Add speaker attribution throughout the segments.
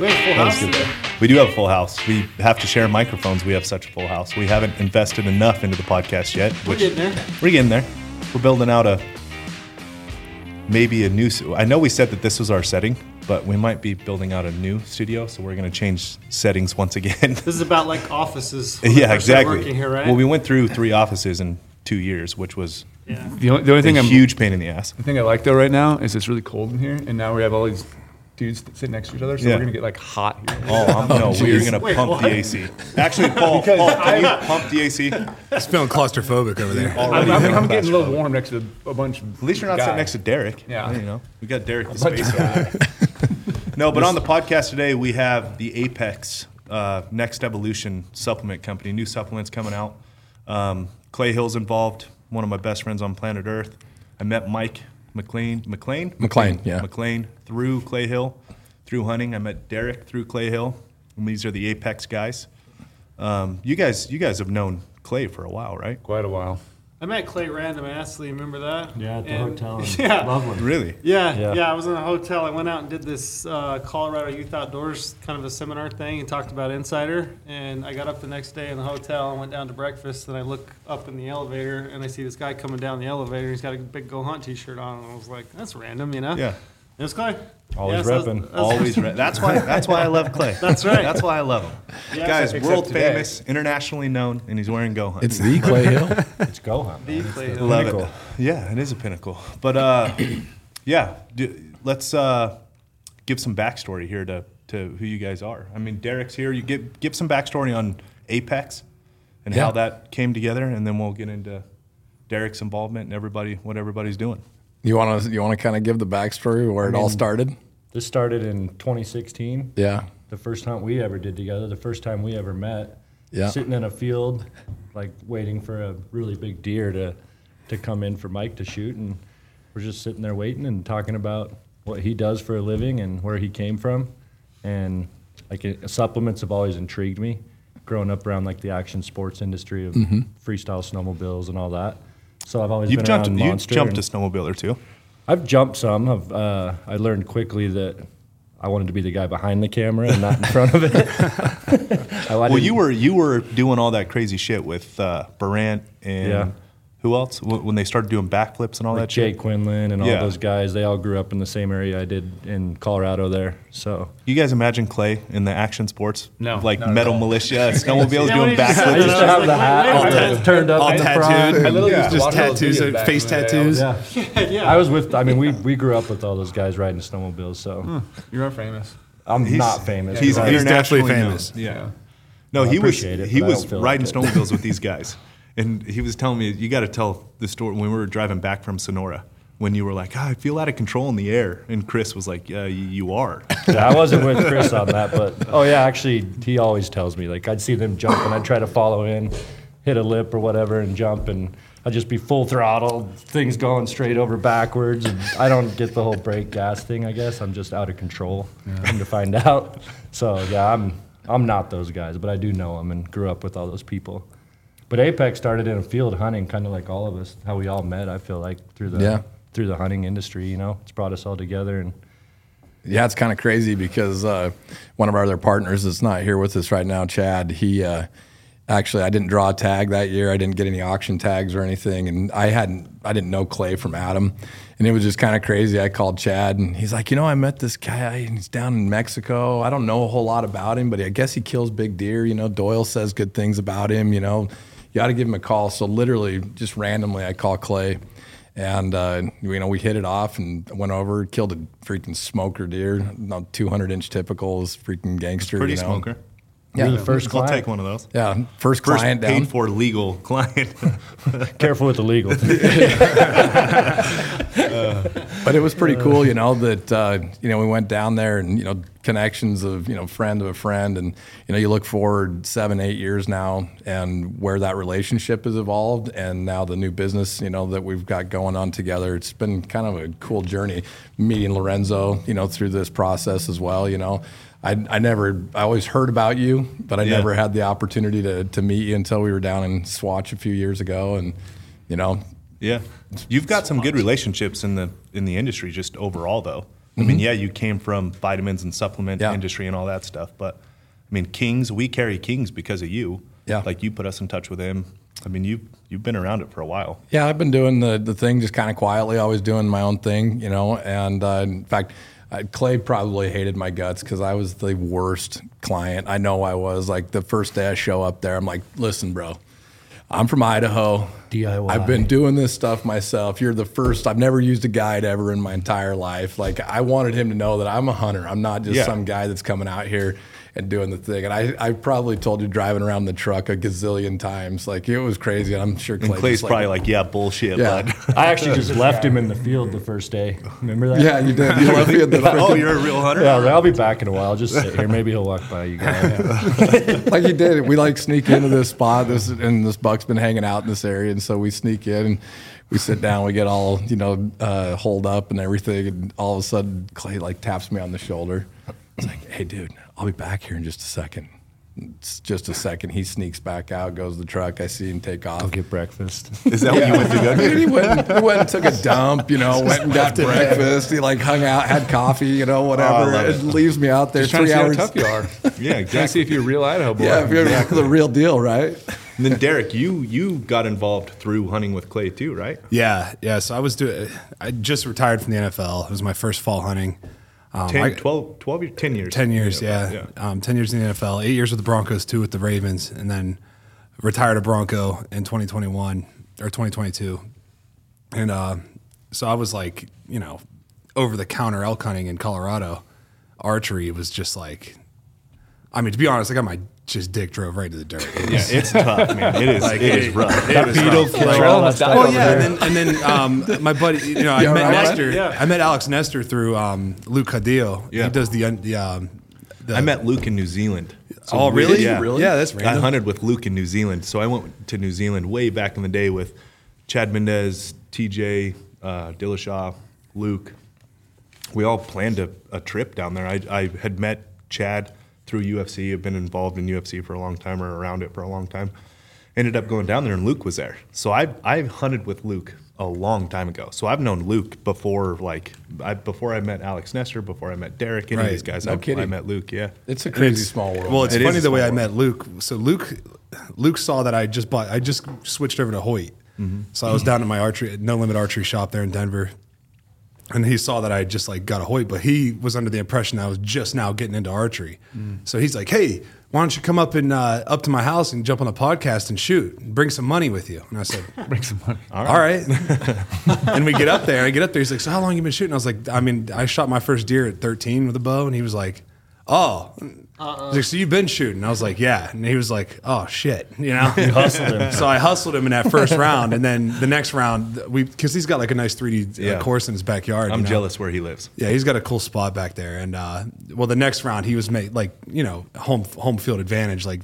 Speaker 1: We have a full house.
Speaker 2: good.
Speaker 1: today.
Speaker 2: We do have a full house. We have to share microphones. We have such a full house. We haven't invested enough into the podcast yet.
Speaker 1: We're getting there.
Speaker 2: We're getting there. We're building out a maybe a new. I know we said that this was our setting, but we might be building out a new studio. So we're going to change settings once again.
Speaker 1: This is about like offices.
Speaker 2: yeah, exactly.
Speaker 1: Working here, right?
Speaker 2: Well, we went through three offices in two years, which was
Speaker 1: yeah.
Speaker 3: The only, the only
Speaker 2: a
Speaker 3: thing I'm
Speaker 2: huge pain in the ass.
Speaker 3: the thing I like though right now is it's really cold in here, and now we have all these dudes sitting next to each other, so
Speaker 2: Yeah.
Speaker 3: we're gonna get like hot here.
Speaker 2: Oh, I'm, no, we're going to
Speaker 1: Wait,
Speaker 2: pump
Speaker 1: what?
Speaker 2: the AC. Actually, Paul, Paul can you pump the AC?
Speaker 4: It's feeling claustrophobic over there.
Speaker 3: I'm,
Speaker 2: Already
Speaker 3: I'm, I'm getting a little warm next to a bunch. Of
Speaker 2: At least you're not
Speaker 3: guys.
Speaker 2: sitting next to Derek.
Speaker 3: Yeah.
Speaker 2: You know, we got Derek the space over there. No, but on the podcast today, we have the Apex uh, Next Evolution supplement company. New supplements coming out. Um, Clay Hill's involved, one of my best friends on planet Earth. I met Mike McLean. McLean?
Speaker 5: McLean, yeah.
Speaker 2: McLean through Clay Hill, through hunting. I met Derek through Clay Hill. And these are the Apex guys. Um, you guys, you guys have known Clay for a while, right?
Speaker 3: Quite a while.
Speaker 1: I met Clay random Astley. Remember that?
Speaker 6: Yeah, at the
Speaker 1: And-
Speaker 6: hotel in
Speaker 1: Yeah.
Speaker 6: Loveland.
Speaker 2: Really?
Speaker 1: Yeah,
Speaker 6: Yeah.
Speaker 1: yeah, I was in a hotel. I went out and did this uh, Colorado Youth Outdoors kind of a seminar thing and talked about Insider. And I got up the next day in the hotel and went down to breakfast. And I look up in the elevator and I see this guy coming down the elevator. He's got a big Go Hunt T-shirt on, and I was like, "That's random," you know?
Speaker 2: Yeah.
Speaker 1: It was Clay.
Speaker 6: Always
Speaker 1: Yeah, so that's-
Speaker 6: repping.
Speaker 1: that's-
Speaker 2: Always re- That's why. That's why I love Clay.
Speaker 1: That's right.
Speaker 2: That's why I love him.
Speaker 1: Yeah.
Speaker 2: Guys,
Speaker 3: Except
Speaker 2: world
Speaker 3: today.
Speaker 2: famous, internationally known, and he's wearing Go Hunt.
Speaker 5: It's the Clay Hill.
Speaker 6: It's go hunt.
Speaker 1: The
Speaker 6: man.
Speaker 1: Clay Hill.
Speaker 2: love
Speaker 6: pinnacle.
Speaker 2: it. Yeah, it is a pinnacle. But uh, yeah, do, let's uh, give some backstory here to, to who you guys are. I mean, Derek's here. You give give some backstory on Apex and how that came together, and then we'll get into Derek's involvement and everybody what everybody's doing.
Speaker 5: You want to you want to kind of give the backstory where it all started?
Speaker 6: This started in 2016.
Speaker 5: Yeah.
Speaker 6: The first hunt we ever did together. The first time we ever met.
Speaker 5: Yeah.
Speaker 6: Sitting in a field, like waiting for a really big deer to, to come in for Mike to shoot, and we're just sitting there waiting and talking about what he does for a living and where he came from, and like it, supplements have always intrigued me. Growing up around like the action sports industry of mm-hmm. freestyle snowmobiles and all that, so I've always
Speaker 2: You've
Speaker 6: been
Speaker 2: jumped.
Speaker 6: around
Speaker 2: You
Speaker 6: Monster
Speaker 2: jumped a snowmobiler too.
Speaker 6: I've jumped some. I've, uh, I learned quickly that I wanted to be the guy behind the camera and not in front of it.
Speaker 2: Well, you were you were doing all that crazy shit with uh, Burandt and
Speaker 6: Yeah.
Speaker 2: Who else when they started doing backflips and all
Speaker 6: like
Speaker 2: that shit.
Speaker 6: Jake Quinlan and all
Speaker 2: Yeah.
Speaker 6: those guys. They all grew up in the same area I did in Colorado there. So
Speaker 2: You guys imagine Clay in the action sports?
Speaker 3: No,
Speaker 2: like Metal Mulisha, snowmobiles
Speaker 1: Yeah,
Speaker 2: doing
Speaker 1: when you just said
Speaker 2: backflips.
Speaker 6: I used to have the hat all
Speaker 1: wait.
Speaker 6: the- turned up
Speaker 4: All tattooed.
Speaker 3: I literally
Speaker 2: Yeah.
Speaker 4: Just
Speaker 3: watch all those
Speaker 4: tattoos,
Speaker 3: videos back
Speaker 4: face
Speaker 3: in the day. I
Speaker 4: tattoos.
Speaker 6: Yeah.
Speaker 1: yeah.
Speaker 6: I was with. I mean, we we grew up with all those guys riding snowmobiles. So hmm.
Speaker 3: You are not famous.
Speaker 6: I'm
Speaker 2: He's-
Speaker 6: not famous.
Speaker 2: He's
Speaker 6: but
Speaker 4: He's
Speaker 2: internationally
Speaker 4: definitely
Speaker 2: known.
Speaker 4: famous.
Speaker 2: Yeah. No,
Speaker 6: I
Speaker 2: he was
Speaker 6: it,
Speaker 2: he was riding snowmobiles with these guys, and he was telling me you got to tell the story when we were driving back from Sonora when you were like, "Ah, I feel out of control in the air, and Chris was like, Yeah, you, you are.
Speaker 6: Yeah, I wasn't with Chris on that, but oh yeah, actually, he always tells me like I'd see them jump and I'd try to follow in, hit a lip or whatever, and jump, and I'd just be full throttle, things going straight over backwards, and I don't get the whole brake gas thing. I guess I'm just out of control. Come to find out, so yeah, I'm I'm not those guys, but I do know them and grew up with all those people. But Apex started in a field hunting, kind of like all of us, how we all met. I feel like through the
Speaker 5: Yeah.
Speaker 6: through the hunting industry. You know, it's brought us all together and.
Speaker 5: Yeah, it's kind of crazy because uh, one of our other partners that's not here with us right now, Chad, he uh, actually I didn't draw a tag that year. I didn't get any auction tags or anything, and I hadn't I didn't know Clay from Adam, and it was just kind of crazy. I called Chad, and he's like, you know, I met this guy. and He's down in Mexico. I don't know a whole lot about him, but I guess he kills big deer. You know, Doyle says good things about him. You know, you got to give him a call. So literally, just randomly, I call Clay. And uh, you know, we hit it off and went over, killed a freaking smoker deer, no, 200 inch typicals, freaking gangster.
Speaker 2: Pretty
Speaker 5: you know.
Speaker 2: smoker.
Speaker 5: Yeah,
Speaker 6: You're the first
Speaker 2: I'll
Speaker 6: client.
Speaker 2: take one of those.
Speaker 5: yeah, first
Speaker 2: First
Speaker 5: client
Speaker 2: paid
Speaker 5: down.
Speaker 2: for legal client.
Speaker 6: Careful with the legal.
Speaker 5: But it was pretty cool, you know, that uh, you know we went down there and you know connections of you know friend of a friend, and you know you look forward seven, eight years now, and where that relationship has evolved, and now the new business, you know, that we've got going on together. It's been kind of a cool journey meeting Lorenzo, you know, through this process as well. You know, I I never I always heard about you, but I
Speaker 2: Yeah.
Speaker 5: never had the opportunity to to meet you until we were down in Saguache a few years ago, and you know.
Speaker 2: yeah, you've got some good relationships in the in the industry just overall though. I mean, yeah, you came from vitamins and supplement
Speaker 5: Yeah.
Speaker 2: industry and all that stuff, but I mean, Kings, we carry Kings because of you.
Speaker 5: Yeah.
Speaker 2: Like you put us in touch with him. I mean, you you've been around it for a while.
Speaker 5: Yeah, I've been doing the, the thing just kind of quietly, always doing my own thing, you know. And uh, in fact, I, Clay probably hated my guts because I was the worst client. I know I was. Like the first day I show up there, I'm like, listen, bro, I'm from Idaho.
Speaker 6: DIY.
Speaker 5: I've been doing this stuff myself. You're the first. I've never used a guide ever in my entire life. Like I wanted him to know that I'm a hunter. I'm not just
Speaker 2: Yeah.
Speaker 5: some guy that's coming out here and doing the thing. And I, I probably told you driving around the truck a gazillion times. Like it was crazy. And I'm sure Clay
Speaker 2: And Clay's probably like, yeah, bullshit,
Speaker 5: Yeah.
Speaker 2: bud.
Speaker 6: I actually just left him in the field the first day. Remember that?
Speaker 5: Yeah, you did. You left me at the
Speaker 2: oh, you're a real hunter?
Speaker 6: Yeah, I'll be back in a while. Just sit here. Maybe he'll walk by you guys.
Speaker 5: like he did. We like sneak into this spot. This and this buck's been hanging out in this area, and so we sneak in and we sit down. We get all you know uh, holed up and everything, and all of a sudden Clay like taps me on the shoulder. It's like, hey, dude, I'll be back here in just a second. It's just a second. He sneaks back out, goes to the truck. I see him take off.
Speaker 6: I'll get breakfast.
Speaker 2: Is that what you went to go
Speaker 5: Dude, he went, he went and took a dump, you know, went and got breakfast. He like hung out, had coffee, you know, whatever.
Speaker 2: Oh, love it.
Speaker 5: and leaves me out there
Speaker 3: Just trying to
Speaker 5: three
Speaker 3: see how
Speaker 5: hours.
Speaker 3: tough you are.
Speaker 2: Yeah,
Speaker 3: Trying to see if you're a real Idaho boy.
Speaker 5: Yeah, if you're the real deal, right?
Speaker 2: And then Derek, you you got involved through hunting with Clay too, right?
Speaker 4: Yeah, yeah. So I was doing. I just retired from the NFL. It was my first fall hunting. Um,
Speaker 2: 10,
Speaker 4: I-
Speaker 2: 12, 12 years, 10 years.
Speaker 4: 10 years, yeah. Um, 10 years in the NFL, eight years with the Broncos, two with the Ravens, and then retired a Bronco in 2021 or 2022. And uh, so I was like, you know, over the counter elk hunting in Colorado. Archery was just like, I mean, to be honest, I got my just dick drove right to the dirt. It
Speaker 2: Yeah, it's tough, man. It is.
Speaker 4: Like,
Speaker 2: it
Speaker 4: it-
Speaker 2: is rough.
Speaker 4: it was rough.
Speaker 6: Trail almost died
Speaker 4: Oh yeah, and then, and then um, my buddy, you know, I
Speaker 5: You
Speaker 4: met
Speaker 5: all right?
Speaker 4: Nestor.
Speaker 1: Yeah.
Speaker 4: I met Alex Nestor through um, Luke Cadillo.
Speaker 2: Yeah.
Speaker 4: He does the, un- the, um, the
Speaker 2: I met Luke in New Zealand. So
Speaker 4: Oh,
Speaker 2: we-
Speaker 4: really?
Speaker 2: Yeah,
Speaker 4: Really? Yeah, that's
Speaker 2: I hunted with Luke in New Zealand. So I went to New Zealand way back in the day with Chad Mendes, TJ, uh, Dillashaw, Luke. We all planned a, a trip down there. I, I had met Chad through UFC. I've been involved in UFC for a long time or around it for a long time. Ended up going down there and Luke was there. So I I hunted with Luke a long time ago. So I've known Luke before like I, before I met Alex Nestor, before I met Derek, any of
Speaker 4: Right.
Speaker 2: these guys.
Speaker 5: No
Speaker 2: I,
Speaker 5: kidding.
Speaker 2: I met Luke, yeah.
Speaker 5: It's a crazy small world.
Speaker 4: Well, it's
Speaker 2: It is
Speaker 4: funny
Speaker 2: a
Speaker 4: the way
Speaker 2: small
Speaker 4: I met Luke. So Luke, Luke saw that I just bought. I just switched over to Hoyt. Mm-hmm. So I was mm-hmm. down at my archery, no limit archery shop there in Denver, and he saw that I just like got a Hoyt, but he was under the impression I was just now getting into archery. So he's like, "Hey, why don't you come up and uh, up to my house and jump on a podcast and shoot? And bring some money with you." And I said,
Speaker 3: Bring some money.
Speaker 4: all right. and we get up there. I get up there. He's like, "So how long you been shooting?" I was like, "I mean, I shot my first deer at 13 with a bow." And he was like, "Oh." He's like, "So you've been shooting?" I was like, "Yeah." And he was like, "Oh shit," you know.
Speaker 6: hustled him.
Speaker 4: so I hustled him in that first round, and then the next round we because he's got like a nice 3D uh, course in his backyard.
Speaker 2: I'm
Speaker 4: you know?
Speaker 2: jealous where he lives.
Speaker 4: Yeah, he's got a cool spot back there. And uh, well, the next round he was made like you know home home field advantage, like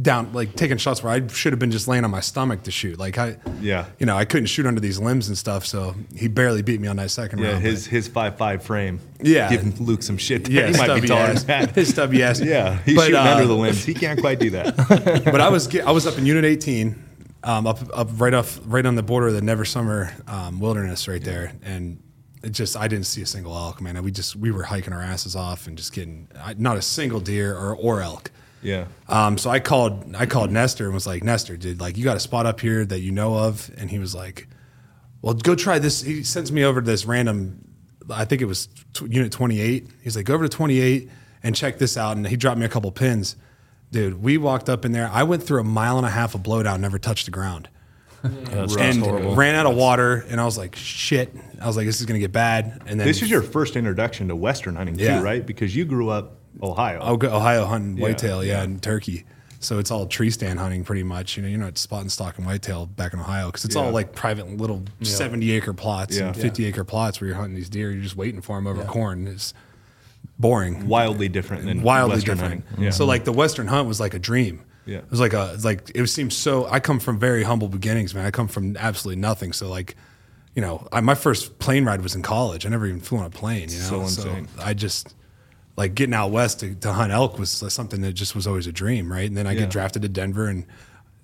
Speaker 4: down like taking shots where I should have been just laying on my stomach to shoot. Like I,
Speaker 2: Yeah.
Speaker 4: you know, I couldn't shoot under these limbs and stuff. So he barely beat me on that second
Speaker 2: Yeah,
Speaker 4: round.
Speaker 2: his his five five frame.
Speaker 4: Yeah.
Speaker 2: giving Luke some shit.
Speaker 4: yeah,
Speaker 2: he might be taller than that.
Speaker 4: His stubby ass.
Speaker 2: Yeah, he's
Speaker 4: But,
Speaker 2: shooting
Speaker 4: uh,
Speaker 2: under the limbs. He can't quite do that.
Speaker 4: but I was I was up in Unit 18, um, up up right off right on the border of the Never Summer um, Wilderness right there, and it just I didn't see a single elk, man. We just we were hiking our asses off and just getting I, not a single deer or or elk.
Speaker 2: Yeah.
Speaker 4: Um, so I called I called Nestor and was like, Nestor, dude, like you got a spot up here that you know of, and he was like, Well, go try this. He sends me over to this random, I think it was t- Unit 28. He's like, go over to 28 and check this out, and he dropped me a couple pins. Dude, we walked up in there. I went through a mile and a half of blowdown, never touched the ground.
Speaker 6: That's
Speaker 4: and
Speaker 6: horrible.
Speaker 4: ran out of water, and I was like, "Shit!" I was like, "This is gonna get bad." And then
Speaker 2: This is your first introduction to Western hunting
Speaker 4: Yeah.
Speaker 2: too, right? Because you grew up Ohio.
Speaker 4: Oh, go Ohio hunting
Speaker 2: Yeah,
Speaker 4: whitetail, yeah,
Speaker 2: yeah.
Speaker 4: and turkey. So it's all tree stand hunting pretty much. You know, you're not spotting stock and whitetail back in Ohio because it's
Speaker 2: Yeah.
Speaker 4: all like private little 70 acre plots
Speaker 2: Yeah.
Speaker 4: and 50 acre plots where you're hunting these deer. You're just waiting for them over corn. It's boring,
Speaker 2: Wildly different than
Speaker 4: wildly
Speaker 2: Western
Speaker 4: different.
Speaker 2: hunting. Yeah.
Speaker 4: So like the Western hunt was like a dream.
Speaker 2: Yeah.
Speaker 4: It was like a like it seems so. I come from very humble beginnings, man. I come from absolutely nothing. So like, you know, I, my first plane ride was in college. I never even flew on a plane. You know,
Speaker 2: So insane.
Speaker 4: I just like getting out west to, to hunt elk was something that just was always a dream, right? And then I
Speaker 2: Yeah.
Speaker 4: get drafted to Denver, and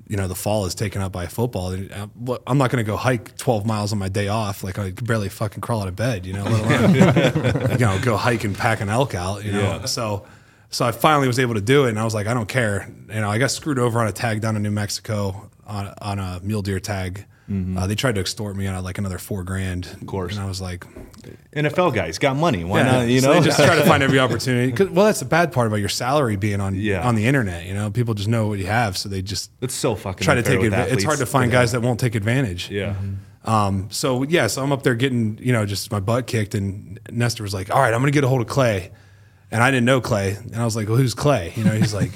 Speaker 4: you know the fall is taken up by football. And, uh, I'm not going to go hike 12 miles on my day off. Like I could barely fucking crawl out of bed, you know. Let alone you know go hike and pack an elk out, you know.
Speaker 2: Yeah.
Speaker 4: So so I finally was able to do it, and I was like, I don't care. You know, I got screwed over on a tag down in New Mexico on on a mule deer tag. Uh, they tried to extort me on like another four grand. Of
Speaker 2: course.
Speaker 4: and I was like,
Speaker 2: NFL guys got money. Why
Speaker 4: yeah,
Speaker 2: not? You
Speaker 4: so
Speaker 2: know,
Speaker 4: they just try to find every opportunity. 'Cause- well, that's the bad part about your salary being on
Speaker 2: Yeah.
Speaker 4: on the internet. You know, people just know what you have, so they just
Speaker 2: it's so fucking.
Speaker 4: try to take advantage. It's hard to find guys that won't take advantage.
Speaker 2: Yeah.
Speaker 4: Um, so yeah, so I'm up there getting, you know, just my butt kicked, and Nestor was like, "All right, I'm gonna get a hold of Clay," and I didn't know Clay, and I was like, "Well, who's Clay?" You know, he's like,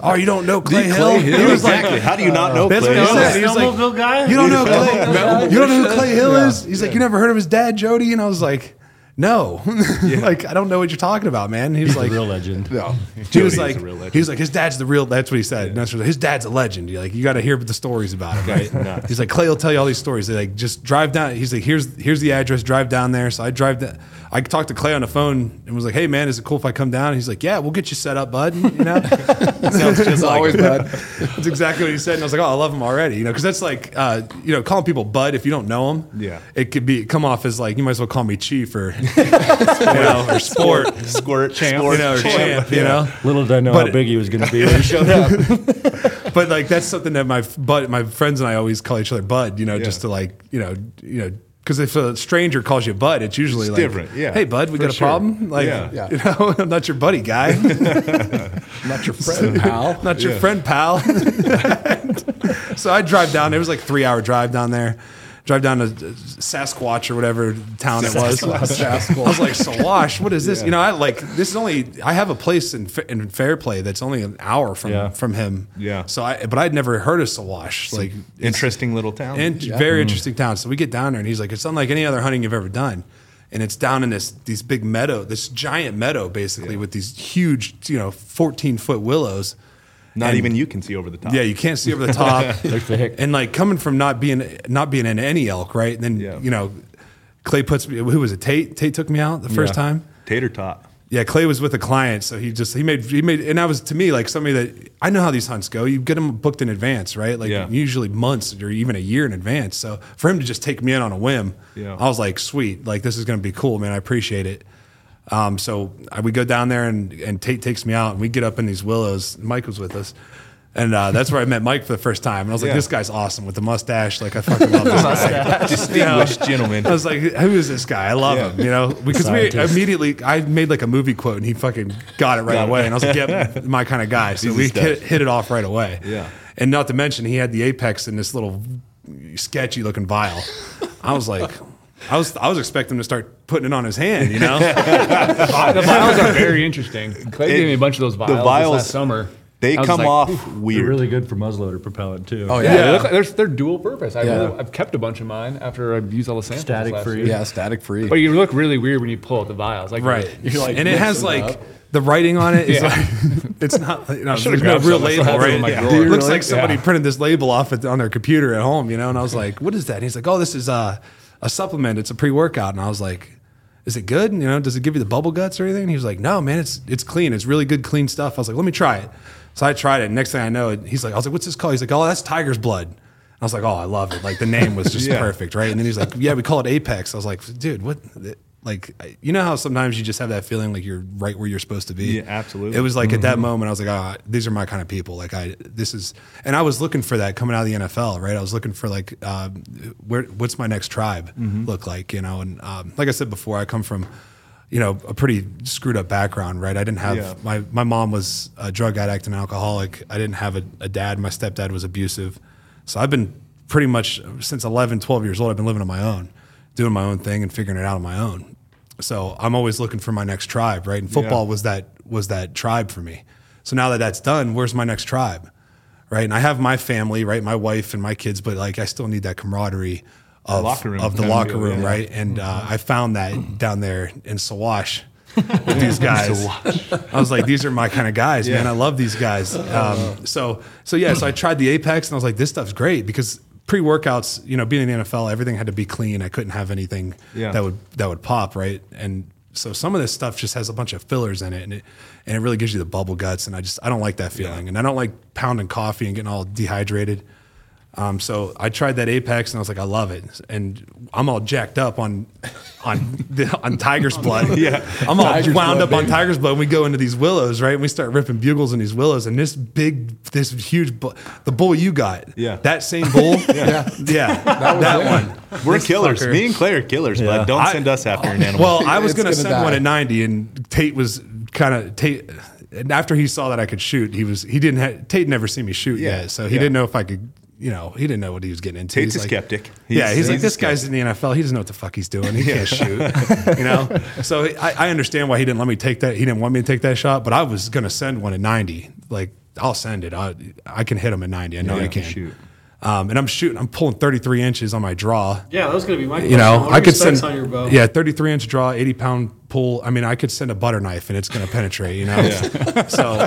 Speaker 4: "Oh, you don't know Clay Hill?" He was like,
Speaker 2: exactly. How do you not know?
Speaker 4: That's
Speaker 2: Clay?
Speaker 4: what he said.
Speaker 1: The
Speaker 4: He's like,
Speaker 1: snowmobile guy?
Speaker 4: "You don't know Clay? You don't know who Clay Hill is?" He's like, "You never heard of his dad, Jody?" And I was like. No, like I don't know what you're talking about, man. He was like,
Speaker 6: Real legend.
Speaker 5: No.
Speaker 4: he
Speaker 2: Jody
Speaker 4: was
Speaker 2: is
Speaker 4: like,
Speaker 2: a real legend.
Speaker 4: he was like, his dad's the real. That's what he said. Nestor was like, his dad's a legend. You're like, you got to hear the stories about him, right?
Speaker 2: nuts.
Speaker 4: He's like, Clay will tell you all these stories. They like just drive down. He's like, here's here's the address. Drive down there. So I drive down. I talked to Clay on the phone and was like, hey man, is it cool if I come down? He's like, yeah, we'll get you set up, bud. You know,
Speaker 2: Sounds just like
Speaker 5: always
Speaker 2: him.
Speaker 5: bad.
Speaker 4: that's exactly what he said. And I was like, oh, I love him already. You know, because that's like, uh, you know, calling people bud if you don't know them.
Speaker 2: Yeah.
Speaker 4: it could be come off as like you might as well call me chief or you know or sport.
Speaker 2: Squirt, champ,
Speaker 4: You know, or champ, you know.
Speaker 6: Little did I know
Speaker 4: But-
Speaker 6: how big he was going to be when he showed up.
Speaker 4: but like that's something that my but my friends and I always call each other bud, you know,
Speaker 2: Yeah.
Speaker 4: just to like you know you know because if a stranger calls you bud, it's usually
Speaker 2: It's
Speaker 4: like
Speaker 2: different, yeah.
Speaker 4: Hey bud, we
Speaker 2: For
Speaker 4: got a
Speaker 2: sure.
Speaker 4: problem? Like
Speaker 2: Yeah.
Speaker 5: Yeah.
Speaker 4: you know, I'm not your buddy guy,
Speaker 5: Not your friend, pal.
Speaker 4: not your
Speaker 2: Yeah.
Speaker 4: friend pal. so I drive down. It was like three hour drive down there. Drive down to Sasquatch or whatever town it was. I was like, Saguache, what is this? You know, I like this is only I have a place in in Fairplay that's only an hour from
Speaker 6: Yeah.
Speaker 4: from him.
Speaker 2: Yeah.
Speaker 4: So I but I'd never heard of Saguache. Like
Speaker 2: Interesting little town.
Speaker 4: and very mm. interesting town. So we get down there, and he's like, "It's unlike any other hunting you've ever done." And it's down in this these big meadow, this giant meadow, basically with these huge, you know, fourteen foot willows.
Speaker 2: Not
Speaker 4: and-
Speaker 2: even you can see over the top.
Speaker 4: Yeah, you can't see over the top. And like coming from not being not being in any elk, right? And then
Speaker 2: Yeah.
Speaker 4: you know, Clay puts me. Who was it? Tate. Tate took me out the first
Speaker 6: Yeah.
Speaker 4: time.
Speaker 2: Tater tot.
Speaker 4: Yeah, Clay was with a client, so he just he made he made and that was to me like somebody that I know how these hunts go. You get them booked in advance, right? Like
Speaker 2: Yeah.
Speaker 4: usually months or even a year in advance. So for him to just take me in on a whim,
Speaker 2: Yeah.
Speaker 4: I was like, sweet, like this is going to be cool, man. I appreciate it. Um, so I, we go down there and and Tate takes me out and we get up in these willows. Mike was with us. And uh, that's where I met Mike for the first time. And I was like,
Speaker 2: Yeah.
Speaker 4: this guy's awesome with the mustache. Like, I fucking love this guy.
Speaker 2: Distinguished gentleman.
Speaker 4: I was like, who is this guy? I love
Speaker 2: Yeah.
Speaker 4: him, you know, because we immediately, I made like a movie quote and he fucking got it right
Speaker 2: Got it.
Speaker 4: away. And I was like, yep, my kind of guy. So
Speaker 2: Easy
Speaker 4: we hit, hit it off right away.
Speaker 2: Yeah.
Speaker 4: And not to mention, he had the apex in this little sketchy looking vial. I was like, I was, I was expecting him to start putting it on his hand, you know?
Speaker 3: the vials are very interesting. Clay gave me a bunch of those vials, this
Speaker 2: vials-
Speaker 3: last summer.
Speaker 2: They come
Speaker 3: like,
Speaker 2: off
Speaker 6: They're
Speaker 2: weird.
Speaker 6: really good for muzzleloader propellant too.
Speaker 5: Oh
Speaker 3: Yeah,
Speaker 5: yeah.
Speaker 3: They look like, they're, they're dual purpose. I
Speaker 5: Yeah.
Speaker 3: really, I've kept a bunch of mine after I've used all the samples.
Speaker 6: Static
Speaker 3: last
Speaker 6: free.
Speaker 3: year.
Speaker 5: Yeah, static free.
Speaker 3: But you look really weird when you pull out the vials. Like
Speaker 4: right.
Speaker 3: You're like,
Speaker 4: and it has like,
Speaker 3: up.
Speaker 4: the writing on it is
Speaker 3: Yeah.
Speaker 4: like, it's not, you know,
Speaker 3: should've
Speaker 4: there's no real
Speaker 3: some.
Speaker 4: Label,
Speaker 3: have them
Speaker 4: right?
Speaker 3: in
Speaker 4: Yeah. It looks
Speaker 3: Really?
Speaker 4: like somebody
Speaker 3: Yeah.
Speaker 4: printed this label off at, on their computer at home, you know? And I was like, what is that? And he's like, oh, this is uh, a supplement. It's a pre-workout. And I was like, is it good? You know, does it give you the bubble guts or anything? And he was like, no, man, it's it's clean. It's really good, clean stuff. I was like, let me try it. So I tried it. Next thing I know, he's like, I was like, what's this called? He's like, oh, that's tiger's blood. I was like, oh, I love it. Like the name was just
Speaker 2: Yeah.
Speaker 4: perfect, right? And then he's like, yeah, we call it Apex. I was like, dude, what? Like, you know how sometimes you just have that feeling like you're right where you're supposed to be.
Speaker 2: Yeah, absolutely.
Speaker 4: It was like at that moment, I was like, ah, these are my kind of people. Like I, this is, and I was looking for that coming out of the NFL, right? I was looking for like, um, where, what's my next tribe look like, you know? And um, like I said before, I come from, you know, a pretty screwed up background, right? I didn't have
Speaker 2: Yeah.
Speaker 4: my my mom was a drug addict and alcoholic. I didn't have a, a dad. My stepdad was abusive. So I've been pretty much since 11, 12 years old, I've been living on my own, doing my own thing and figuring it out on my own. So I'm always looking for my next tribe, right? And football
Speaker 2: Yeah.
Speaker 4: was that was that tribe for me. So now that that's done, where's my next tribe? Right? And I have my family, right? My wife and my kids, but like I still need that camaraderie of,
Speaker 2: Locker room
Speaker 4: of the locker room,
Speaker 2: yeah.
Speaker 4: right? And uh, I found that down there in Saguache with these guys. I was like, these are my kind of guys, man. I love these guys. Um, so, so yeah, so I tried the Apex and I was like, this stuff's great because pre-workouts, you know, being in the NFL, everything had to be clean. I couldn't have anything
Speaker 2: Yeah.
Speaker 4: that would that would pop, right? And So some of this stuff just has a bunch of fillers in it, and it and it really gives you the bubble guts. And I just I don't like that feeling, and I don't like pounding coffee and getting all dehydrated. Um, so I tried that Apex, and I was like, I love it, and I'm all jacked up on on the, on Tiger's blood.
Speaker 2: Yeah.
Speaker 4: I'm all
Speaker 5: Tiger's
Speaker 4: wound
Speaker 5: blood,
Speaker 4: up on. Tiger's blood. And we go into these willows, right? And we start ripping bugles in these willows, and this big, this huge, bull, the bull you got,
Speaker 2: Yeah.
Speaker 4: that same bull, yeah, yeah, that, one.
Speaker 2: We're
Speaker 4: This
Speaker 2: killers.
Speaker 4: fucker.
Speaker 2: Me and Clay are killers, but don't
Speaker 4: I-
Speaker 2: send us after an animal.
Speaker 4: Well, I was going to
Speaker 5: gonna
Speaker 4: send
Speaker 5: die.
Speaker 4: one at 90, and Tate was kind of Tate. And after he saw that I could shoot, he was he didn't have, Tate never seen me shoot
Speaker 2: Yeah,
Speaker 4: yet, so he
Speaker 2: yeah.
Speaker 4: didn't know if I could. You know, he didn't know what he was getting into.
Speaker 2: Tate's
Speaker 4: He's
Speaker 2: a
Speaker 4: like-
Speaker 2: skeptic.
Speaker 4: yeah,
Speaker 2: He's-
Speaker 4: he's, like
Speaker 2: he's
Speaker 4: this guy's in the NFL. He doesn't know what the fuck he's doing. He can't shoot. You know, so I, I understand why he didn't let me take that. He didn't want me to take that shot, but I was going to send one at 90. Like I'll send it. I I can hit him at 90. I know
Speaker 2: Yeah,
Speaker 4: I
Speaker 2: can. shoot.
Speaker 4: Um, and I'm shooting. I'm pulling 33 inches on my draw
Speaker 1: Yeah, that was gonna be my. question.
Speaker 4: you know, I could send
Speaker 1: on your bow.
Speaker 4: yeah, 33 inch draw, 80 pound pull. I mean, I could send a butter knife and it's going to penetrate. You know, so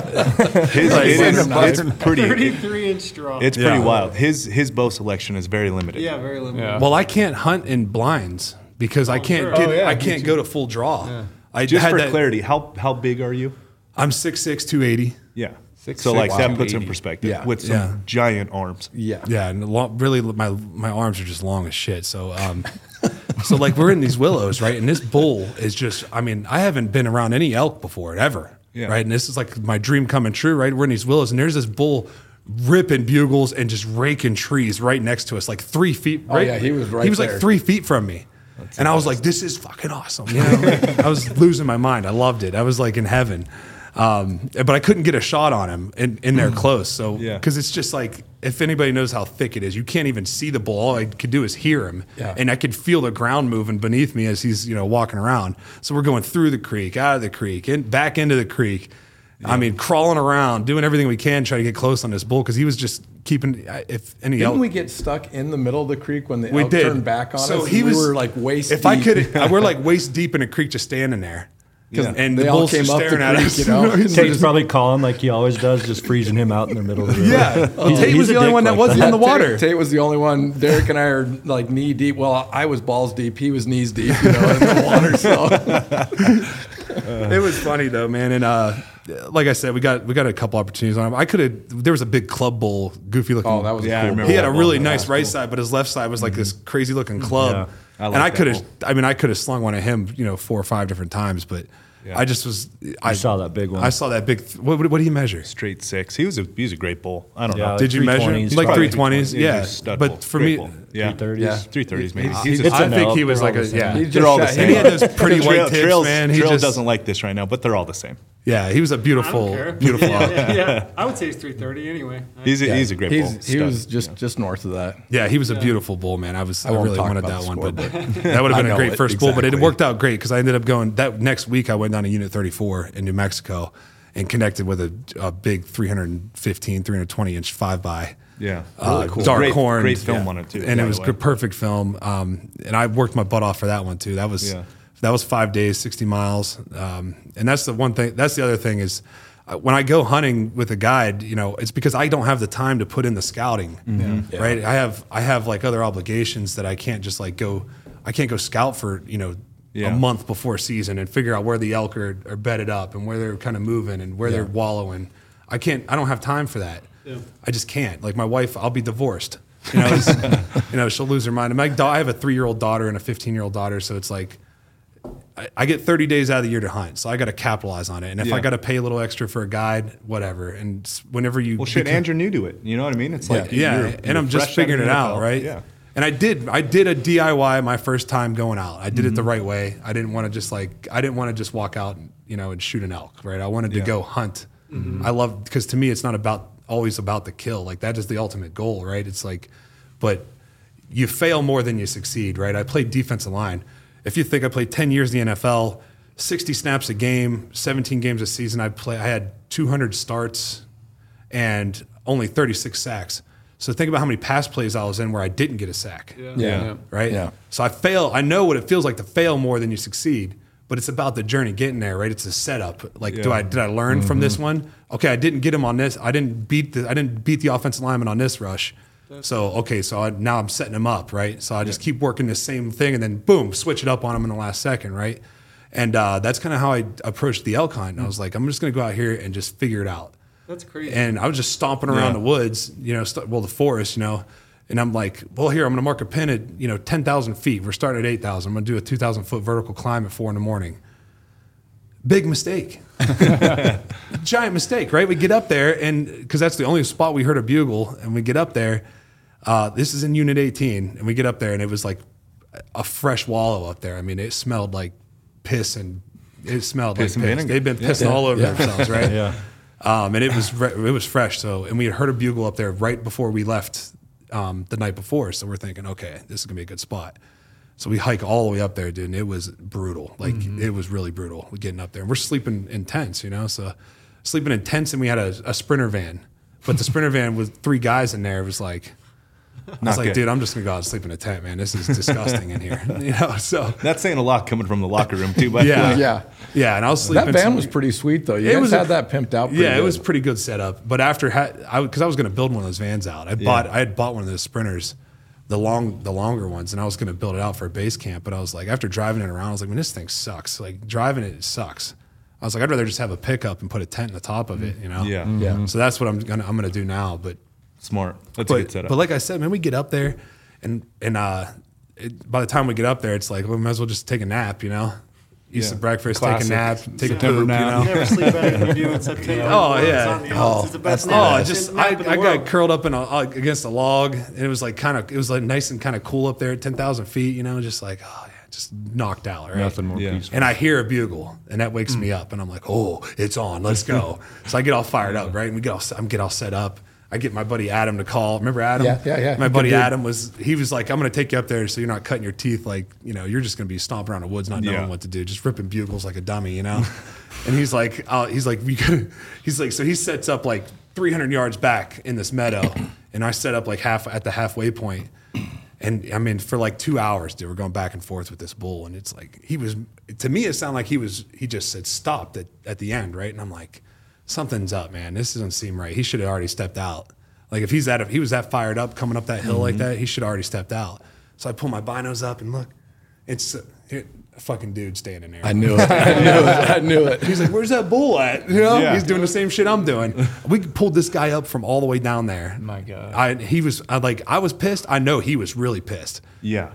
Speaker 2: His,
Speaker 4: Like,
Speaker 2: it is, it's pretty.
Speaker 1: thirty-three inch draw.
Speaker 2: It's pretty
Speaker 4: Yeah.
Speaker 2: wild. His his bow selection is very limited.
Speaker 1: yeah, very limited.
Speaker 3: Yeah.
Speaker 4: well, I can't hunt in blinds because I can't
Speaker 1: sure.
Speaker 4: get
Speaker 3: Oh, yeah,
Speaker 4: I can't go to full draw. I
Speaker 2: Just
Speaker 4: had
Speaker 2: for
Speaker 4: that-
Speaker 2: clarity, how how big are you?
Speaker 4: I'm 6'6", 280.
Speaker 2: Yeah.
Speaker 3: Six,
Speaker 2: so
Speaker 3: six,
Speaker 2: like that
Speaker 3: wow.
Speaker 2: puts in perspective
Speaker 5: Yeah.
Speaker 2: with some
Speaker 4: Yeah.
Speaker 2: giant arms.
Speaker 5: Yeah.
Speaker 4: Yeah, and lo- really, my my arms are just long as shit. So, um, so like we're in these willows, right? And this bull is just, I mean, I haven't been around any elk before ever,
Speaker 2: Yeah.
Speaker 4: right? And this is like my dream coming true, right? We're in these willows, and there's this bull ripping bugles and just raking trees right next to us, like three feet. Right?
Speaker 5: yeah, he was right
Speaker 4: He was
Speaker 5: there.
Speaker 4: like three feet from me. and I was like, "This is fucking awesome!" You know, I was losing my mind. I loved it. I was like in heaven, um, but I couldn't get a shot on him in, in there close. So
Speaker 2: Yeah.
Speaker 4: because it's just like if anybody knows how thick it is, you can't even see the bull. All I could do is hear him,
Speaker 5: Yeah.
Speaker 4: and I could feel the ground moving beneath me as he's you know walking around. So we're going through the creek, out of the creek, and back into the creek. I mean, crawling around, doing everything we can, try to get close on this bull because he was just keeping. If any
Speaker 5: Didn't
Speaker 4: elk,
Speaker 5: we get stuck in the middle of the creek when the
Speaker 4: we
Speaker 5: elk
Speaker 4: did
Speaker 5: turned back on
Speaker 4: so
Speaker 5: us?
Speaker 4: He
Speaker 5: and
Speaker 4: was
Speaker 5: we were like waist
Speaker 4: If I could, we're like waist deep in a creek, just standing there. 'Cause-
Speaker 2: Yeah.
Speaker 4: And
Speaker 5: They
Speaker 4: the
Speaker 5: all came up the
Speaker 4: staring at
Speaker 5: creek,
Speaker 4: us.
Speaker 5: you know?
Speaker 4: He's
Speaker 6: Tate's probably calling like he always does, just freezing him out in the middle of the river.
Speaker 4: yeah,
Speaker 6: He's-
Speaker 4: Tate
Speaker 6: he's
Speaker 4: was the only
Speaker 6: dick
Speaker 4: one that
Speaker 6: like
Speaker 4: wasn't
Speaker 6: that.
Speaker 4: in the water.
Speaker 5: Tate, Tate was the only one. Derek and I are like knee deep. Well, I was balls deep. He was knees deep, you know, in the water. So
Speaker 4: it was funny though, man. And uh, like I said, we got we got a couple opportunities on him. I could have. There was a big club bull, goofy looking.
Speaker 5: Oh, that was a
Speaker 2: Yeah, I
Speaker 5: cool
Speaker 2: remember
Speaker 4: He had a really nice right side, but his left side was like this crazy looking club.
Speaker 2: Yeah, I like
Speaker 4: and I could have. I mean, I could have slung one at him, you know, four or five different times, but
Speaker 2: Yeah.
Speaker 4: I just was. I
Speaker 6: saw that big one.
Speaker 4: I saw that big. What, what, what do you measure?
Speaker 2: Straight six. He was a he was a great bull. I don't
Speaker 6: Yeah,
Speaker 2: know.
Speaker 6: like
Speaker 4: Did you measure
Speaker 6: 320s,
Speaker 4: like three twenties? Yeah, but for
Speaker 2: Great
Speaker 4: me,
Speaker 2: bull. Yeah,
Speaker 6: 330s.
Speaker 5: Yeah.
Speaker 2: three thirties maybe.
Speaker 5: He's-
Speaker 2: He's a-
Speaker 6: It's
Speaker 4: I think
Speaker 6: elk,
Speaker 4: he was like a
Speaker 6: the
Speaker 4: yeah.
Speaker 5: He
Speaker 2: they're all the same.
Speaker 4: And he had those pretty
Speaker 2: Trail-
Speaker 4: white tips,
Speaker 2: Trails,
Speaker 4: man. He
Speaker 2: Trails
Speaker 4: just
Speaker 2: doesn't like this right now, but they're all the same.
Speaker 4: yeah, he was a beautiful, beautiful.
Speaker 1: Yeah, yeah, yeah. I would say he's three thirty anyway.
Speaker 2: He's a,
Speaker 5: Yeah.
Speaker 2: he's a great bull.
Speaker 5: He
Speaker 2: Stud.
Speaker 5: was just just north of that.
Speaker 4: Yeah, he was a beautiful bull, man. I was I,
Speaker 5: won't
Speaker 4: really wanted that one, but
Speaker 5: but-
Speaker 4: that would have been a great
Speaker 5: it,
Speaker 4: first bull. But it worked out great because I ended up going that next week. I went down to Unit 34 in New Mexico and connected with a, a big 315, 320 inch five by.
Speaker 2: Yeah.
Speaker 4: Uh,
Speaker 2: Really cool.
Speaker 4: Dark
Speaker 2: Great-
Speaker 4: horn,
Speaker 2: great film on it, too,
Speaker 4: and it was
Speaker 2: way.
Speaker 4: good, perfect film. Um, and I worked my butt off for that one too. That was
Speaker 2: Yeah.
Speaker 4: that was five days, sixty miles. Um, and that's the one thing. That's the other thing is uh, when I go hunting with a guide, you know, it's because I don't have the time to put in the scouting,
Speaker 2: Mm-hmm.
Speaker 4: right? I have I have like other obligations that I can't just like go. I can't go scout for you know.
Speaker 2: Yeah.
Speaker 4: A month before season and figure out where the elk are, are bedded up and where they're kind of moving and where they're wallowing. I can't. I don't have time for that. I just can't. Like my wife, I'll be divorced. You know, you know, she'll lose her mind. And my da- I have a three-year-old daughter and a 15-year-old daughter, so it's like I, I get 30 days out of the year to hunt, so I got to capitalize on it. And if
Speaker 2: Yeah.
Speaker 4: I got to pay a little extra for a guide, whatever. And whenever you
Speaker 2: Well, shit,
Speaker 4: become-
Speaker 2: and you're new to it. You know what I mean? It's like
Speaker 4: yeah,
Speaker 2: you're-
Speaker 4: and
Speaker 2: you're
Speaker 4: I'm just
Speaker 2: fresh out of
Speaker 4: figuring it out, right?
Speaker 2: Yeah.
Speaker 4: And I did, I did a DIY my first time going out. I did it
Speaker 2: Mm-hmm.
Speaker 4: the right way. I didn't want to just like, I didn't want to just walk out, and, you know, and shoot an elk, right? I wanted to
Speaker 2: Yeah.
Speaker 4: go hunt.
Speaker 2: Mm-hmm.
Speaker 4: I love because to me, it's not about always about the kill. Like that is the ultimate goal, right? It's like, but you fail more than you succeed, right? I played defensive line. If you think I played 10 years in the NFL, 60 snaps a game, 17 games a season, I play. I had 200 starts and only 36 sacks. So think about how many pass plays I was in where I didn't get a sack.
Speaker 5: Yeah.
Speaker 4: Right?
Speaker 5: Yeah.
Speaker 4: So I fail. I know what it feels like to fail more than you succeed, but it's about the journey getting there, right? It's a setup. Like, do I did I learn from this one? Okay, I didn't get him on this. I didn't beat the I didn't beat the offensive lineman on this rush. So okay, so I, now I'm setting him up, right? So I just keep working the same thing, and then boom, switch it up on him in the last second, right? And uh, that's kind of how I approached the elk hunt. I was like, I'm just going to go out here and just figure it out.
Speaker 1: That's crazy.
Speaker 4: And I was just stomping around
Speaker 2: Yeah.
Speaker 4: the woods, you know, st- well, the forest, you know. And I'm like, well, here, I'm going to mark a pin at, you know, 10,000 feet. We're starting at 8,000. I'm going to do a 2,000 foot vertical climb at four in the morning. Big mistake. Giant mistake, right? We get up there, and because that's the only spot we heard a bugle, and we get up there. Uh, this is in Unit 18, and we get up there, and it was like a fresh wallow up there. I mean, it smelled like piss and it smelled
Speaker 2: Piss
Speaker 4: like piss.
Speaker 2: vinegar.
Speaker 4: They've been pissing all over themselves, right?
Speaker 6: Yeah.
Speaker 4: Um, and it was re- it was fresh. So, and we had heard a bugle up there right before we left um, the night before. So we're thinking, okay, this is gonna be a good spot. So we hike all the way up there, dude, and it was brutal. Like it was really brutal getting up there. And we're sleeping in tents, you know. So sleeping in tents, and we had a, a sprinter van, but the sprinter van with three guys in there it was like. I was like,
Speaker 2: good.
Speaker 4: dude, I'm just gonna go out and sleep in a tent, man. This is disgusting in here, you know. So
Speaker 2: That's saying a lot coming from the locker room too. But
Speaker 4: yeah,
Speaker 5: Yeah.
Speaker 4: yeah. And I was sleeping.
Speaker 5: That van
Speaker 4: some-
Speaker 5: was pretty sweet though. You
Speaker 4: It
Speaker 5: guys
Speaker 4: was a-
Speaker 5: had that pimped out. Pretty
Speaker 4: yeah, it was pretty good setup. But after ha- I because I was going to build one of those vans out. I bought I had bought one of those sprinters, the long the longer ones, and I was going to build it out for a base camp. But I was like, after driving it around, I was like, man, this thing sucks. Like driving it sucks. I was like, I'd rather just have a pickup and put a tent in the top of it. You know.
Speaker 2: Yeah.
Speaker 5: Yeah.
Speaker 4: So that's what I'm gonna I'm gonna do now. But
Speaker 2: smart. That's a good
Speaker 4: but,
Speaker 2: setup.
Speaker 4: but like I said, man, we get up there, and and uh, it, by the time we get up there, it's like well, we might as well just take a nap. You know. Eat
Speaker 2: Yeah.
Speaker 4: some breakfast,
Speaker 3: Classic
Speaker 4: take a nap, take a
Speaker 3: September
Speaker 4: poop,
Speaker 3: nap.
Speaker 4: you know.
Speaker 1: You never sleep better than you do in September.
Speaker 4: Oh,
Speaker 1: when it's
Speaker 4: yeah.
Speaker 1: on the ice. It's the best
Speaker 4: Oh,
Speaker 1: nap-
Speaker 4: just
Speaker 1: nap
Speaker 4: I, I got curled up in a, uh, against a log, and it was like kind of it was like nice and kind of cool up there at ten thousand feet. You know, just like oh yeah, just knocked out. Right?
Speaker 3: Nothing more
Speaker 2: Yeah.
Speaker 3: peaceful.
Speaker 4: And I hear a bugle, and that wakes me up, and I'm like, oh, it's on, let's go. so I get all fired up, right? And we get all I'm get all set up. I get my buddy Adam to call. Remember Adam?
Speaker 5: Yeah, yeah, yeah.
Speaker 4: My
Speaker 5: Good
Speaker 4: buddy
Speaker 5: dude.
Speaker 4: Adam was he was like, I'm gonna take you up there so you're not cutting your teeth like you know you're just gonna be stomping around the woods not knowing
Speaker 2: Yeah.
Speaker 4: what to do, just ripping bugles like a dummy, you know. and he's like, uh, he's like, we could. He's like, so he sets up like 300 yards back in this meadow, and I set up like half at the halfway point. And I mean, for like two hours, dude, we're going back and forth with this bull, and it's like he was. To me, it sounded like he was. He just said stopped at, at the end, right? And I'm like, something's up, man. This doesn't seem right. He should have already stepped out. Like if he's that, if he was that fired up coming up that hill like that, he should have already stepped out. So I pull my binos up and look, it's uh, here, a fucking dude standing there.
Speaker 5: I knew it. I knew it. I knew it.
Speaker 4: He's like, "Where's that bull at?" You know,
Speaker 2: Yeah.
Speaker 4: he's doing the same shit I'm doing. We pulled this guy up from all the way down there.
Speaker 3: My God.
Speaker 4: I he was I like I was pissed. I know he was really pissed.
Speaker 2: yeah.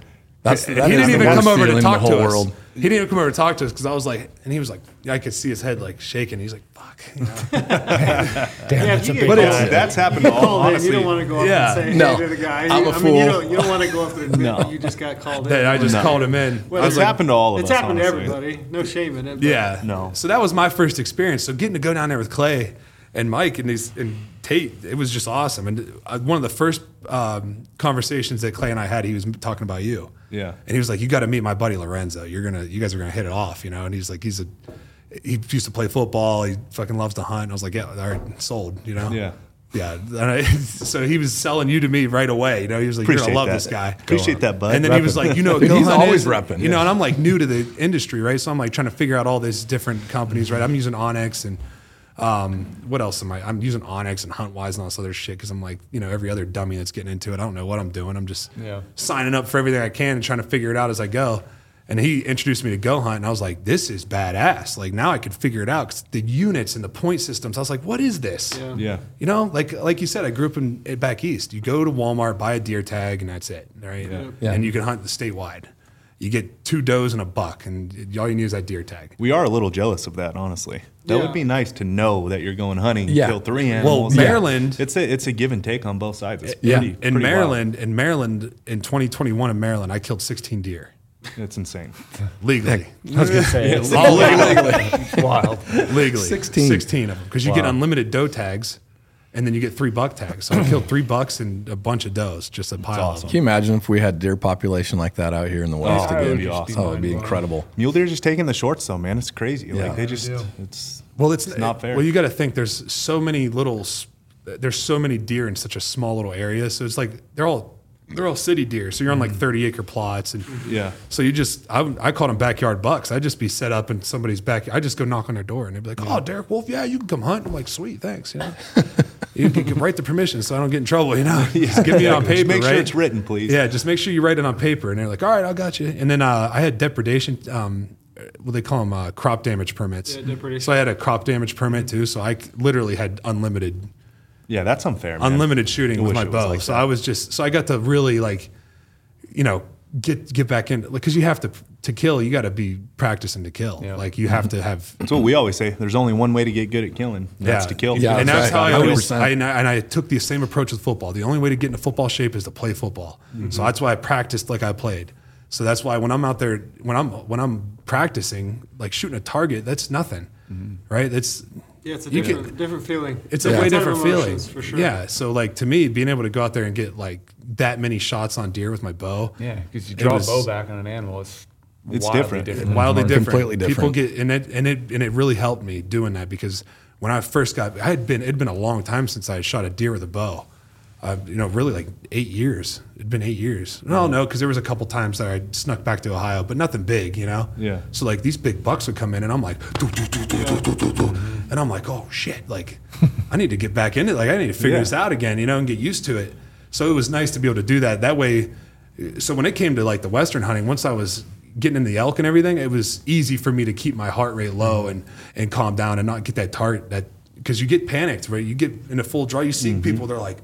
Speaker 5: That's, that
Speaker 4: he didn't even come over to talk to
Speaker 5: whole
Speaker 4: us.
Speaker 5: world.
Speaker 4: He didn't even come over to talk to us because I was like, and he was like, I could see his head like shaking. He's like, "Fuck." You know?
Speaker 1: Yeah, if you get
Speaker 2: But it's, that's happened to all,
Speaker 1: called in,
Speaker 2: honestly.
Speaker 1: you don't want to go up
Speaker 4: Yeah.
Speaker 1: and say
Speaker 5: No.
Speaker 1: hey to the guy.
Speaker 5: I'm
Speaker 1: You-
Speaker 5: a
Speaker 1: I mean, you
Speaker 5: fool.
Speaker 1: don't, you don't want to go up there and admit
Speaker 3: No.
Speaker 1: you just got called in.
Speaker 4: That I just
Speaker 2: No.
Speaker 4: called him in.
Speaker 1: Well,
Speaker 2: It's
Speaker 4: like,
Speaker 2: happened to all of
Speaker 1: It's
Speaker 2: us.
Speaker 1: It's happened to everybody. No shame in it. but-
Speaker 4: Yeah.
Speaker 2: No.
Speaker 4: So that was my first experience. So getting to go down there with Clay and Mike and these and Tate, it was just awesome. And uh, one of the first um, conversations that Clay and I had, he was talking about you.
Speaker 2: Yeah.
Speaker 4: And he was like, "You got to meet my buddy Lorenzo. You're gonna, you guys are gonna hit it off, you know." And he's like, "He's a, he used to play football. He fucking loves to hunt." And I was like, "Yeah, all right, sold," you know.
Speaker 2: Yeah.
Speaker 4: Yeah. And I, so he was selling you to me right away. You know, he was like, "You're
Speaker 2: Appreciate
Speaker 4: gonna love
Speaker 2: that.
Speaker 4: this guy."
Speaker 2: Appreciate that, bud.
Speaker 4: And then he was like, you know, what
Speaker 5: He's always
Speaker 4: is?
Speaker 5: repping,
Speaker 4: You know,
Speaker 5: yeah.
Speaker 4: and I'm like new to the industry, right? So I'm like trying to figure out all these different companies, right? I'm using Onyx and um, what else am I? I'm using onX and Huntwise and all this other shit because I'm like, you know, every other dummy that's getting into it. I don't know what I'm doing. I'm just
Speaker 3: Yeah.
Speaker 4: signing up for everything I can and trying to figure it out as I go. And he introduced me to Go Hunt, and I was like, "This is badass!" Like now I could figure it out because the units and the point systems. I was like, "What is this?"
Speaker 1: Yeah.
Speaker 2: Yeah.
Speaker 4: You know, like like you said, I grew up in back east. You go to Walmart, buy a deer tag, and that's it, right?
Speaker 5: Yeah.
Speaker 4: And you can hunt the statewide. You get two does and a buck, and all you need is that deer tag.
Speaker 2: We are a little jealous of that, honestly. That
Speaker 1: Yeah.
Speaker 2: would be nice to know that you're going hunting,
Speaker 5: Yeah.
Speaker 2: kill three animals.
Speaker 4: Well,
Speaker 2: animals.
Speaker 4: Maryland-
Speaker 2: it's a it's a give and take on both sides. It's
Speaker 5: Yeah.
Speaker 4: In
Speaker 2: pretty wild.
Speaker 4: Maryland, in Maryland, in 2021 in Maryland, I killed 16 deer
Speaker 2: it's insane.
Speaker 4: legally.
Speaker 6: I was gonna say it's
Speaker 4: All legally.
Speaker 6: wild.
Speaker 4: legally
Speaker 5: 16.
Speaker 4: 16 of them because you get unlimited doe tags and then you get three buck tags so i killed three bucks and a bunch of does just a pile of
Speaker 5: Can you imagine if we had deer population like that out here in the oh, West
Speaker 2: Oh, that
Speaker 5: again?
Speaker 2: would be awesome.
Speaker 5: Oh, it'd be incredible.
Speaker 2: Mule deer just taking the shorts though, man. It's crazy.
Speaker 5: Yeah.
Speaker 2: Like they just it's
Speaker 4: well it's,
Speaker 2: not fair.
Speaker 4: well you got to think there's so many little there's so many deer in such a small little area so it's like they're all they're all city deer so you're on like 30 acre plots and
Speaker 2: Yeah.
Speaker 4: so you just I, I call them backyard bucks i'd just be set up in somebody's back i just go knock on their door and they'd be like oh derek wolfe yeah you can come hunt i'm like sweet thanks you know you can, can write the permission so i don't get in trouble you know just give me it on
Speaker 2: Just
Speaker 4: paper
Speaker 2: make sure it's written, please.
Speaker 4: Yeah, just make sure you write it on paper. And they're like, all right, I got you. And then uh, I had depredation um, what they call them uh, crop damage permits.
Speaker 1: Yeah,
Speaker 4: so I had a crop damage permit too. So I literally had unlimited
Speaker 2: Yeah, that's unfair. Man.
Speaker 4: unlimited shooting
Speaker 2: I
Speaker 4: with my
Speaker 2: it
Speaker 4: bow.
Speaker 2: like
Speaker 4: so
Speaker 2: that.
Speaker 4: I was just so I got to really like, you know, get get back in because you have to to kill. You got to be practicing to kill. Like you have to have.
Speaker 2: That's what we always say. There's only one way to get good at killing. and That's
Speaker 4: Yeah.
Speaker 2: to kill.
Speaker 5: Yeah.
Speaker 4: and that's how
Speaker 5: right.
Speaker 4: I always
Speaker 5: 100%.
Speaker 4: I, and I and I took the same approach with football. The only way to get into football shape is to play football.
Speaker 2: Mm-hmm.
Speaker 4: So that's why I practiced like I played. So that's why when I'm out there when I'm when I'm practicing like shooting a target, that's nothing,
Speaker 2: Mm-hmm.
Speaker 4: right? It's
Speaker 1: Yeah, it's a
Speaker 4: You
Speaker 1: different,
Speaker 4: can-
Speaker 1: different feeling.
Speaker 4: it's a
Speaker 5: Yeah.
Speaker 4: way
Speaker 1: It's
Speaker 4: different
Speaker 1: different
Speaker 4: feeling
Speaker 1: emotions, for sure.
Speaker 4: Yeah. So like to me, being able to go out there and get like that many shots on deer with my bow,
Speaker 3: Yeah, because you
Speaker 4: It
Speaker 3: draw
Speaker 4: was-
Speaker 3: a bow back on an animal, it's
Speaker 2: It's
Speaker 3: wildly
Speaker 2: different.
Speaker 3: different.
Speaker 4: wildly different.
Speaker 5: Completely different.
Speaker 4: People
Speaker 5: different.
Speaker 4: get and it and it and it really helped me doing that because when I first got, I had been it'd been a long time since I had shot a deer with a bow. Uh, you know, really like eight years. It'd been eight years. No, no, because there was a couple times that I snuck back to Ohio, but nothing big, you know.
Speaker 2: Yeah.
Speaker 4: So like these big bucks would come in, and I'm like, and I'm like, oh shit, like I need to get back into it. Like I need to figure
Speaker 2: Yeah.
Speaker 4: this out again, you know, and get used to it. So it was nice to be able to do that. That way, so when it came to like the western hunting, once I was getting in the elk and everything, it was easy for me to keep my heart rate low and and calm down and not get that tart that because you get panicked, right? You get in a full draw. You see people, they're like,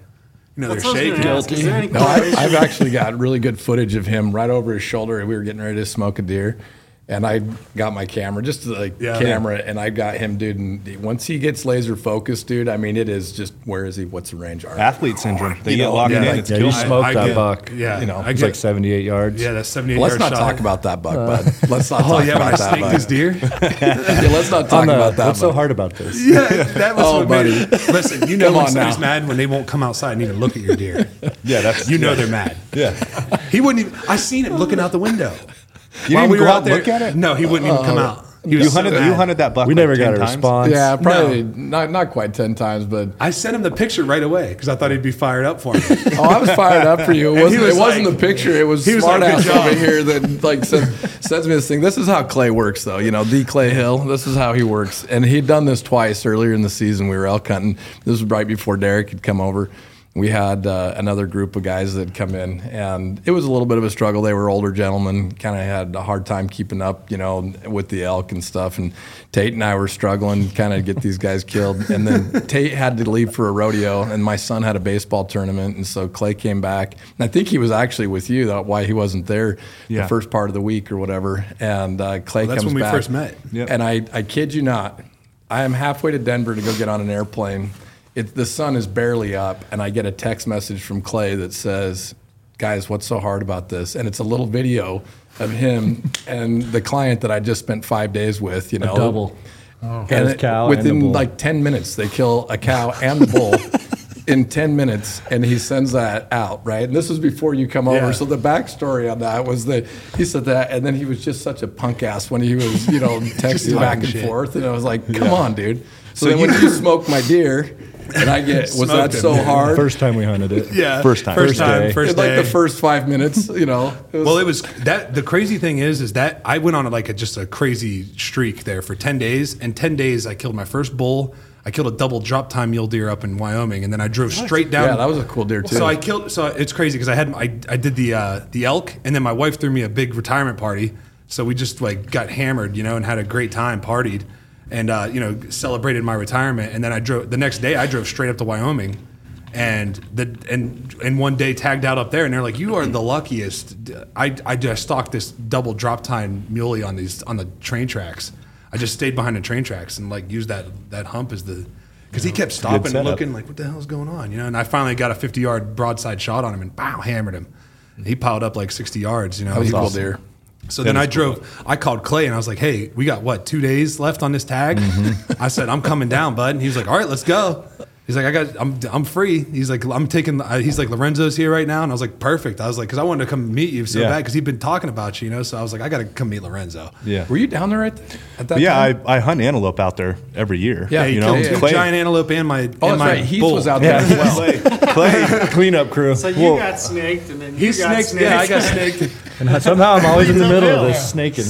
Speaker 4: you know,
Speaker 1: That's
Speaker 4: they're
Speaker 1: what I
Speaker 4: shaking.
Speaker 1: gonna ask. Is there any
Speaker 5: No, I,
Speaker 1: correlation?
Speaker 5: I've actually got really good footage of him right over his shoulder. We were getting ready to smoke a deer, and I got my camera, just the
Speaker 4: Yeah.
Speaker 5: camera, and I got him, dude. And once he gets laser focused, dude, I mean, it is just where is he? What's the range? Are
Speaker 2: Athlete syndrome. They
Speaker 5: You
Speaker 2: get
Speaker 5: know,
Speaker 2: locked
Speaker 4: yeah,
Speaker 2: in.
Speaker 4: like-
Speaker 2: It's
Speaker 6: Yeah, you
Speaker 2: them.
Speaker 6: smoked
Speaker 4: I
Speaker 6: that
Speaker 4: get-
Speaker 6: buck.
Speaker 4: yeah,
Speaker 6: you know,
Speaker 4: I
Speaker 6: it's
Speaker 4: get-
Speaker 6: like 78 yards.
Speaker 4: Yeah, that's 78
Speaker 5: Let's
Speaker 4: yard
Speaker 5: not
Speaker 4: shot.
Speaker 5: talk about that buck, uh, bud. Let's not
Speaker 4: Oh
Speaker 5: talk
Speaker 4: yeah, when I
Speaker 5: about that
Speaker 4: snaked
Speaker 5: buck.
Speaker 4: this deer.
Speaker 5: Yeah, let's not talk
Speaker 6: the-
Speaker 5: about that.
Speaker 6: what's so hard about this?
Speaker 4: Yeah, that was
Speaker 5: Oh,
Speaker 4: what
Speaker 5: buddy.
Speaker 4: it. Listen, you know
Speaker 5: Come
Speaker 4: when
Speaker 5: on
Speaker 4: somebody's
Speaker 5: now.
Speaker 4: mad when they won't come outside and even look at your deer.
Speaker 2: Yeah, that's
Speaker 4: You know they're mad.
Speaker 2: Yeah.
Speaker 4: He wouldn't even. I seen him looking out the window.
Speaker 2: You
Speaker 4: While
Speaker 2: didn't
Speaker 4: we
Speaker 2: even
Speaker 4: were
Speaker 2: go out and
Speaker 4: there-
Speaker 2: look at it.
Speaker 4: No, he wouldn't even come uh, out. He
Speaker 2: You
Speaker 4: was so
Speaker 2: hunted.
Speaker 4: mad.
Speaker 2: You hunted that buck.
Speaker 6: We
Speaker 2: like
Speaker 6: never
Speaker 2: 10
Speaker 6: got a
Speaker 2: times?
Speaker 6: response.
Speaker 5: Yeah, probably not not quite ten times, but
Speaker 4: I sent him the picture right away because I thought he'd be fired up for me.
Speaker 5: Oh, I was fired up for you. It wasn't,
Speaker 4: was
Speaker 5: it wasn't
Speaker 4: like-
Speaker 5: the picture. It was,
Speaker 4: he was
Speaker 5: smart
Speaker 4: like,
Speaker 5: ass over here that like said, sends me this thing. This is how Clay works, though. You know, the Clay Hill. This is how he works. And he'd done this twice earlier in the season. We were elk hunting. This was right before Derek had come over. We had uh, another group of guys that had come in, and it was a little bit of a struggle. They were older gentlemen, kind of had a hard time keeping up, you know, with the elk and stuff. And Tate and I were struggling, kind of get these guys killed. And then Tate had to leave for a rodeo, and my son had a baseball tournament, and so Clay came back. And I think he was actually with you, that why he wasn't there
Speaker 2: Yeah.
Speaker 5: the first part of the week or whatever. And uh, Clay
Speaker 4: Well, that's
Speaker 5: comes
Speaker 4: when we
Speaker 5: back.
Speaker 4: first met.
Speaker 2: Yep.
Speaker 5: And I, I kid you not, I am halfway to Denver to go get on an airplane. It, the sun is barely up, and I get a text message from Clay that says, Guys, what's so hard about this? And it's a little video of him and the client that I just spent five days with, you know.
Speaker 6: a double.
Speaker 5: Oh.
Speaker 6: And
Speaker 5: it-
Speaker 6: cow and
Speaker 5: within
Speaker 6: bull.
Speaker 5: like 10 minutes, they kill a cow and the bull in 10 minutes, and he sends that out, right? And this was before you come over. So the backstory on that was that he said that, and then he was just such a punk ass when he was, you know, texting back and
Speaker 4: shit.
Speaker 5: forth. And I was like, come on, dude. So,
Speaker 2: So
Speaker 5: then
Speaker 2: you-
Speaker 5: when you smoke my deer, and I get, was that
Speaker 4: Smoked him.
Speaker 5: so hard?
Speaker 6: First time we hunted it.
Speaker 4: Yeah,
Speaker 2: First time.
Speaker 4: First,
Speaker 6: First
Speaker 4: time.
Speaker 6: day.
Speaker 4: First
Speaker 5: In like the first five minutes, you know. it was-
Speaker 4: Well, it was that. The crazy thing is, is that I went on like a, just a crazy streak there for ten days. And ten days, I killed my first bull. I killed a double drop tine mule deer up in Wyoming, and then I drove straight down.
Speaker 5: Yeah, that was a cool deer, too.
Speaker 4: So I killed. So it's crazy because I had I, I did the uh, the elk, and then my wife threw me a big retirement party. So we just like got hammered, you know, and had a great time, partied, and uh, you know celebrated my retirement. And then I drove the next day. I drove straight up to Wyoming, and the and and one day tagged out up there, and they're like, "You are the luckiest." I I just stalked this double drop tine muley on these on the train tracks. I just stayed behind the train tracks and like used that that hump as the because he kept stopping and looking like, "What the hell is going on?" You know. And I finally got a 50 yard broadside shot on him and bow hammered him. And he piled up like 60 yards. You know.
Speaker 5: That was
Speaker 4: He
Speaker 5: a cool deer.
Speaker 4: So then I drove. I called Clay and I was like, "Hey, we got what two days left on this tag?" Mm-hmm. I said, "I'm coming down, bud." And he was like, "All right, let's go." He's like, "I got, I'm, I'm free." He's like, "I'm taking." uh, He's like, "Lorenzo's here right now," and I was like, "Perfect." I was like, "Cause I wanted to come meet you so
Speaker 2: Yeah.
Speaker 4: bad because he'd been talking about you, you know." So I was like, "I got to come meet Lorenzo."
Speaker 2: Yeah.
Speaker 5: Were you down there at, at that
Speaker 2: yeah,
Speaker 5: time?
Speaker 2: I, I hunt antelope out there every year.
Speaker 5: Yeah,
Speaker 4: Hey,
Speaker 2: you
Speaker 4: you
Speaker 2: know,
Speaker 4: killed two
Speaker 2: Clay,
Speaker 4: giant antelope and my
Speaker 5: Oh,
Speaker 4: and my
Speaker 5: right. Heath
Speaker 4: bull.
Speaker 5: was out there as well.
Speaker 2: Clay, Clay,
Speaker 6: Cleanup crew.
Speaker 1: So you
Speaker 2: Well-
Speaker 1: got snaked, and then you got
Speaker 4: snaked. Yeah, I got snaked.
Speaker 6: And somehow I'm always in the middle of
Speaker 1: Yeah.
Speaker 6: this snaking.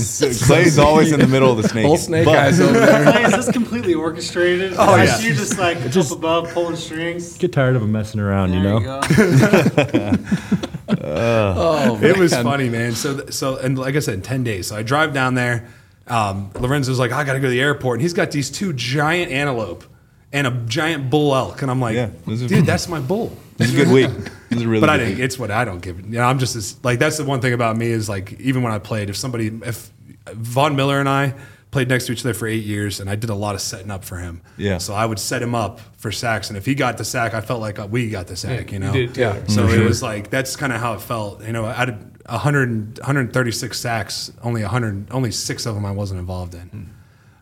Speaker 2: Clay's always in the middle of the snake.
Speaker 5: Whole snake
Speaker 2: But-
Speaker 5: eyes over there.
Speaker 1: Hey, is this completely orchestrated?
Speaker 4: Oh, yeah.
Speaker 1: You're just like up above pulling strings.
Speaker 6: Get tired of him messing around, you
Speaker 1: There
Speaker 6: know?
Speaker 1: go.
Speaker 5: Oh,
Speaker 4: It was funny, man. So, so, and like I said, ten days. So I drive down there. um, Lorenzo's like, I got to go to the airport, and he's got these two giant antelope and a giant bull elk, and I'm like,
Speaker 2: Yeah,
Speaker 4: dude, that's my bull.
Speaker 2: This is a good week. This is a really
Speaker 4: But I
Speaker 2: good
Speaker 4: didn't.
Speaker 2: week.
Speaker 4: It's what I don't give. You know, I'm just as, like that's the one thing about me is like even when I played, if somebody, if Von Miller and I played next to each other for eight years, and I did a lot of setting up for him.
Speaker 2: Yeah.
Speaker 4: So I would set him up for sacks, and if he got the sack, I felt like we got the sack.
Speaker 3: Yeah,
Speaker 4: you
Speaker 3: you
Speaker 4: know.
Speaker 3: did, yeah.
Speaker 4: So it was like that's kind of how it felt. You know, I had 100, 136 sacks, only 100, only six of them I wasn't involved in.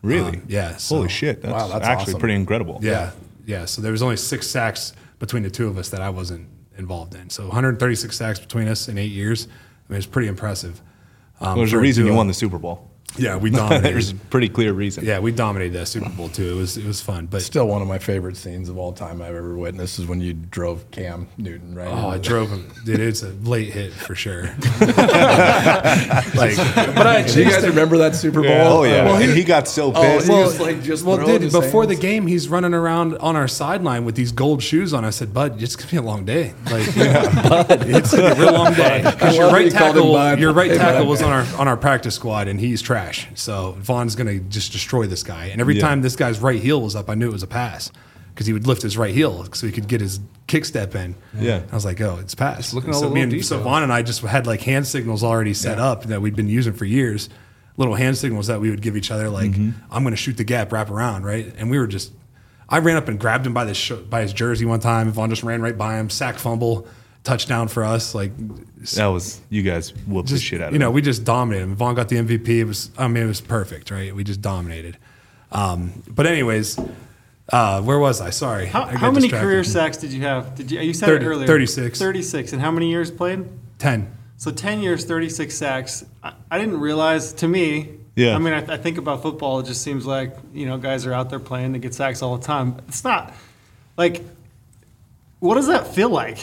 Speaker 2: Really?
Speaker 4: Um, yeah, so-
Speaker 2: Holy shit. That's,
Speaker 5: Wow, that's
Speaker 2: actually
Speaker 5: awesome.
Speaker 2: pretty incredible.
Speaker 4: Yeah, yeah. So there was only six sacks between the two of us that I wasn't involved in. So 136 sacks between us in eight years. I mean, it's pretty impressive. Um,
Speaker 2: Well, there's a reason you won the Super Bowl.
Speaker 4: Yeah, we
Speaker 2: there's
Speaker 4: dominated.
Speaker 2: a pretty clear reason.
Speaker 4: yeah, we dominated that Super Bowl too. It was it was fun. But
Speaker 5: Still one of my favorite scenes of all time I've ever witnessed is when you drove Cam Newton right.
Speaker 4: oh, I
Speaker 5: into
Speaker 4: drove him. Dude, it's a late hit for sure. like, but I
Speaker 5: Do you guys remember that Super Bowl?
Speaker 2: Oh, yeah.
Speaker 4: Well, he-
Speaker 2: and he got so
Speaker 5: Oh,
Speaker 2: pissed.
Speaker 5: he was like just
Speaker 4: well,
Speaker 5: throwing
Speaker 4: dude,
Speaker 5: his
Speaker 4: before the
Speaker 5: hands.
Speaker 4: game, he's running around on our sideline with these gold shoes on. I said, "Bud, it's gonna be a long day. Like, Bud, it's gonna be a real long day because your
Speaker 5: love that
Speaker 4: right
Speaker 5: you called him
Speaker 4: tackle,
Speaker 5: Bud.
Speaker 4: your right
Speaker 5: Hey,
Speaker 4: tackle was on our on our practice squad, and he's trash. So Von's gonna just destroy this guy. And every
Speaker 2: Yeah.
Speaker 4: time this guy's right heel was up, I knew it was a pass because he would lift his right heel so he could get his kick step in.
Speaker 2: Yeah.
Speaker 4: I was like, "Oh, it's pass."
Speaker 3: looking at
Speaker 4: so me and so. Von and I just had like hand signals already set up that we'd been using for years. Little hand signals that we would give each other, like
Speaker 2: Mm-hmm.
Speaker 4: I'm going to shoot the gap, wrap around, right? And we were just, I ran up and grabbed him by the sh- by his jersey one time. Von just ran right by him, sack fumble, touchdown for us. Like,
Speaker 2: that was, you guys whooped the shit out of
Speaker 4: you know,
Speaker 2: him.
Speaker 4: we just dominated him. Von got the MVP. It was, I mean, it was perfect, right? We just dominated. Um, but anyways, uh, where was I? Sorry,
Speaker 1: How,
Speaker 4: I got
Speaker 1: how many
Speaker 4: distracted.
Speaker 1: career sacks did you have? Did you? You said
Speaker 4: 30
Speaker 1: it earlier.
Speaker 4: 36.
Speaker 1: 36. And how many years played?
Speaker 4: Ten.
Speaker 1: So 10 years, 36 sacks. I, I didn't realize, to me,
Speaker 2: Yeah.
Speaker 1: I mean, I, I think about football, it just seems like, you know, guys are out there playing, they get sacks all the time. It's not, like, what does that feel like?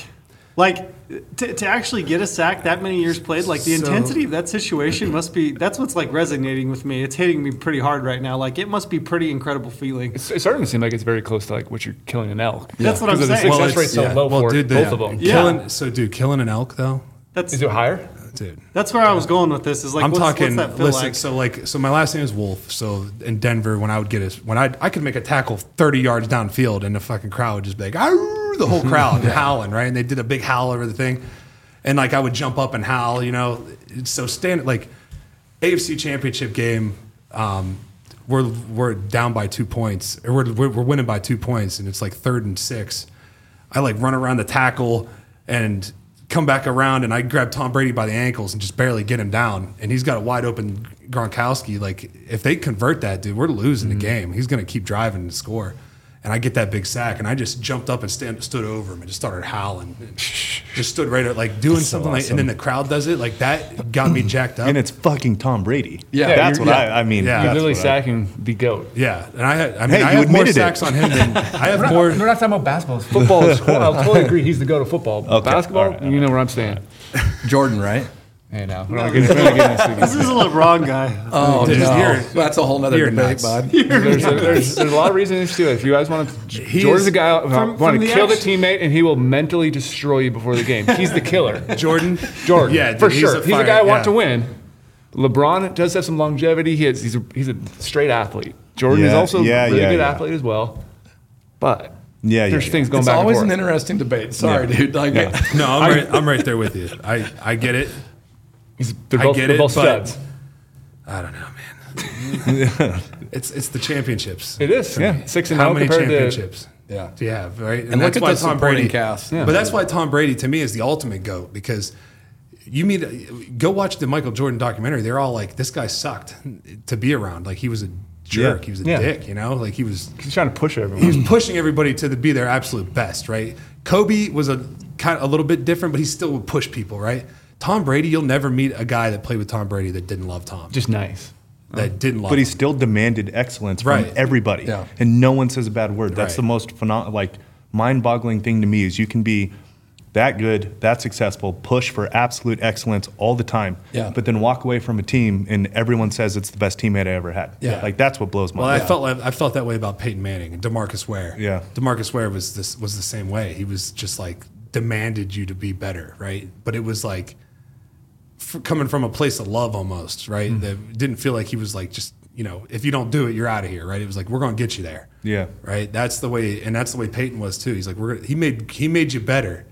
Speaker 1: Like, to, to actually get a sack that many years played, like, the
Speaker 4: So-
Speaker 1: intensity of that situation must be, that's what's, like, resonating with me. It's hitting me pretty hard right now. Like, it must be pretty incredible feeling.
Speaker 3: It's, it's starting to seem like it's very close to like what you're killing an elk.
Speaker 1: That's what I'm
Speaker 3: Because of the
Speaker 1: saying.
Speaker 3: success
Speaker 4: Well,
Speaker 3: rate's so
Speaker 4: yeah.
Speaker 3: low
Speaker 4: Well,
Speaker 3: for
Speaker 4: dude,
Speaker 3: both
Speaker 4: the-
Speaker 3: of them.
Speaker 1: Yeah.
Speaker 4: Killing, so, dude, killing an elk though,
Speaker 1: That's,
Speaker 3: Is it higher?
Speaker 4: Dude.
Speaker 1: that's where I was going with this, is like,
Speaker 4: I'm
Speaker 1: what's,
Speaker 4: talking.
Speaker 1: what's
Speaker 4: listen,
Speaker 1: like?
Speaker 4: so like, so my last name is Wolfe. So in Denver, when I would get a, when I I could make a tackle 30 yards downfield, and the fucking crowd would just be like, the whole crowd howling, right? And they did a big howl over the thing, and like I would jump up and howl, you know. So stand like AFC Championship game. Um, we're we're down by two points, or we're, we're we're winning by two points, and it's like third and six. I like run around the tackle and come back around and I grab Tom Brady by the ankles and just barely get him down. And he's got a wide open Gronkowski. Like if they convert that dude, we're losing the mm-hmm. game. He's going to keep driving and score. And I get that big sack and I just jumped up and stand, stood over him and just started howling. And just stood right there, like doing something like, and then the crowd does it. Like that got me jacked up.
Speaker 2: and it's fucking Tom Brady.
Speaker 5: Yeah,
Speaker 2: That's what
Speaker 3: yeah.
Speaker 2: I, I mean.
Speaker 4: Yeah.
Speaker 3: You're literally
Speaker 2: what I-
Speaker 3: sacking the goat.
Speaker 4: yeah, and I had, I mean,
Speaker 2: Hey,
Speaker 4: I
Speaker 2: you
Speaker 4: have more
Speaker 2: admitted it.
Speaker 4: sacks on him than I have more.
Speaker 3: We're not talking about basketball. Football is. I totally agree. He's the goat of football.
Speaker 2: Okay,
Speaker 3: Basketball,
Speaker 2: all right, all
Speaker 3: you know where I'm staying.
Speaker 5: Jordan, right?
Speaker 3: Hey, now we're not getting, we're not getting
Speaker 1: this
Speaker 3: this.
Speaker 1: is a LeBron guy.
Speaker 5: Oh
Speaker 4: Dude,
Speaker 5: no,
Speaker 4: you're-
Speaker 5: that's a whole nother
Speaker 4: you're
Speaker 5: debate,
Speaker 4: nuts.
Speaker 5: bud.
Speaker 3: There's, a, there's, there's a lot of reasons to it. If you guys want to,
Speaker 4: He
Speaker 3: Jordan's
Speaker 4: is-
Speaker 3: a guy who
Speaker 1: from-
Speaker 3: want
Speaker 1: from
Speaker 3: to
Speaker 1: the
Speaker 3: kill the teammate, and he will mentally destroy you before the game. He's the killer.
Speaker 4: Jordan,
Speaker 3: Jordan,
Speaker 4: yeah,
Speaker 3: for
Speaker 4: dude,
Speaker 3: sure. He's a,
Speaker 4: fire-
Speaker 3: guy I want
Speaker 4: yeah.
Speaker 3: to win. LeBron does have some longevity. He is, he's a, he's a straight athlete. Jordan is
Speaker 2: Yeah,
Speaker 3: also
Speaker 2: yeah,
Speaker 3: a really
Speaker 2: yeah,
Speaker 3: good
Speaker 2: yeah.
Speaker 3: athlete as well. But
Speaker 2: Yeah, yeah,
Speaker 3: there's
Speaker 2: yeah.
Speaker 3: things going back.
Speaker 5: It's
Speaker 3: back
Speaker 5: always
Speaker 3: and
Speaker 5: an
Speaker 3: forth.
Speaker 5: interesting debate. Sorry,
Speaker 2: Yeah.
Speaker 5: dude. Like,
Speaker 2: Yeah.
Speaker 4: No, I'm right, I'm right there with you. I, I get it.
Speaker 3: He's, they're
Speaker 4: I
Speaker 3: both,
Speaker 4: get
Speaker 3: they're
Speaker 4: it,
Speaker 3: both studs.
Speaker 4: I don't know, man. it's it's the championships.
Speaker 3: It is, yeah. Six and
Speaker 4: How many
Speaker 3: compared to-
Speaker 4: championships
Speaker 5: Yeah.
Speaker 4: do you have, right?
Speaker 5: And look at the supporting cast.
Speaker 3: Yeah.
Speaker 4: But that's why Tom Brady to me is the ultimate goat because you meet go watch the Michael Jordan documentary. They're all like, this guy sucked to be around. Like he was a jerk.
Speaker 2: Yeah.
Speaker 4: He was a
Speaker 3: Yeah.
Speaker 4: dick. You know, like he was
Speaker 3: He's trying to push
Speaker 4: he
Speaker 3: everyone.
Speaker 4: was pushing everybody to the, be their absolute best, right? Kobe was a kind of a little bit different, but he still would push people, right? Tom Brady, you'll never meet a guy that played with Tom Brady that didn't love Tom,
Speaker 3: Just nice.
Speaker 4: that didn't love.
Speaker 2: But he
Speaker 4: him.
Speaker 2: still demanded excellence from
Speaker 4: Right.
Speaker 2: everybody,
Speaker 5: Yeah.
Speaker 2: and no one says a bad word. That's
Speaker 4: Right.
Speaker 2: the most phenom- like mind-boggling thing to me is you can be that good, that successful, push for absolute excellence all the time,
Speaker 5: Yeah.
Speaker 2: but then walk away from a team and everyone says it's the best teammate I ever had.
Speaker 4: Yeah.
Speaker 2: like that's what blows my
Speaker 4: Well,
Speaker 2: mind.
Speaker 4: I felt like, I felt that way about Peyton Manning and Demarcus Ware.
Speaker 2: Yeah.
Speaker 4: Demarcus Ware was this was the same way. He was just like demanded you to be better, right? But it was like f- coming from a place of love almost, right?
Speaker 2: Mm-hmm.
Speaker 4: That didn't feel like he was like just you know if you don't do it, you're out of here, right? It was like we're going to get you there.
Speaker 2: Yeah.
Speaker 4: right. That's the way, and that's the way Peyton was too. He's like we're he made he made you better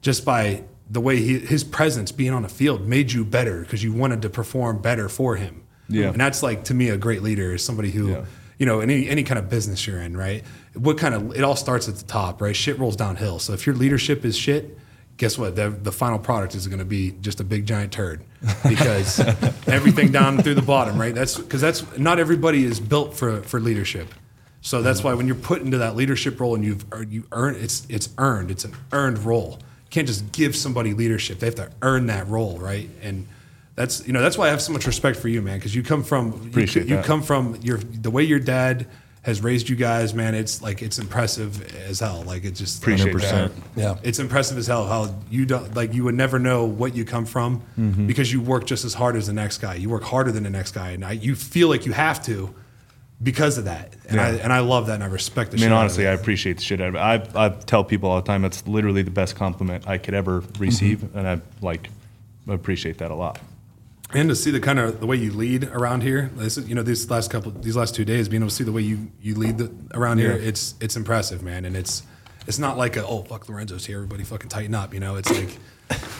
Speaker 4: just by the way he, his presence being on the field made you better because you wanted to perform better for him.
Speaker 2: Yeah.
Speaker 4: and that's like to me a great leader is somebody who.
Speaker 2: Yeah.
Speaker 4: You know, any any kind of business you're in, right? What kind of it all starts at the top, right? Shit rolls downhill. So if your leadership is shit, guess what? The, the final product is going to be just a big giant turd because everything down through the bottom, right? That's because that's not everybody is built for for leadership. So that's mm-hmm. why when you're put into that leadership role and you've earned- you earn it's it's earned. It's an earned role. You can't just give somebody leadership. They have to earn that role, right? And that's you know that's why I have so much respect for you, man, because you come from you,
Speaker 2: Appreciate
Speaker 4: you
Speaker 2: that.
Speaker 4: come from your the way your dad has raised you guys, man. It's like it's impressive as hell. Like it just
Speaker 2: Appreciate that.
Speaker 5: Yeah.
Speaker 4: it's impressive as hell how you don't like you would never know what you come from
Speaker 2: Mm-hmm.
Speaker 4: because you work just as hard as the next guy. You work harder than the next guy, and I, you feel like you have to because of that. And I
Speaker 2: Yeah.
Speaker 4: and I love that, and I respect the.
Speaker 2: I mean,
Speaker 4: shit out of
Speaker 2: honestly,
Speaker 4: it.
Speaker 2: I appreciate the shit out of it. I, I tell people all the time it's literally the best compliment I could ever receive,
Speaker 4: Mm-hmm.
Speaker 2: and I like appreciate that a lot.
Speaker 4: And to see the kind of the way you lead around here. This is, you know, these last couple, these last two days, being able to see the way you you lead the, around here, it's it's impressive, man. And it's it's not like a oh fuck Lorenzo's here, everybody fucking tighten up. You know, it's like.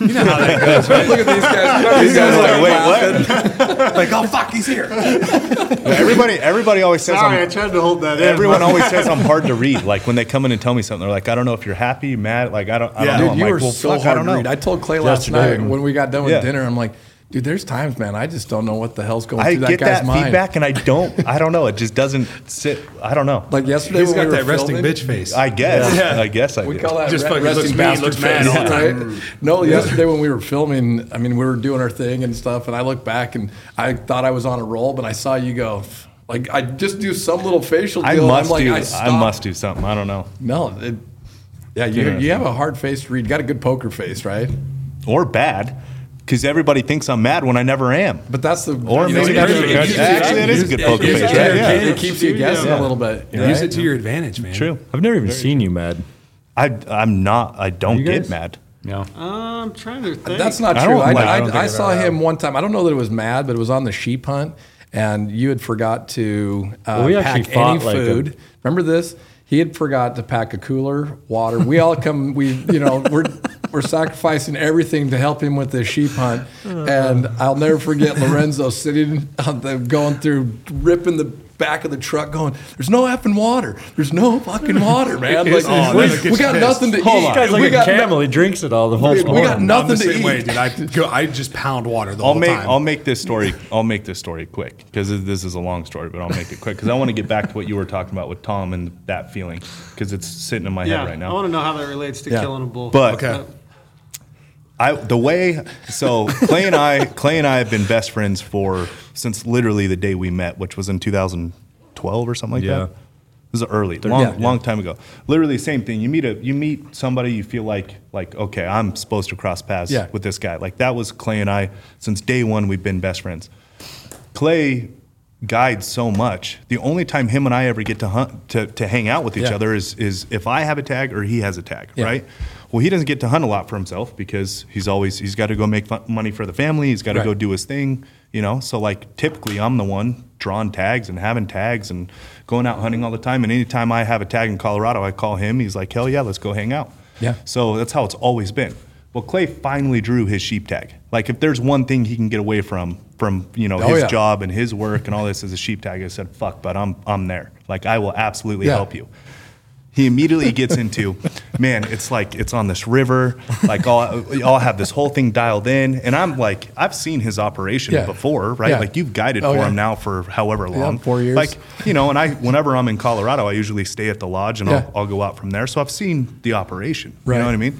Speaker 4: You know how that goes, right?
Speaker 5: Look at these guys.
Speaker 4: These guys are like,
Speaker 2: wait, what?
Speaker 4: like, oh fuck, he's here.
Speaker 2: everybody, everybody always says
Speaker 1: Sorry, I
Speaker 2: I'm,
Speaker 1: tried to hold that in.
Speaker 2: everyone always says I'm hard to read. Like when they come in and tell me something, they're like, I don't know if you're happy, mad. Like I don't, I
Speaker 4: Yeah.
Speaker 2: don't know.
Speaker 5: Dude,
Speaker 2: I'm
Speaker 5: you
Speaker 2: like,
Speaker 5: were
Speaker 2: well,
Speaker 5: so
Speaker 2: fuck, I
Speaker 5: hard
Speaker 2: don't
Speaker 5: to
Speaker 2: know.
Speaker 5: read. I told Clay last
Speaker 6: Yesterday.
Speaker 5: night when we got done with
Speaker 2: Yeah.
Speaker 5: dinner, I'm like, dude, there's times, man, I just don't know what the hell's going
Speaker 2: I
Speaker 5: through that
Speaker 2: get
Speaker 5: guy's
Speaker 2: that
Speaker 5: mind.
Speaker 2: feedback, and I don't. I don't know. It just doesn't sit. I don't know.
Speaker 5: Like yesterday,
Speaker 4: He's
Speaker 5: when
Speaker 4: got
Speaker 5: we were
Speaker 4: that resting
Speaker 5: filming,
Speaker 4: bitch face.
Speaker 2: I guess.
Speaker 4: Yeah.
Speaker 2: I guess I
Speaker 5: We
Speaker 2: do.
Speaker 5: call that
Speaker 4: Just
Speaker 5: re-
Speaker 4: fucking
Speaker 5: resting
Speaker 4: looks mean,
Speaker 5: bastard
Speaker 4: looks mad all the
Speaker 5: face,
Speaker 4: time.
Speaker 5: right? No, yesterday when we were filming, I mean, we were doing our thing and stuff, and I look back and I thought I was on a roll, but I saw you go. Like I just do some little facial
Speaker 2: I
Speaker 5: deal. and
Speaker 2: must
Speaker 5: I'm like,
Speaker 2: do.
Speaker 5: I,
Speaker 2: I,
Speaker 5: stopped.
Speaker 2: must do something. I don't know.
Speaker 5: No, it, yeah, you, you have a hard face to read. You got a good poker face, right?
Speaker 2: Or bad, because everybody thinks I'm mad when I never am.
Speaker 5: But that's the
Speaker 2: Or
Speaker 5: you know,
Speaker 2: maybe
Speaker 5: it-
Speaker 2: that's
Speaker 5: it-
Speaker 2: good.
Speaker 5: it keeps you-
Speaker 2: Actually, that is a good
Speaker 5: it-
Speaker 2: poker
Speaker 5: it-
Speaker 2: face,
Speaker 5: it-
Speaker 2: right? Yeah.
Speaker 5: It keeps you guessing
Speaker 2: Yeah.
Speaker 5: a little bit.
Speaker 4: Use
Speaker 5: right?
Speaker 4: it to your advantage, man.
Speaker 2: True.
Speaker 6: I've never even seen you mad.
Speaker 2: I, I'm not. I don't get
Speaker 6: guys?
Speaker 2: mad.
Speaker 6: No.
Speaker 1: I'm trying to think.
Speaker 5: That's not
Speaker 2: I
Speaker 5: true.
Speaker 2: don't
Speaker 5: I,
Speaker 2: like-
Speaker 5: I,
Speaker 2: I don't
Speaker 5: I,
Speaker 6: think I've
Speaker 5: saw
Speaker 6: ever
Speaker 5: him one time. I don't know that it was mad, but it was on the sheep hunt, and you had forgot to uh,
Speaker 6: Well, we
Speaker 5: pack any
Speaker 6: fought like a-
Speaker 5: food. Remember this? He had forgot to pack a cooler, water. We all come. We, you know, we're we're sacrificing everything to help him with this sheep hunt, and I'll never forget Lorenzo sitting on the going through, ripping the back of the truck, going, "There's no effing water. There's no fucking water, man. Like,
Speaker 4: Oh,
Speaker 5: we, we got
Speaker 4: pissed.
Speaker 5: nothing to
Speaker 2: Hold
Speaker 5: eat.
Speaker 2: on.
Speaker 6: This guy's like
Speaker 5: we
Speaker 6: a
Speaker 5: got no-
Speaker 6: camel. he drinks it all the whole
Speaker 5: we
Speaker 6: time.
Speaker 5: got
Speaker 4: I'm
Speaker 5: nothing
Speaker 4: the
Speaker 5: to
Speaker 4: same
Speaker 5: eat.
Speaker 4: way, dude. I go, I just pound water the
Speaker 2: I'll
Speaker 4: whole
Speaker 2: make.
Speaker 4: time.
Speaker 2: I'll make this story. I'll make this story quick because this is a long story, but I'll make it quick because I want to get back to what you were talking about with Tom and that feeling because it's sitting in my
Speaker 1: yeah,
Speaker 2: head right now.
Speaker 1: I want to know how that relates to
Speaker 5: Yeah.
Speaker 1: killing a bull.
Speaker 2: But-
Speaker 4: Okay.
Speaker 2: I the way so Clay and I Clay and I have been best friends for since literally the day we met, which was in 2012 or something like
Speaker 6: Yeah.
Speaker 2: that. This is early, long,
Speaker 5: yeah.
Speaker 2: long time ago. Literally, same thing. You meet a, you meet somebody, you feel like, like, okay, I'm supposed to cross paths
Speaker 5: Yeah.
Speaker 2: with this guy. Like that was Clay and I. Since day one, we've been best friends. Clay guides so much. The only time him and I ever get to hunt to, to hang out with each
Speaker 5: Yeah.
Speaker 2: other is is if I have a tag or he has a tag,
Speaker 5: Yeah.
Speaker 2: right? Well, he doesn't get to hunt a lot for himself because he's always he's got to go make fun, money for the family. He's got to
Speaker 5: Right.
Speaker 2: go do his thing, you know. So like typically, I'm the one drawing tags and having tags and going out hunting all the time. And anytime I have a tag in Colorado, I call him. He's like, hell yeah, let's go hang out.
Speaker 5: Yeah.
Speaker 2: So that's how it's always been. Well, Clay finally drew his sheep tag. Like if there's one thing he can get away from from you know
Speaker 5: Oh,
Speaker 2: his
Speaker 5: yeah.
Speaker 2: job and his work and all this as a sheep tag, I said, "Fuck," but I'm I'm there. Like I will absolutely
Speaker 5: Yeah.
Speaker 2: help you. He immediately gets into, man, it's like it's on this river. Like I'll, I'll have this whole thing dialed in, and I'm like, I've seen his operation
Speaker 5: Yeah.
Speaker 2: before, right? Like you've guided
Speaker 5: Oh,
Speaker 2: for him now for however long,
Speaker 5: four years.
Speaker 2: Like you know, and I whenever I'm in Colorado, I usually stay at the lodge and. I'll, I'll go out from there. So I've seen the operation.
Speaker 5: Right.
Speaker 2: You know what I mean?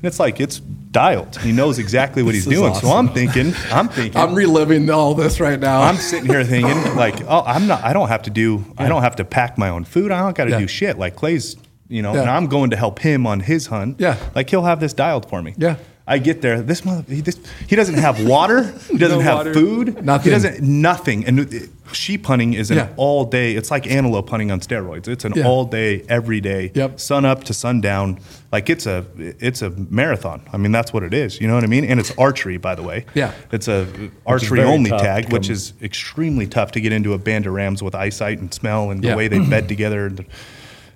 Speaker 2: And it's like it's dialed. He knows exactly what he's doing. So. I'm thinking, I'm thinking,
Speaker 5: I'm reliving all this right now.
Speaker 2: I'm sitting here thinking, like, oh, I'm not. I don't have to do. I don't have to pack my own food. I don't got to
Speaker 5: Yeah.
Speaker 2: do shit. Like Clay's, you know,
Speaker 5: Yeah.
Speaker 2: and I'm going to help him on his hunt.
Speaker 5: Yeah.
Speaker 2: like he'll have this dialed for me.
Speaker 5: Yeah.
Speaker 2: I get there. This mother, he, this, he doesn't have water. He doesn't
Speaker 3: No
Speaker 2: have
Speaker 3: water.
Speaker 2: food.
Speaker 5: Nothing.
Speaker 2: He doesn't nothing. And it- sheep hunting is an
Speaker 5: Yeah.
Speaker 2: all day. It's like antelope hunting on steroids. It's an
Speaker 5: Yeah.
Speaker 2: all day, every day,
Speaker 5: Yep.
Speaker 2: sun up to sundown. Like it's a it's a marathon. I mean that's what it is. You know what I mean? And it's archery, by the way.
Speaker 5: Yeah.
Speaker 2: It's a archery only tag, which is extremely tough to get into a band of rams with eyesight and smell and the
Speaker 5: Yeah.
Speaker 2: way they bed together. And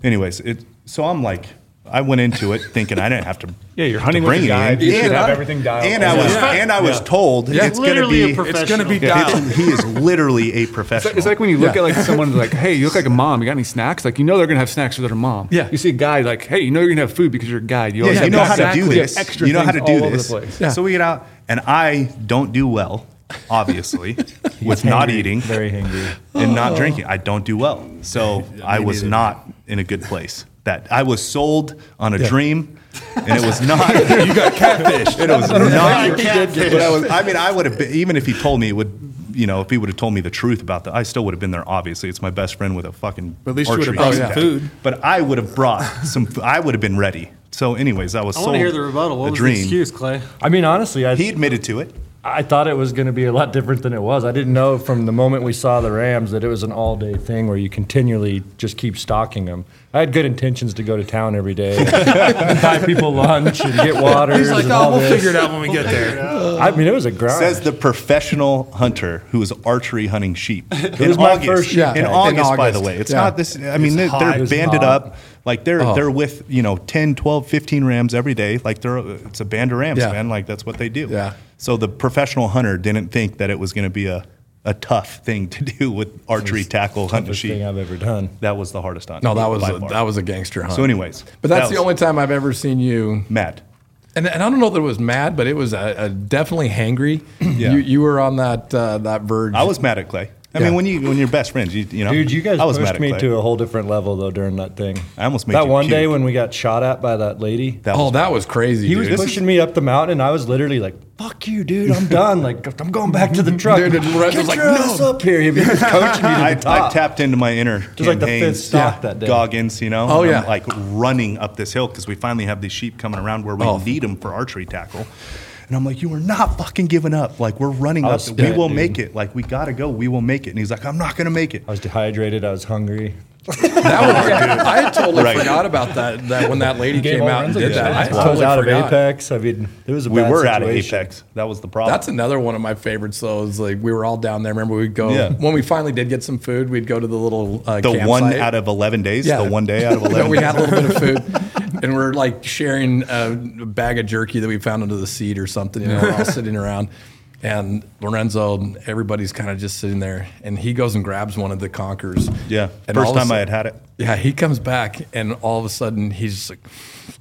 Speaker 2: Anyways, it. So I'm like, I went into it thinking I didn't have to.
Speaker 3: Yeah, you're
Speaker 2: to
Speaker 3: hunting with a
Speaker 2: it
Speaker 3: guide. You should
Speaker 2: And
Speaker 3: have everything dialed.
Speaker 2: And I was
Speaker 4: Yeah.
Speaker 2: and I was told
Speaker 5: Yeah.
Speaker 2: it's going to be.
Speaker 4: It's going to be dialed.
Speaker 2: he is literally a professional.
Speaker 3: It's like when you look
Speaker 5: Yeah.
Speaker 3: at like someone like, hey, you look like a mom. You got any snacks? Like you know they're gonna have snacks for their mom.
Speaker 5: Yeah.
Speaker 3: You see a guy like, hey, you know you're gonna have food because you're a guide. You
Speaker 2: Yeah, you know how to do this.
Speaker 3: extra
Speaker 2: You know how to do this.
Speaker 5: Yeah.
Speaker 2: So we get out, and I don't do well, obviously, with not eating
Speaker 6: Very hungry.
Speaker 2: and not oh. drinking. I don't do well. So I was not in a good place. That I was sold on a dream, and it was not.
Speaker 4: you got catfish.
Speaker 2: It was not.
Speaker 1: catfish.
Speaker 2: But I was. I mean, I would have been even if he told me it would. You know, if he would have told me the truth about that, I still would have been there. Obviously, it's my best friend with a fucking.
Speaker 4: But at least you would have brought oh,
Speaker 2: some
Speaker 4: food.
Speaker 2: But I would have brought some. I would have been ready. So, anyways, I was.
Speaker 1: I want to hear the rebuttal. What
Speaker 2: a
Speaker 1: was
Speaker 2: dream.
Speaker 1: the excuse, Clay?
Speaker 6: I mean, honestly, I
Speaker 2: He admitted to it.
Speaker 6: I thought it was going to be a lot different than it was. I didn't know from the moment we saw the Rams that it was an all day thing where you continually just keep stocking them. I had good intentions to go to town every day, and buy people lunch and get water.
Speaker 4: He's like,
Speaker 6: and
Speaker 4: oh,
Speaker 6: all
Speaker 4: we'll
Speaker 6: this."
Speaker 4: figure it out when we get there.
Speaker 6: I mean, it was a grind.
Speaker 2: Says the professional hunter who is archery hunting sheep. It
Speaker 6: was my first
Speaker 5: Yeah.
Speaker 2: In
Speaker 5: In
Speaker 2: August, by the way. It's
Speaker 5: Yeah.
Speaker 2: not this. I mean, they're, they're banded up. Like they're
Speaker 5: Oh.
Speaker 2: they're with you know 10, 12, 15 rams every day. Like they're it's a band of rams,
Speaker 5: Yeah.
Speaker 2: man. Like that's what they do.
Speaker 5: Yeah.
Speaker 2: So the professional hunter didn't think that it was going to be a, a tough thing to do with archery tackle hunting
Speaker 6: toughest
Speaker 2: sheep.
Speaker 6: thing I've ever done.
Speaker 2: That was the hardest hunt.
Speaker 5: No, that was a,
Speaker 2: far.
Speaker 5: that was a gangster hunt.
Speaker 2: So, anyways,
Speaker 5: but that's
Speaker 2: that
Speaker 5: the only time I've ever seen you.
Speaker 2: mad.
Speaker 5: And, and I don't know that it was mad, but it was a, a definitely hangry.
Speaker 2: Yeah.
Speaker 5: You you were on that uh, that verge.
Speaker 2: I was mad at Clay. I
Speaker 5: Yeah.
Speaker 2: mean, when you when you're best friends, you, you know.
Speaker 6: Dude, you guys
Speaker 2: I was mad
Speaker 6: pushed me to a whole different level though during that thing.
Speaker 2: I almost made
Speaker 6: that
Speaker 2: you
Speaker 6: one day when we got shot at by that lady.
Speaker 2: That
Speaker 5: oh,
Speaker 2: was
Speaker 5: that was crazy.
Speaker 6: he was
Speaker 5: dude.
Speaker 6: pushing me up the mountain, and I was literally like, "Fuck you, dude! I'm done. Like, I'm going back to the truck."
Speaker 5: Dude, and Lorenzo was like,
Speaker 6: your
Speaker 5: "No."
Speaker 6: up here!" He was coaching me to the
Speaker 2: I, I tapped into my inner
Speaker 6: Just like the fifth
Speaker 2: Hanes,
Speaker 6: stock that day.
Speaker 2: Goggins, you know.
Speaker 5: Oh, yeah.
Speaker 2: I'm, like running up this hill because we finally have these sheep coming around where we
Speaker 5: Oh.
Speaker 2: need them for archery tackle. And I'm like, you are not fucking giving up. Like we're running up.
Speaker 6: was
Speaker 2: We will
Speaker 6: dude.
Speaker 2: make it. Like we gotta go. We will make it. And he's like, I'm not gonna make it.
Speaker 6: I was dehydrated. I was hungry.
Speaker 5: That was, I totally
Speaker 2: Right.
Speaker 5: forgot about that. That when that lady came out and did that, I
Speaker 3: shit.
Speaker 6: I was
Speaker 5: totally
Speaker 6: out of
Speaker 5: forgot.
Speaker 6: Apex. I mean, it was a
Speaker 2: We
Speaker 6: bad
Speaker 2: were out of. Apex. That was the problem.
Speaker 5: That's another one of my favorites. Though is like we were all down there. Remember we'd go
Speaker 2: Yeah.
Speaker 5: when we finally did get some food. We'd go to the little uh,
Speaker 2: the one out of 11 days.
Speaker 5: Yeah.
Speaker 2: The one day out of
Speaker 5: No,
Speaker 2: 11.
Speaker 5: we had a little bit of food, and we're like sharing a bag of jerky that we found under the seat or something. You know, we're all sitting around, and Lorenzo, everybody's kind of just sitting there, and he goes and grabs one of the conkers.
Speaker 2: yeah.
Speaker 5: And
Speaker 2: First time I had had it.
Speaker 5: Yeah, he comes back, and all of a sudden he's just like,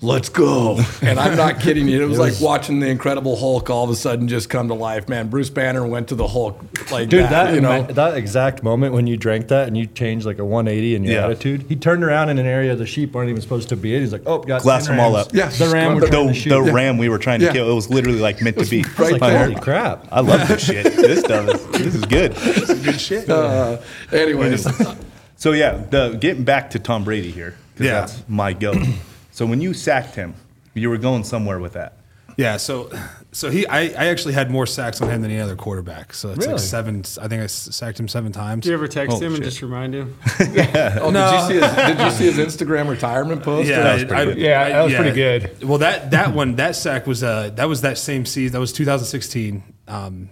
Speaker 5: "Let's go!" And I'm not kidding you. It was, like watching the Incredible Hulk all of a sudden just come to life. Man, Bruce Banner went to the Hulk like
Speaker 6: Dude,
Speaker 5: that.
Speaker 6: that
Speaker 5: you know,
Speaker 6: that exact moment when you drank that and you changed like a 180 in your
Speaker 2: Yeah.
Speaker 6: attitude, he turned around in an area the sheep weren't even supposed to be in. He's like, "Oh, got
Speaker 2: Glass them all up.
Speaker 5: Yeah,
Speaker 6: the ram we're
Speaker 5: the-
Speaker 2: The,
Speaker 6: to
Speaker 2: the ram we were trying to
Speaker 5: Yeah.
Speaker 2: kill, it was literally like meant to be.
Speaker 6: I was like,
Speaker 5: right there.
Speaker 6: holy crap!
Speaker 2: I love this shit. This stuff is, this is good.
Speaker 4: This is good shit.
Speaker 5: uh, anyways,
Speaker 2: So yeah, the getting back to Tom Brady here, because
Speaker 4: Yeah.
Speaker 2: that's my go. So when you sacked him, you were going somewhere with that.
Speaker 4: Yeah, so so he I, I actually had more sacks on him than any other quarterback. So it's
Speaker 6: Really?
Speaker 4: like seven. I think I s- sacked him seven times.
Speaker 1: Did you ever text
Speaker 2: Holy
Speaker 1: him and
Speaker 2: shit.
Speaker 1: just remind him?
Speaker 5: oh,
Speaker 4: No.
Speaker 5: did you see his did you see his Instagram retirement post?
Speaker 4: Yeah,
Speaker 2: was pretty
Speaker 4: I-
Speaker 2: good.
Speaker 3: Yeah, that was
Speaker 4: yeah.
Speaker 3: pretty good.
Speaker 4: Well, that that one that sack was uh that was that same season. That was 2016. Um,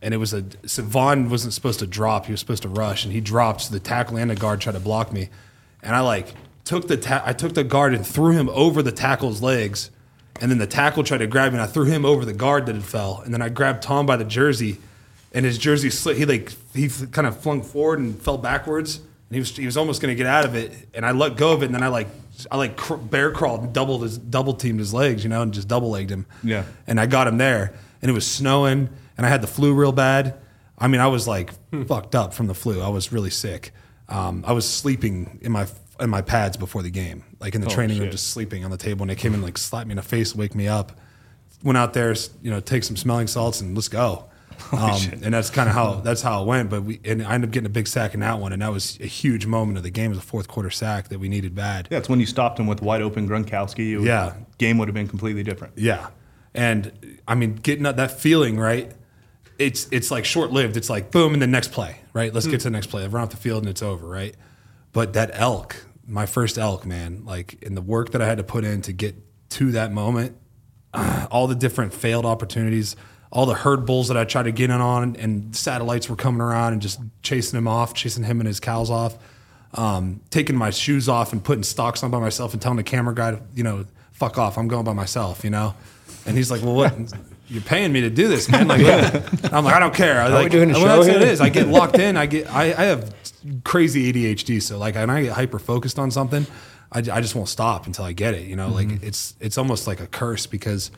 Speaker 4: and it was a so Von wasn't supposed to drop. He was supposed to rush, and he dropped. So the tackle and the guard tried to block me, and I like took the ta- I took the guard and threw him over the tackle's legs, and then the tackle tried to grab me, and I threw him over the guard that had fell, and then I grabbed Tom by the jersey, and his jersey slid. He like he kind of flung forward and fell backwards, and he was he was almost going to get out of it, and I let go of it, and then I like I like cr- bear crawled and doubled his double teamed his legs, you know, and just double legged him.
Speaker 2: Yeah.
Speaker 4: and I got him there, and it was snowing, and I had the flu real bad. I mean, I was like fucked up from the flu. I was really sick. Um, I was sleeping in my in my pads before the game, like in the training room,
Speaker 2: shit.
Speaker 4: just sleeping on the table, and they came and like slapped me in the face, wake me up. Went out there, you know, take some smelling salts, and let's go. Um, and that's kind of how that's how it went. But we and I ended up getting a big sack in that one, and that was a huge moment of the game. It was a fourth quarter sack that we needed bad.
Speaker 2: Yeah, it's when you stopped him with wide open Gronkowski. Would-
Speaker 4: Yeah.
Speaker 2: game would have been completely different.
Speaker 4: Yeah. And I mean, getting that, that feeling, right? It's it's like short lived. It's like boom, and the next play, right? Let's get to the next play. I run off the field and it's over, right? But that elk, my first elk, man, like in the work that I had to put in to get to that moment, all the different failed opportunities, all the herd bulls that I tried to get in on, and satellites were coming around and just chasing him off, chasing him and his cows off, um, taking my shoes off and putting stocks on by myself and telling the camera guy, you know, fuck off, I'm going by myself, you know. And he's like, well, what? You're paying me to do this, man. Like, I'm like, I don't care. I like,
Speaker 3: doing a
Speaker 4: well,
Speaker 3: show
Speaker 4: that's what
Speaker 3: here?
Speaker 4: it is. I get locked in. I get, I, I have crazy ADHD. So like, when I get hyper focused on something, I, I just won't stop until I get it. You know,
Speaker 3: Mm-hmm.
Speaker 4: like it's, it's almost like a curse because,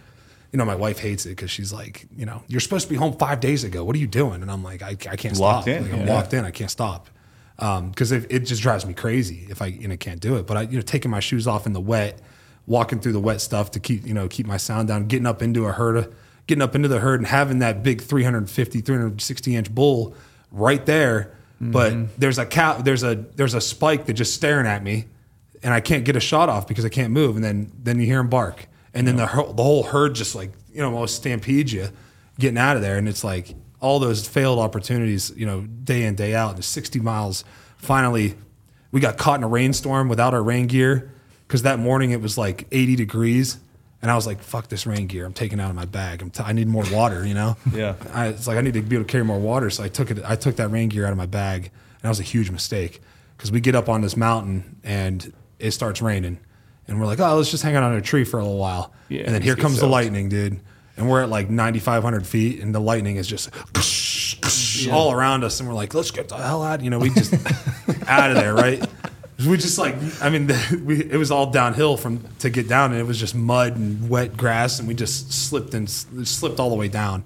Speaker 4: you know, my wife hates it because she's like, you know, you're supposed to be home five days ago. What are you doing? And I'm like, I, I can't
Speaker 2: Locked
Speaker 4: stop.
Speaker 2: in,
Speaker 4: Like, I'm locked in. I can't stop. Because it, it just drives me crazy if I, you know, can't do it. But I, you know, taking my shoes off in the wet, walking through the wet stuff to keep, you know, keep my sound down, getting up into a herd, getting up into the herd and having that big 350, 360 inch bull right there. But mm-hmm. there's a cow, there's a, there's a spike that just staring at me and I can't get a shot off because I can't move. And then, then you hear him bark. And then the, whole- the whole herd just like, you know, almost stampedes you getting out of there. And it's like all those failed opportunities, you know, day in, day out, and 60 miles. Finally, we got caught in a rainstorm without our rain gear because that morning it was like 80 degrees. And I was like, fuck this rain gear. I'm taking it out of my bag. I'm t- I need more water, you know?
Speaker 2: Yeah.
Speaker 4: I, it's like I need to be able to carry more water. So I took it. I took that rain gear out of my bag, and that was a huge mistake because we get up on this mountain and it starts raining, and we're like, oh, let's just hang out on a tree for a little while.
Speaker 3: Yeah,
Speaker 4: and then here comes the lightning, dude. And we're at like 9,500 feet, and the lightning is just all around us, and we're like, let's get the hell out. You know, we just out of there, right? We just like, I mean, we, it was all downhill from to get down, and it was just mud and wet grass, and we just slipped and slipped all the way down.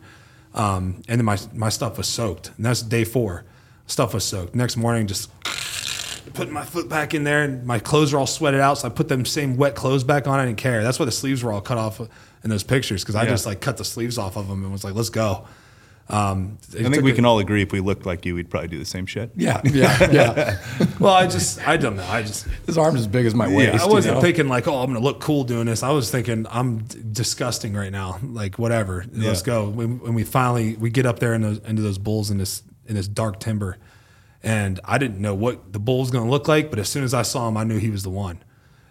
Speaker 4: Um, and then my my stuff was soaked, and that's day four. Stuff was soaked. Next morning, just putting my foot back in there, and my clothes are all sweated out. So I put them same wet clothes back on. I didn't care. That's why the sleeves were all cut off in those pictures because I
Speaker 2: Yeah.
Speaker 4: just like cut the sleeves off of them and was like, "Let's go." Um,
Speaker 2: I think we
Speaker 4: a-
Speaker 2: can all agree if we looked like you, we'd probably do the same shit.
Speaker 5: Yeah, yeah, yeah.
Speaker 4: Well, I just, I don't know. I just,
Speaker 5: His arm's as big as my waist.
Speaker 4: I wasn't
Speaker 5: know?
Speaker 4: thinking like, oh, I'm gonna look cool doing this. I was thinking I'm d- disgusting right now. Like whatever, let's go. When, when we finally we get up there in those, into those bulls in this in this dark timber, and I didn't know what the bull was gonna look like, but as soon as I saw him, I knew he was the one.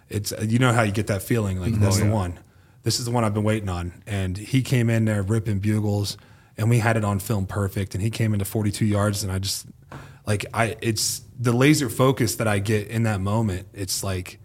Speaker 4: It's you know how you get that feeling like that's the one. This is the one I've been waiting on, and he came in there ripping bugles, and we had it on film perfect, and he came into 42 yards, and I just like I it's the laser focus that I get in that moment. It's like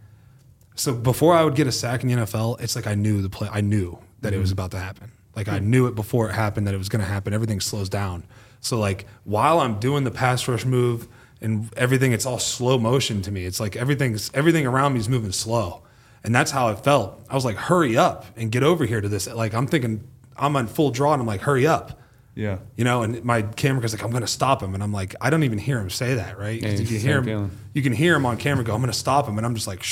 Speaker 4: so before I would get a sack in the NFL, it's like I knew the play. I knew that it was mm-hmm. about to happen. Like I hmm. knew it before it happened that it was going to happen. Everything slows down. So like while I'm doing the pass rush move and everything, it's all slow motion to me. It's like everything's everything around me is moving slow, and that's how it felt. I was like, hurry up and get over here to this. Like I'm thinking I'm on full draw, and I'm like, hurry up.
Speaker 2: Yeah.
Speaker 4: You know, and my camera guy's like, I'm going to stop him. And I'm like, I don't even hear him say that, right?
Speaker 3: Yeah,
Speaker 4: you can hear him.
Speaker 3: feeling.
Speaker 4: You can hear him on camera go, I'm going to stop him. And I'm just like,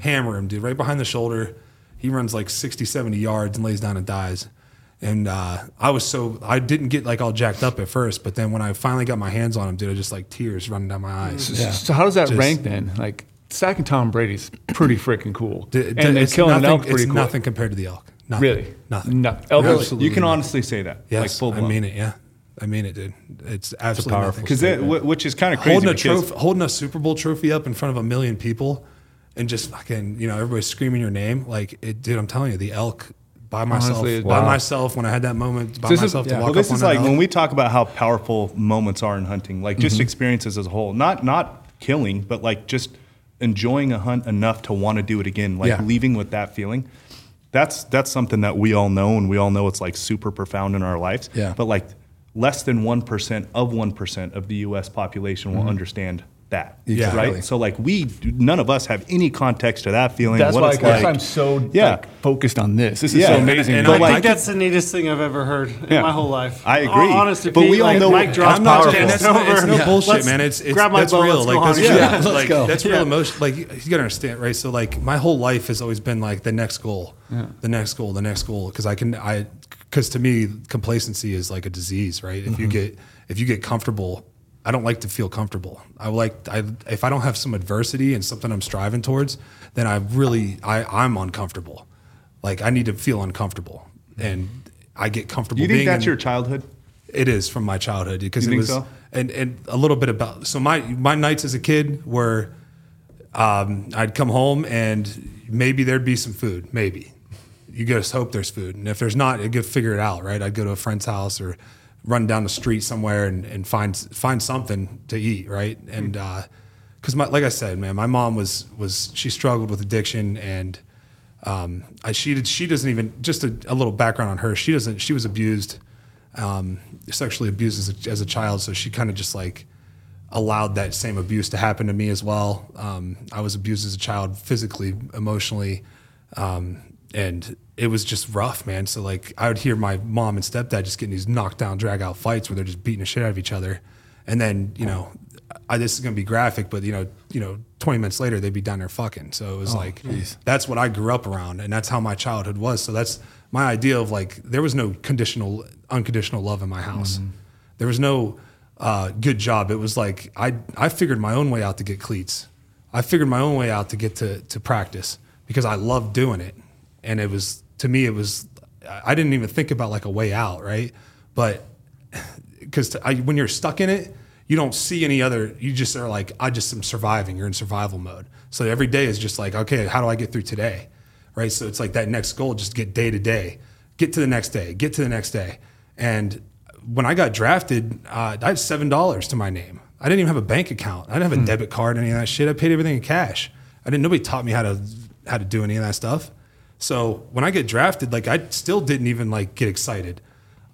Speaker 4: hammer him, dude, right behind the shoulder. He runs like 60, 70 yards and lays down and dies. And uh, I was so, I didn't get like all jacked up at first, but then when I finally got my hands on him, dude, I just like tears running down my eyes.
Speaker 3: So how does that
Speaker 4: Just-
Speaker 3: rank then? Like sacking Tom Brady's pretty freaking cool,
Speaker 4: D-
Speaker 3: and
Speaker 4: d-
Speaker 3: then
Speaker 4: it's
Speaker 3: killing
Speaker 4: nothing,
Speaker 3: an elk
Speaker 4: it's
Speaker 3: cool.
Speaker 4: nothing compared to the elk. Nothing.
Speaker 3: Really,
Speaker 4: Nothing.
Speaker 3: No, elk is-
Speaker 4: Absolutely
Speaker 2: You can
Speaker 4: not.
Speaker 2: honestly say that.
Speaker 4: Yes,
Speaker 2: like full
Speaker 4: I mean it. Yeah, I mean it, dude. It's absolutely
Speaker 6: powerful.
Speaker 2: Because which is kind of crazy.
Speaker 4: holding a trophy, holding a Super Bowl trophy up in front of a million people, and just fucking, you know, everybody screaming your name. Like, it, dude, I'm telling you, the elk by myself,
Speaker 3: Honestly,
Speaker 4: by
Speaker 3: wow.
Speaker 4: myself, when I had that moment by
Speaker 3: This is-
Speaker 4: myself to
Speaker 3: yeah.
Speaker 4: walk
Speaker 2: Well, this is like when we talk about how powerful moments are in hunting, like just mm-hmm. experiences as a whole. Not not killing, but like just enjoying a hunt enough to want to do it again. Like
Speaker 5: Yeah.
Speaker 2: leaving with that feeling. That's that's something that we all know, and we all know it's like super profound in our lives.
Speaker 5: Yeah.
Speaker 2: But like less than one percent of one percent of the U.S. population will mm-hmm. understand that.
Speaker 4: Yeah.
Speaker 2: Right.
Speaker 5: Exactly.
Speaker 2: So like we, none of us have any context to that feeling.
Speaker 3: That's
Speaker 2: what
Speaker 3: why I
Speaker 2: it's
Speaker 3: guess
Speaker 2: like.
Speaker 3: I'm so
Speaker 2: Yeah.
Speaker 3: like, focused on this. This is
Speaker 2: Yeah.
Speaker 3: so amazing.
Speaker 4: and
Speaker 3: But,
Speaker 1: I
Speaker 2: like-
Speaker 1: think that's the neatest thing I've ever heard in my whole life.
Speaker 2: I agree.
Speaker 1: Honest to
Speaker 2: But
Speaker 1: Pete,
Speaker 2: we all
Speaker 1: like,
Speaker 2: know-
Speaker 1: Mike drops
Speaker 4: I'm not
Speaker 1: powerful.
Speaker 4: saying that's,
Speaker 1: It's
Speaker 4: it's
Speaker 1: over.
Speaker 4: no bullshit,
Speaker 1: Let's
Speaker 4: man. It's it's
Speaker 1: grab my
Speaker 4: that's
Speaker 1: bow,
Speaker 4: real.
Speaker 1: let's
Speaker 4: Like
Speaker 1: go
Speaker 4: that's
Speaker 1: hunt.
Speaker 4: real.
Speaker 1: Yeah,
Speaker 5: let's
Speaker 4: like
Speaker 5: go.
Speaker 4: that's real
Speaker 1: Yeah.
Speaker 4: emotion. Like you gotta understand, right? So like my whole life has always been like the next goal, the next goal, the next goal. Because I can I because to me complacency is like a disease, right? If you mm-hmm. get if you get comfortable. I don't like to feel comfortable. I like I if I don't have some adversity and something I'm striving towards, then I really I I'm uncomfortable. Like I need to feel uncomfortable. and I get comfortable.
Speaker 2: You think that's
Speaker 4: in-
Speaker 2: your childhood?
Speaker 4: It is from my childhood because
Speaker 2: You
Speaker 4: it
Speaker 2: think
Speaker 4: was,
Speaker 2: so?
Speaker 4: and and a little bit about. So my my nights as a kid were, um, I'd come home and maybe there'd be some food, maybe. You just hope there's food, and if there's not, you get figure it out, right? I'd go to a friend's house or run down the street somewhere and, and find find something to eat, right? And because my like I said, man, my mom was was she struggled with addiction and. Um, I, she did, she doesn't even just a, a little background on her. She doesn't. She was abused, um, sexually abused as a, as a child. So she kind of just like allowed that same abuse to happen to me as well. Um, I was abused as a child, physically, emotionally, um, and it was just rough, man. So like I would hear my mom and stepdad just getting these knockdown, drag out fights where they're just beating the shit out of each other, and then you know, I, this is gonna be graphic, but you know, you know, twenty minutes later they'd be down there fucking. So it was like that's what I grew up around, and that's how my childhood was. So that's my idea of like there was no conditional, unconditional love in my house. There was no uh, good job. It was like I I figured my own way out to get cleats. I figured my own way out to get to to practice because I loved doing it, and it was to me it was I didn't even think about like a way out, right? But because when you're stuck in it, you don't see any other. You just are like, I just am surviving. You're in survival mode. So every day is just like, okay, how do I get through today, right? So it's like that next goal, just get day to day, get to the next day, get to the next day. And when I got drafted, uh, I had seven dollars to my name. I didn't even have a bank account. I didn't have a debit card, any of that shit. I paid everything in cash. I didn't. Nobody taught me how to how to do any of that stuff. So when I get drafted, like I still didn't even like get excited.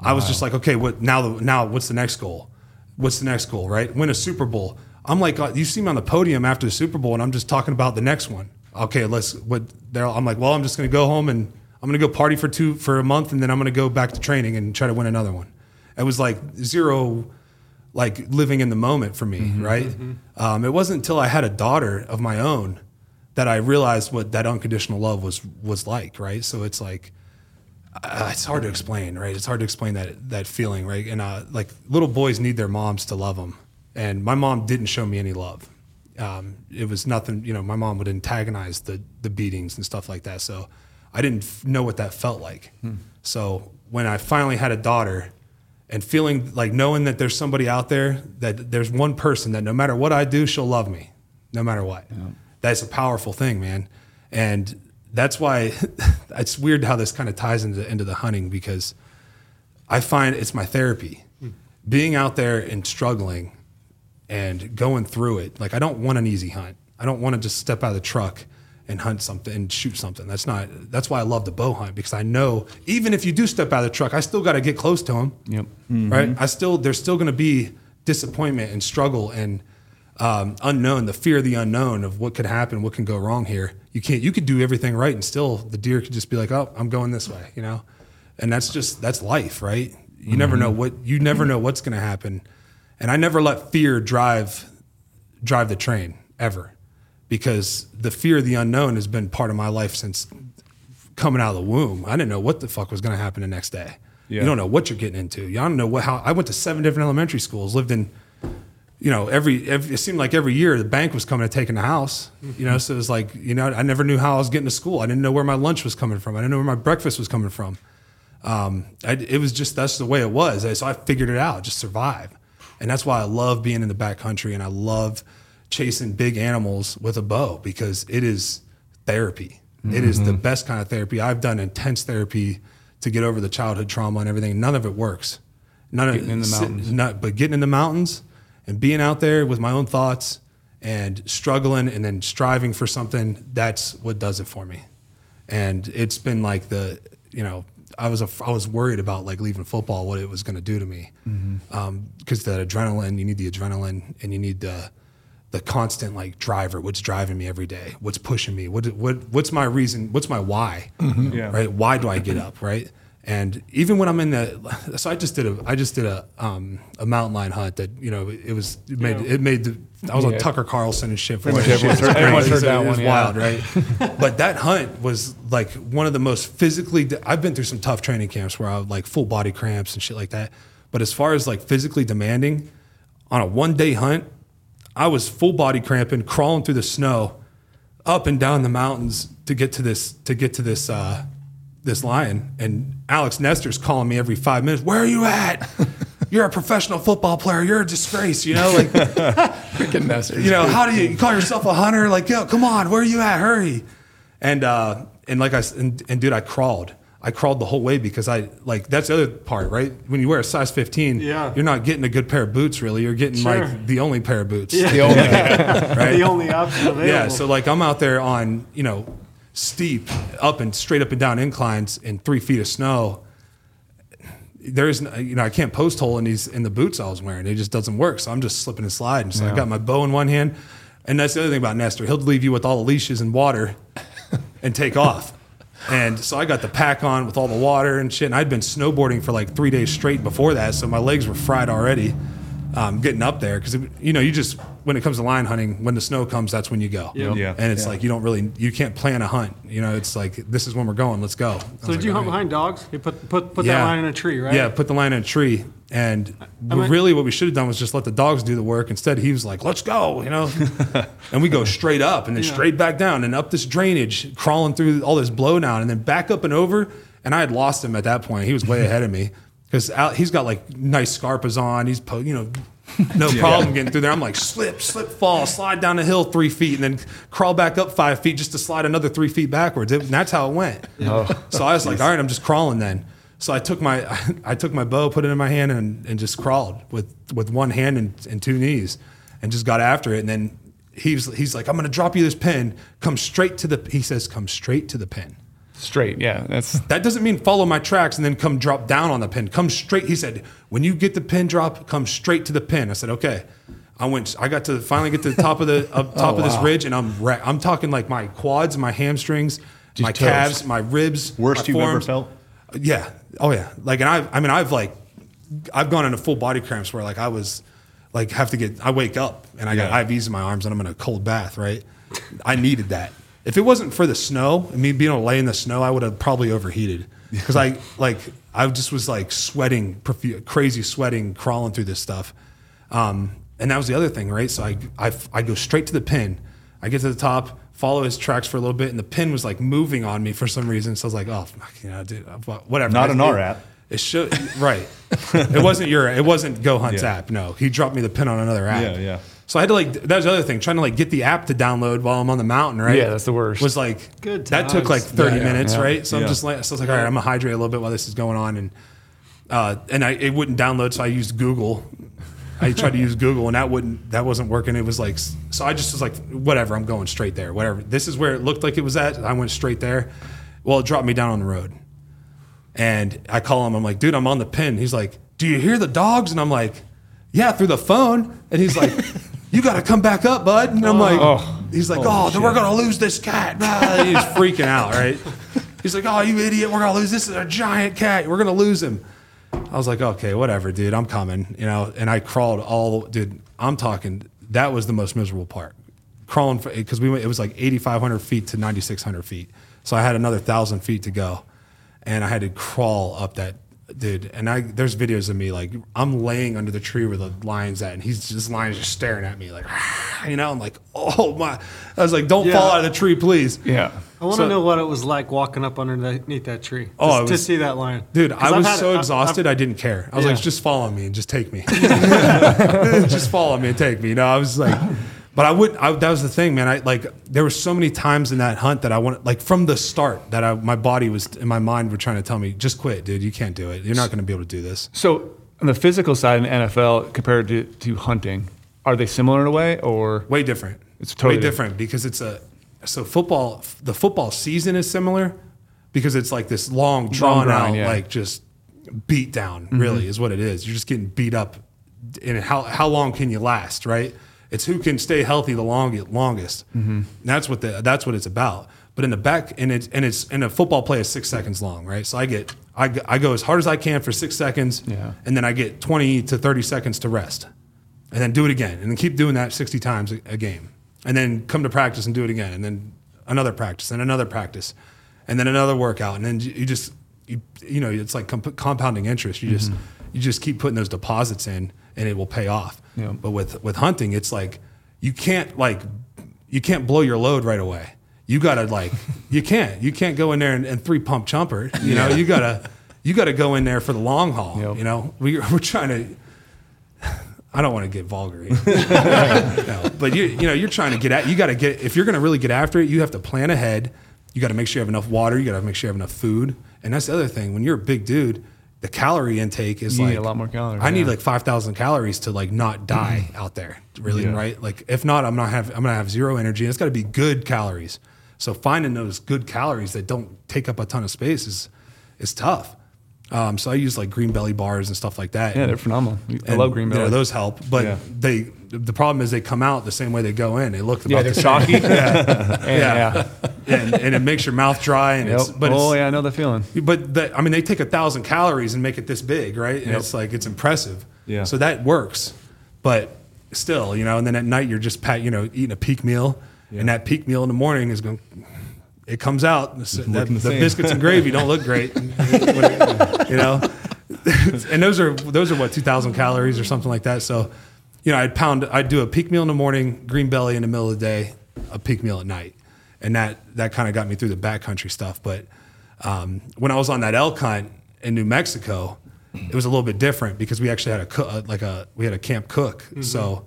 Speaker 4: I was just like, okay, what now? The, now what's the next goal? What's the next goal? Right? Win a Super Bowl. I'm like, uh, you see me on the podium after the Super Bowl, and I'm just talking about the next one. Okay, let's. What? There, I'm like, well, I'm just gonna go home and I'm gonna go party for two for a month, and then I'm gonna go back to training and try to win another one. It was like zero, like living in the moment for me, right? Um, it wasn't until I had a daughter of my own that I realized what that unconditional love was was like, right? So it's like uh, it's hard to explain, right? It's hard to explain that that feeling, right? And uh, like little boys need their moms to love them, and my mom didn't show me any love. Um, it was nothing, you know. My mom would antagonize the the beatings and stuff like that, so I didn't f- know what that felt like. So when I finally had a daughter, and feeling like knowing that there's somebody out there that there's one person that no matter what I do, she'll love me, no matter what. That's a powerful thing, man, and that's why it's weird how this kind of ties into into the hunting because I find it's my therapy. Being out there and struggling and going through it, like I don't want an easy hunt. I don't want to just step out of the truck and hunt something and shoot something. That's not. That's why I love the bow hunt because I know even if you do step out of the truck, I still got to get close to them.
Speaker 3: Yep.
Speaker 4: Right. Mm-hmm. I still there's still going to be disappointment and struggle and um, unknown, the fear of the unknown of what could happen, what can go wrong here. You can't. You could do everything right and still the deer could just be like, oh, I'm going this way. You know, and that's just that's life, right? You never know what you never know what's going to happen, and I never let fear drive drive the train ever because the fear of the unknown has been part of my life since coming out of the womb. I didn't know what the fuck was going to happen the next day.
Speaker 3: Yeah.
Speaker 4: You don't know what you're getting into. You don't know what how I went to seven different elementary schools, lived in you know, every, every it seemed like every year the bank was coming to taking the house. You know, so it was like, you know, I never knew how I was getting to school. I didn't know where my lunch was coming from. I didn't know where my breakfast was coming from. Um, I, it was just that's the way it was. So I figured it out, just survive, and that's why I love being in the backcountry and I love chasing big animals with a bow because it is therapy. It is the best kind of therapy. I've done intense therapy to get over the childhood trauma and everything. None of it works. None of
Speaker 3: Getting in the mountains.
Speaker 4: not, but getting in the mountains and being out there with my own thoughts and struggling and then striving for something, that's what does it for me. And it's been like the, you know, I was a, I was worried about like leaving football, what it was going to do to me, mm-hmm. um, because that adrenaline, you need the adrenaline, and you need the, the constant like driver. What's driving me every day? What's pushing me? What what what's my reason? What's my why? Mm-hmm.
Speaker 3: Yeah.
Speaker 4: Right? Why do I get up? Right? And even when I'm in the, so I just did a, I just did a, um, a mountain lion hunt that you know it was it made
Speaker 1: Yeah.
Speaker 4: it made the, I was on Tucker Carlson and shit. For it.
Speaker 3: much everyone's
Speaker 4: was
Speaker 3: heard- everyone's heard that
Speaker 4: It was
Speaker 3: one, yeah.
Speaker 4: wild, right? but that hunt was like one of the most physically. I've been through some tough training camps where I had like full body cramps and shit like that. But as far as like physically demanding, on a one day hunt, I was full body cramping, crawling through the snow, up and down the mountains to get to this to get to this uh, this lion, and Alex Nestor's calling me every five minutes. Where are you at? You're a professional football player. You're a disgrace. You know, like
Speaker 5: Freaking Nestor.
Speaker 4: you know, how do you, you call yourself a hunter? Like, yo, come on, where are you at? Hurry. And uh, and like I and, and dude, I crawled. I crawled the whole way because I like that's the other part, right? When you wear a size 15,
Speaker 1: Yeah.
Speaker 4: you're not getting a good pair of boots. Really, you're getting
Speaker 1: Sure.
Speaker 4: like the only pair of boots. yeah.
Speaker 5: The only-
Speaker 4: right?
Speaker 1: The only option available.
Speaker 4: Yeah, so like I'm out there on you know steep up and straight up and down inclines in three feet of snow. There's you know I can't post hole in these in the boots I was wearing. It just doesn't work. So I'm just slipping and sliding. So I got my bow in one hand, and that's the other thing about Nestor. He'll leave you with all the leashes and water, and take off. And so I got the pack on with all the water and shit. And I'd been snowboarding for like three days straight before that, so my legs were fried already. Um, getting up there because you know you just when it comes to lion hunting, when the snow comes, that's when you go.
Speaker 1: Yep.
Speaker 2: Yeah.
Speaker 4: And it's like you don't really you can't plan a hunt. You know, it's like this is when we're going. Let's go.
Speaker 1: So did
Speaker 4: like,
Speaker 1: you hunt
Speaker 4: right.
Speaker 1: behind dogs? You put put put that
Speaker 4: Yeah.
Speaker 1: line in a tree, right?
Speaker 4: Yeah, put the line in a tree. And
Speaker 1: mean-
Speaker 4: really, what we should have done was just let the dogs do the work. Instead, he was like, "Let's go," you know. and we go straight up, and then
Speaker 1: Yeah.
Speaker 4: straight back down, and up this drainage, crawling through all this blowdown, and then back up and over. And I had lost him at that point. He was way ahead of me because he's got like nice scarpas on. He's po- you know. No problem getting through there. I'm like slip, slip, fall, slide down the hill three feet, and then crawl back up five feet just to slide another three feet backwards. It- and that's how it went. Oh. So I was like, all right, I'm just crawling then. So I took my I took my bow, put it in my hand, and, and just crawled with with one hand and, and two knees, and just got after it. And then he's he's like, I'm gonna drop you this pin. Come straight to the. He says, come straight to the pin.
Speaker 3: Straight, yeah. That's
Speaker 4: That doesn't mean follow my tracks and then come drop down on the pin. Come straight. He said, when you get the pin drop, come straight to the pin. I said, okay. I went. I got to finally get to the top of the up top oh, of this ridge, and I'm wreck- I'm talking like my quads, my hamstrings, my
Speaker 3: toast.
Speaker 4: calves, my ribs.
Speaker 2: Worst
Speaker 4: my
Speaker 2: you've ever felt?
Speaker 4: Yeah. Oh yeah. Like, and I've, I mean, I've like, I've gone into full body cramps where like I was, like, have to get. I wake up and I got IVs in my arms and I'm in a cold bath. Right. I needed that. If it wasn't for the snow, and me being able to lay in the snow, I would have probably overheated because I like I just was like sweating, profu- crazy sweating, crawling through this stuff. Um, and that was the other thing, right? So I, I I go straight to the pin. I get to the top, follow his tracks for a little bit, and the pin was like moving on me for some reason. So I was like, oh, you know, dude, whatever.
Speaker 2: Not
Speaker 4: I-
Speaker 2: an R app.
Speaker 4: It should right. it wasn't your. It wasn't GOHUNT's
Speaker 2: Yeah.
Speaker 4: app. No, he dropped me the pin on another app.
Speaker 2: Yeah, yeah.
Speaker 4: So I had to like. That was the other thing. Trying to like get the app to download while I'm on the mountain. Right.
Speaker 3: Yeah, that's the worst.
Speaker 4: Was like
Speaker 1: Good
Speaker 4: That took like 30
Speaker 3: Yeah, yeah,
Speaker 4: minutes.
Speaker 3: yeah.
Speaker 4: Right. So I'm just like. So I was like, all right, I'm gonna hydrate a little bit while this is going on, and uh, and I it wouldn't download, so I used Google. I tried to use Google and that wouldn't that wasn't working. It was like so I just was like whatever, I'm going straight there. Whatever. This is where it looked like it was at. I went straight there. Well, it dropped me down on the road. And I call him, I'm like, dude, I'm on the pin. He's like, Do you hear the dogs? And I'm like, Yeah, through the phone. And he's like, You gotta come back up, bud. And I'm like,
Speaker 3: Oh.
Speaker 4: He's like, Oh, then we're gonna lose this cat. Ah, He's freaking out, right? He's like, Oh, you idiot, we're gonna lose this is a giant cat. We're gonna lose him. I was like, okay, whatever, dude. I'm coming, you know. And I crawled all, dude. I'm talking. That was the most miserable part, crawling because we went. It was like 8,500 feet to 9,600 feet. So I had another thousand feet to go, and I had to crawl up that, dude. And I there's videos of me like I'm laying under the tree where the lion's at, and he's just lion's just staring at me like, you know. I'm like, oh my. I was like, don't
Speaker 1: Yeah.
Speaker 4: fall out of the tree, please.
Speaker 3: yeah.
Speaker 1: I want
Speaker 4: So-
Speaker 1: to know what it was like walking up underneath that tree. Oh, just
Speaker 4: Oh, it
Speaker 1: to see that lion,
Speaker 4: dude I was so
Speaker 1: it- I-
Speaker 4: exhausted,
Speaker 1: I've-
Speaker 4: I didn't care. I was
Speaker 1: Yeah.
Speaker 4: like, just follow me and just take me. just follow me and take me. You know, I was like, but I would. I, that was the thing, man. I like there were so many times in that hunt that I wanted, like from the start, that I my body was and my mind were trying to tell me, just quit, dude. You can't do it. You're not going to be able to do this.
Speaker 3: So on the physical side in the NFL compared to, to hunting, are they similar in a way or
Speaker 4: Way different.
Speaker 3: It's totally
Speaker 4: way different because it's a so football. The football season is similar because it's like this long, drawn
Speaker 3: grind,
Speaker 4: out,
Speaker 3: yeah.
Speaker 4: like just beat down.
Speaker 3: Mm-hmm.
Speaker 4: Really, is what it is. You're just getting beat up. And how how long can you last? Right. It's who can stay healthy the long, longest.
Speaker 3: Mm-hmm.
Speaker 4: That's what the that's what it's about. But in the back, and it's and it's and a football play is six seconds long, right? So I get I, I go as hard as I can for six seconds,
Speaker 3: Yeah.
Speaker 4: and then I get twenty to thirty seconds to rest and then do it again, and then keep doing that 60 times a, a game, and then come to practice and do it again, and then another practice, and another practice, and then another workout, and then you just you you know it's like comp- compounding interest. You just you just keep putting those deposits in, and it will pay off.
Speaker 3: Yeah.
Speaker 4: But with with hunting, it's like you can't like you can't blow your load right away. you gotta like you can't you can't go in there and, and three pump chumper. You know, you gotta you gotta go in there for the long haul.
Speaker 3: Yep.
Speaker 4: You know, we, we're trying to. I don't want to get vulgar, no, but you you know you're trying to get at you got to get if you're going to really get after it, you have to plan ahead. You got to make sure you have enough water. You got to make sure you have enough food, and that's the other thing. When you're a big dude, the calorie intake is
Speaker 3: You
Speaker 4: like
Speaker 3: need a lot more calories,
Speaker 4: I need like five thousand calories to like not die out there. Really,
Speaker 3: Yeah.
Speaker 4: right? Like if not, I'm not have I'm gonna have zero energy. It's got to be good calories. So finding those good calories that don't take up a ton of space is is tough. Um, so I use like Greenbelly bars and stuff like that.
Speaker 3: Yeah,
Speaker 4: And-
Speaker 3: they're phenomenal. I
Speaker 4: and,
Speaker 3: love green
Speaker 4: you know,
Speaker 3: belly.
Speaker 4: those help, but
Speaker 3: Yeah.
Speaker 4: they the problem is they come out the same way they go in. They look about
Speaker 3: yeah,
Speaker 4: the
Speaker 3: they're
Speaker 4: same.
Speaker 3: chalky. yeah.
Speaker 4: Yeah. and, and it makes your mouth dry. And
Speaker 3: Yep.
Speaker 4: it's, but
Speaker 3: oh
Speaker 4: it's,
Speaker 3: yeah, I know the feeling.
Speaker 4: but the, I mean, they take a thousand calories and make it this big, right? And it's like it's impressive.
Speaker 2: Yeah.
Speaker 4: So that works, but still, you know. And then at night you're just pat, you know, eating a peak meal, and that peak meal in the morning is going. It comes out. The, that, the
Speaker 2: the
Speaker 4: biscuits and gravy don't look great, you know. and those are those are what two thousand calories or something like that. So, you know, I'd pound. I'd do a peak meal in the morning, Greenbelly in the middle of the day, a peak meal at night, and that that kind of got me through the backcountry stuff. But um, when I was on that elk hunt in New Mexico, it was a little bit different because we actually had a cook, like a we had a camp cook. So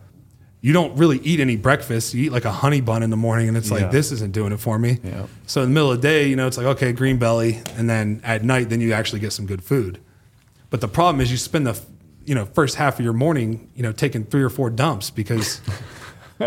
Speaker 4: you don't really eat any breakfast. You eat like a honey bun in the morning, and it's like
Speaker 2: Yeah.
Speaker 4: this isn't doing it for me.
Speaker 3: Yeah.
Speaker 4: So in the middle of the day, you know, it's like okay, Greenbelly, and then at night, then you actually get some good food. But the problem is you spend the you know first half of your morning, you know, taking three or four dumps because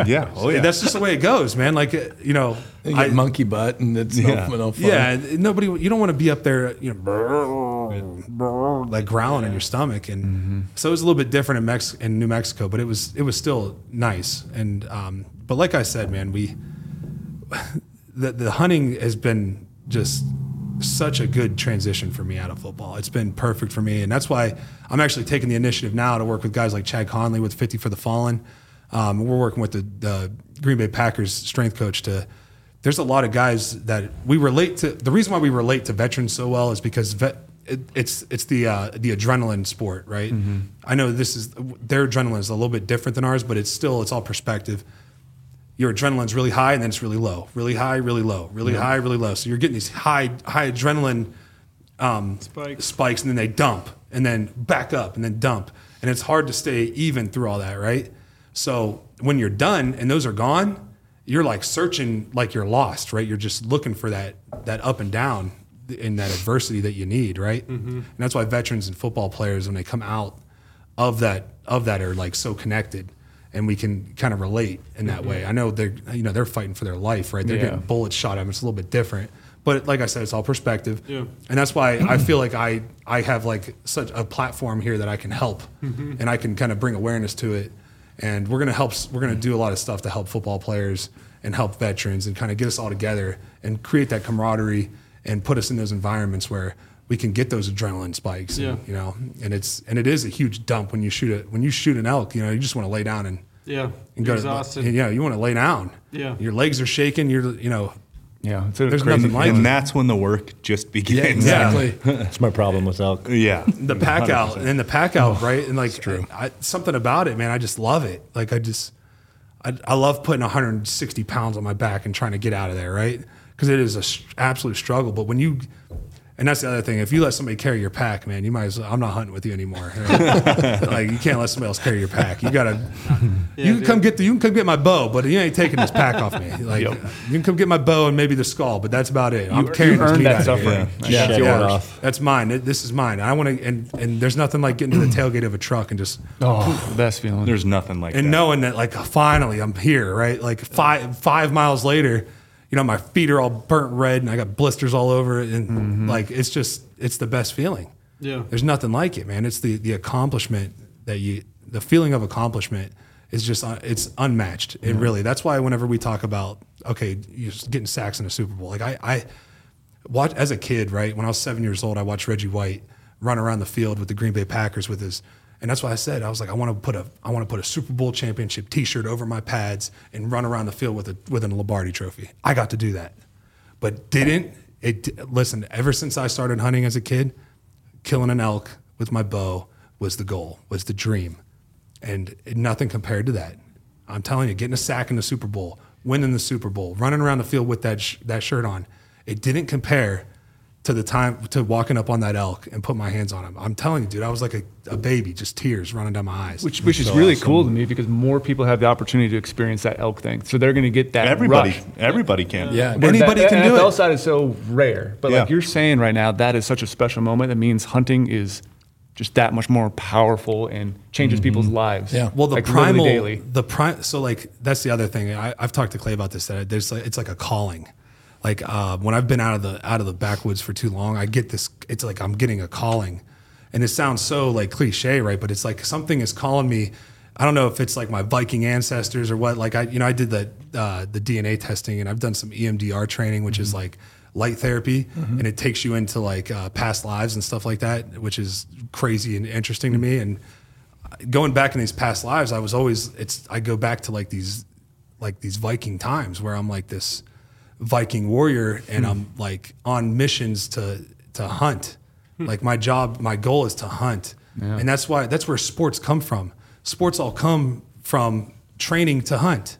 Speaker 2: Yeah. Oh yeah.
Speaker 4: that's just the way it goes, man. Like uh, you know,
Speaker 5: You get monkey butt, and it's
Speaker 2: Yeah.
Speaker 5: no, fun.
Speaker 4: yeah, nobody. You don't want to be up there, you know, like growling in your stomach, and so it was a little bit different in Mex in New Mexico, but it was it was still nice. And um, but like I said, man, we the the hunting has been just such a good transition for me out of football. It's been perfect for me, and that's why I'm actually taking the initiative now to work with guys like Chad Conley with 50 for the Fallen. Um, we're working with the, the Green Bay Packers strength coach to. There's a lot of guys that we relate to. The reason why we relate to veterans so well is because vet, it, it's it's the uh, the adrenaline sport, right? I know this is their adrenaline is a little bit different than ours, but it's still it's all perspective your adrenaline's really high and then it's really low, really high, really low, really high, really low. So you're getting these high high adrenaline um,
Speaker 1: Spikes.
Speaker 4: spikes, and then they dump, and then back up, and then dump, and it's hard to stay even through all that, right? So when you're done and those are gone, you're like searching like you're lost, right? You're just looking for that that up and down in that adversity that you need, right? And that's why veterans and football players, when they come out of that of that, are like so connected, and we can kind of relate in that mm-hmm. way. I know they're you know they're fighting for their life, right? They're
Speaker 3: Yeah.
Speaker 4: getting bullets shot at them. It's a little bit different. But like I said, it's all perspective.
Speaker 1: Yeah.
Speaker 4: And that's why I feel like I I have like such a platform here that I can help, mm-hmm. and I can kind of bring awareness to it. And we're gonna help. We're gonna do a lot of stuff to help football players and help veterans and kind of get us all together and create that camaraderie and put us in those environments where we can get those adrenaline spikes. and, you know, and it's and it is a huge dump when you shoot it when you shoot an elk. You know, you just want to lay down and
Speaker 1: Yeah.
Speaker 4: and go
Speaker 1: exhausted.
Speaker 4: To, yeah, you want to lay down.
Speaker 1: Yeah.
Speaker 4: Your legs are shaking. You're you know.
Speaker 3: Yeah, it's
Speaker 4: There's
Speaker 3: crazy
Speaker 4: nothing like
Speaker 2: and
Speaker 4: it.
Speaker 2: that's when the work just begins.
Speaker 5: exactly.
Speaker 6: That's my problem with elk.
Speaker 2: Yeah.
Speaker 4: the pack out and the pack out, oh, right? And like I, something about it, man. I just love it. Like I just, I, I love putting 160 pounds on my back and trying to get out of there, right? Because it is a s- absolute struggle. But when you, and that's the other thing, if you let somebody carry your pack, man, you might as well. I'm not hunting with you anymore. like you can't let somebody else carry your pack. You gotta. you can come get the, you can come get my bow, but you ain't taking this pack off me. Like you can come get my bow and maybe the skull, but that's about it. I'm carrying this
Speaker 3: earned
Speaker 4: meat
Speaker 3: that
Speaker 4: out of here.
Speaker 3: suffering.
Speaker 6: Yeah.
Speaker 3: It's
Speaker 6: Yeah.
Speaker 3: yours.
Speaker 6: off.
Speaker 4: That's mine. It- This is mine. I want to, and and there's nothing like getting to the tailgate of a truck and just
Speaker 3: Oh, the best feeling.
Speaker 2: There's nothing like
Speaker 4: and
Speaker 2: that.
Speaker 4: knowing that like finally I'm here, right? Like five five miles later, you know my feet are all burnt red and I got blisters all over it, and mm-hmm. like it's just it's the best feeling.
Speaker 1: Yeah.
Speaker 4: There's nothing like it, man. It's the the accomplishment that you, the feeling of accomplishment is just uh, it's unmatched. It really. That's why whenever we talk about okay, you're getting sacks in a Super Bowl, like I I watch as a kid, right? When I was seven years old, I watched Reggie White run around the field with the Green Bay Packers with his, and that's why I said I was like, I want to put a, I want to put a Super Bowl championship T-shirt over my pads and run around the field with a with a Lombardi Trophy. I got to do that, but didn't it? Listen, ever since I started hunting as a kid, killing an elk with my bow was the goal, was the dream, and nothing compared to that. I'm telling you, getting a sack in the Super Bowl winning the Super Bowl, running around the field with that sh- that shirt on. It didn't compare to the time to walking up on that elk and put my hands on him. I'm telling you, dude, I was like a, a baby, just tears running down my eyes.
Speaker 3: Which, which is really cool to me because more people have the opportunity to experience that elk thing. So they're going to get that
Speaker 2: Everybody,
Speaker 3: rush.
Speaker 2: everybody can.
Speaker 5: Yeah.
Speaker 3: Where
Speaker 4: Anybody
Speaker 3: that,
Speaker 4: can do
Speaker 3: NFL
Speaker 4: it.
Speaker 3: side is so rare, but like you're saying right now, that is such a special moment. That means hunting is just that much more powerful and changes mm-hmm. people's lives.
Speaker 5: Yeah.
Speaker 4: Well, the
Speaker 3: like
Speaker 4: primal,
Speaker 3: daily.
Speaker 4: the prime. So like that's the other thing. I, I've talked to Clay about this. That there's like, it's like a calling. Like uh, when I've been out of the out of the backwoods for too long, I get this. It's like I'm getting a calling, and it sounds so like cliche, right? But it's like something is calling me. I don't know if it's like my Viking ancestors or what. Like I, you know, I did the uh, the DNA testing, and I've done some EMDR training, which is like light therapy, and it takes you into like uh, past lives and stuff like that, which is crazy and interesting to me. And going back in these past lives, I was always it's I go back to like these like these Viking times where I'm like this Viking warrior and hmm. I'm like on missions to to hunt. Hmm. Like my job, my goal is to hunt. And that's why that's where sports come from. Sports all come from training to hunt.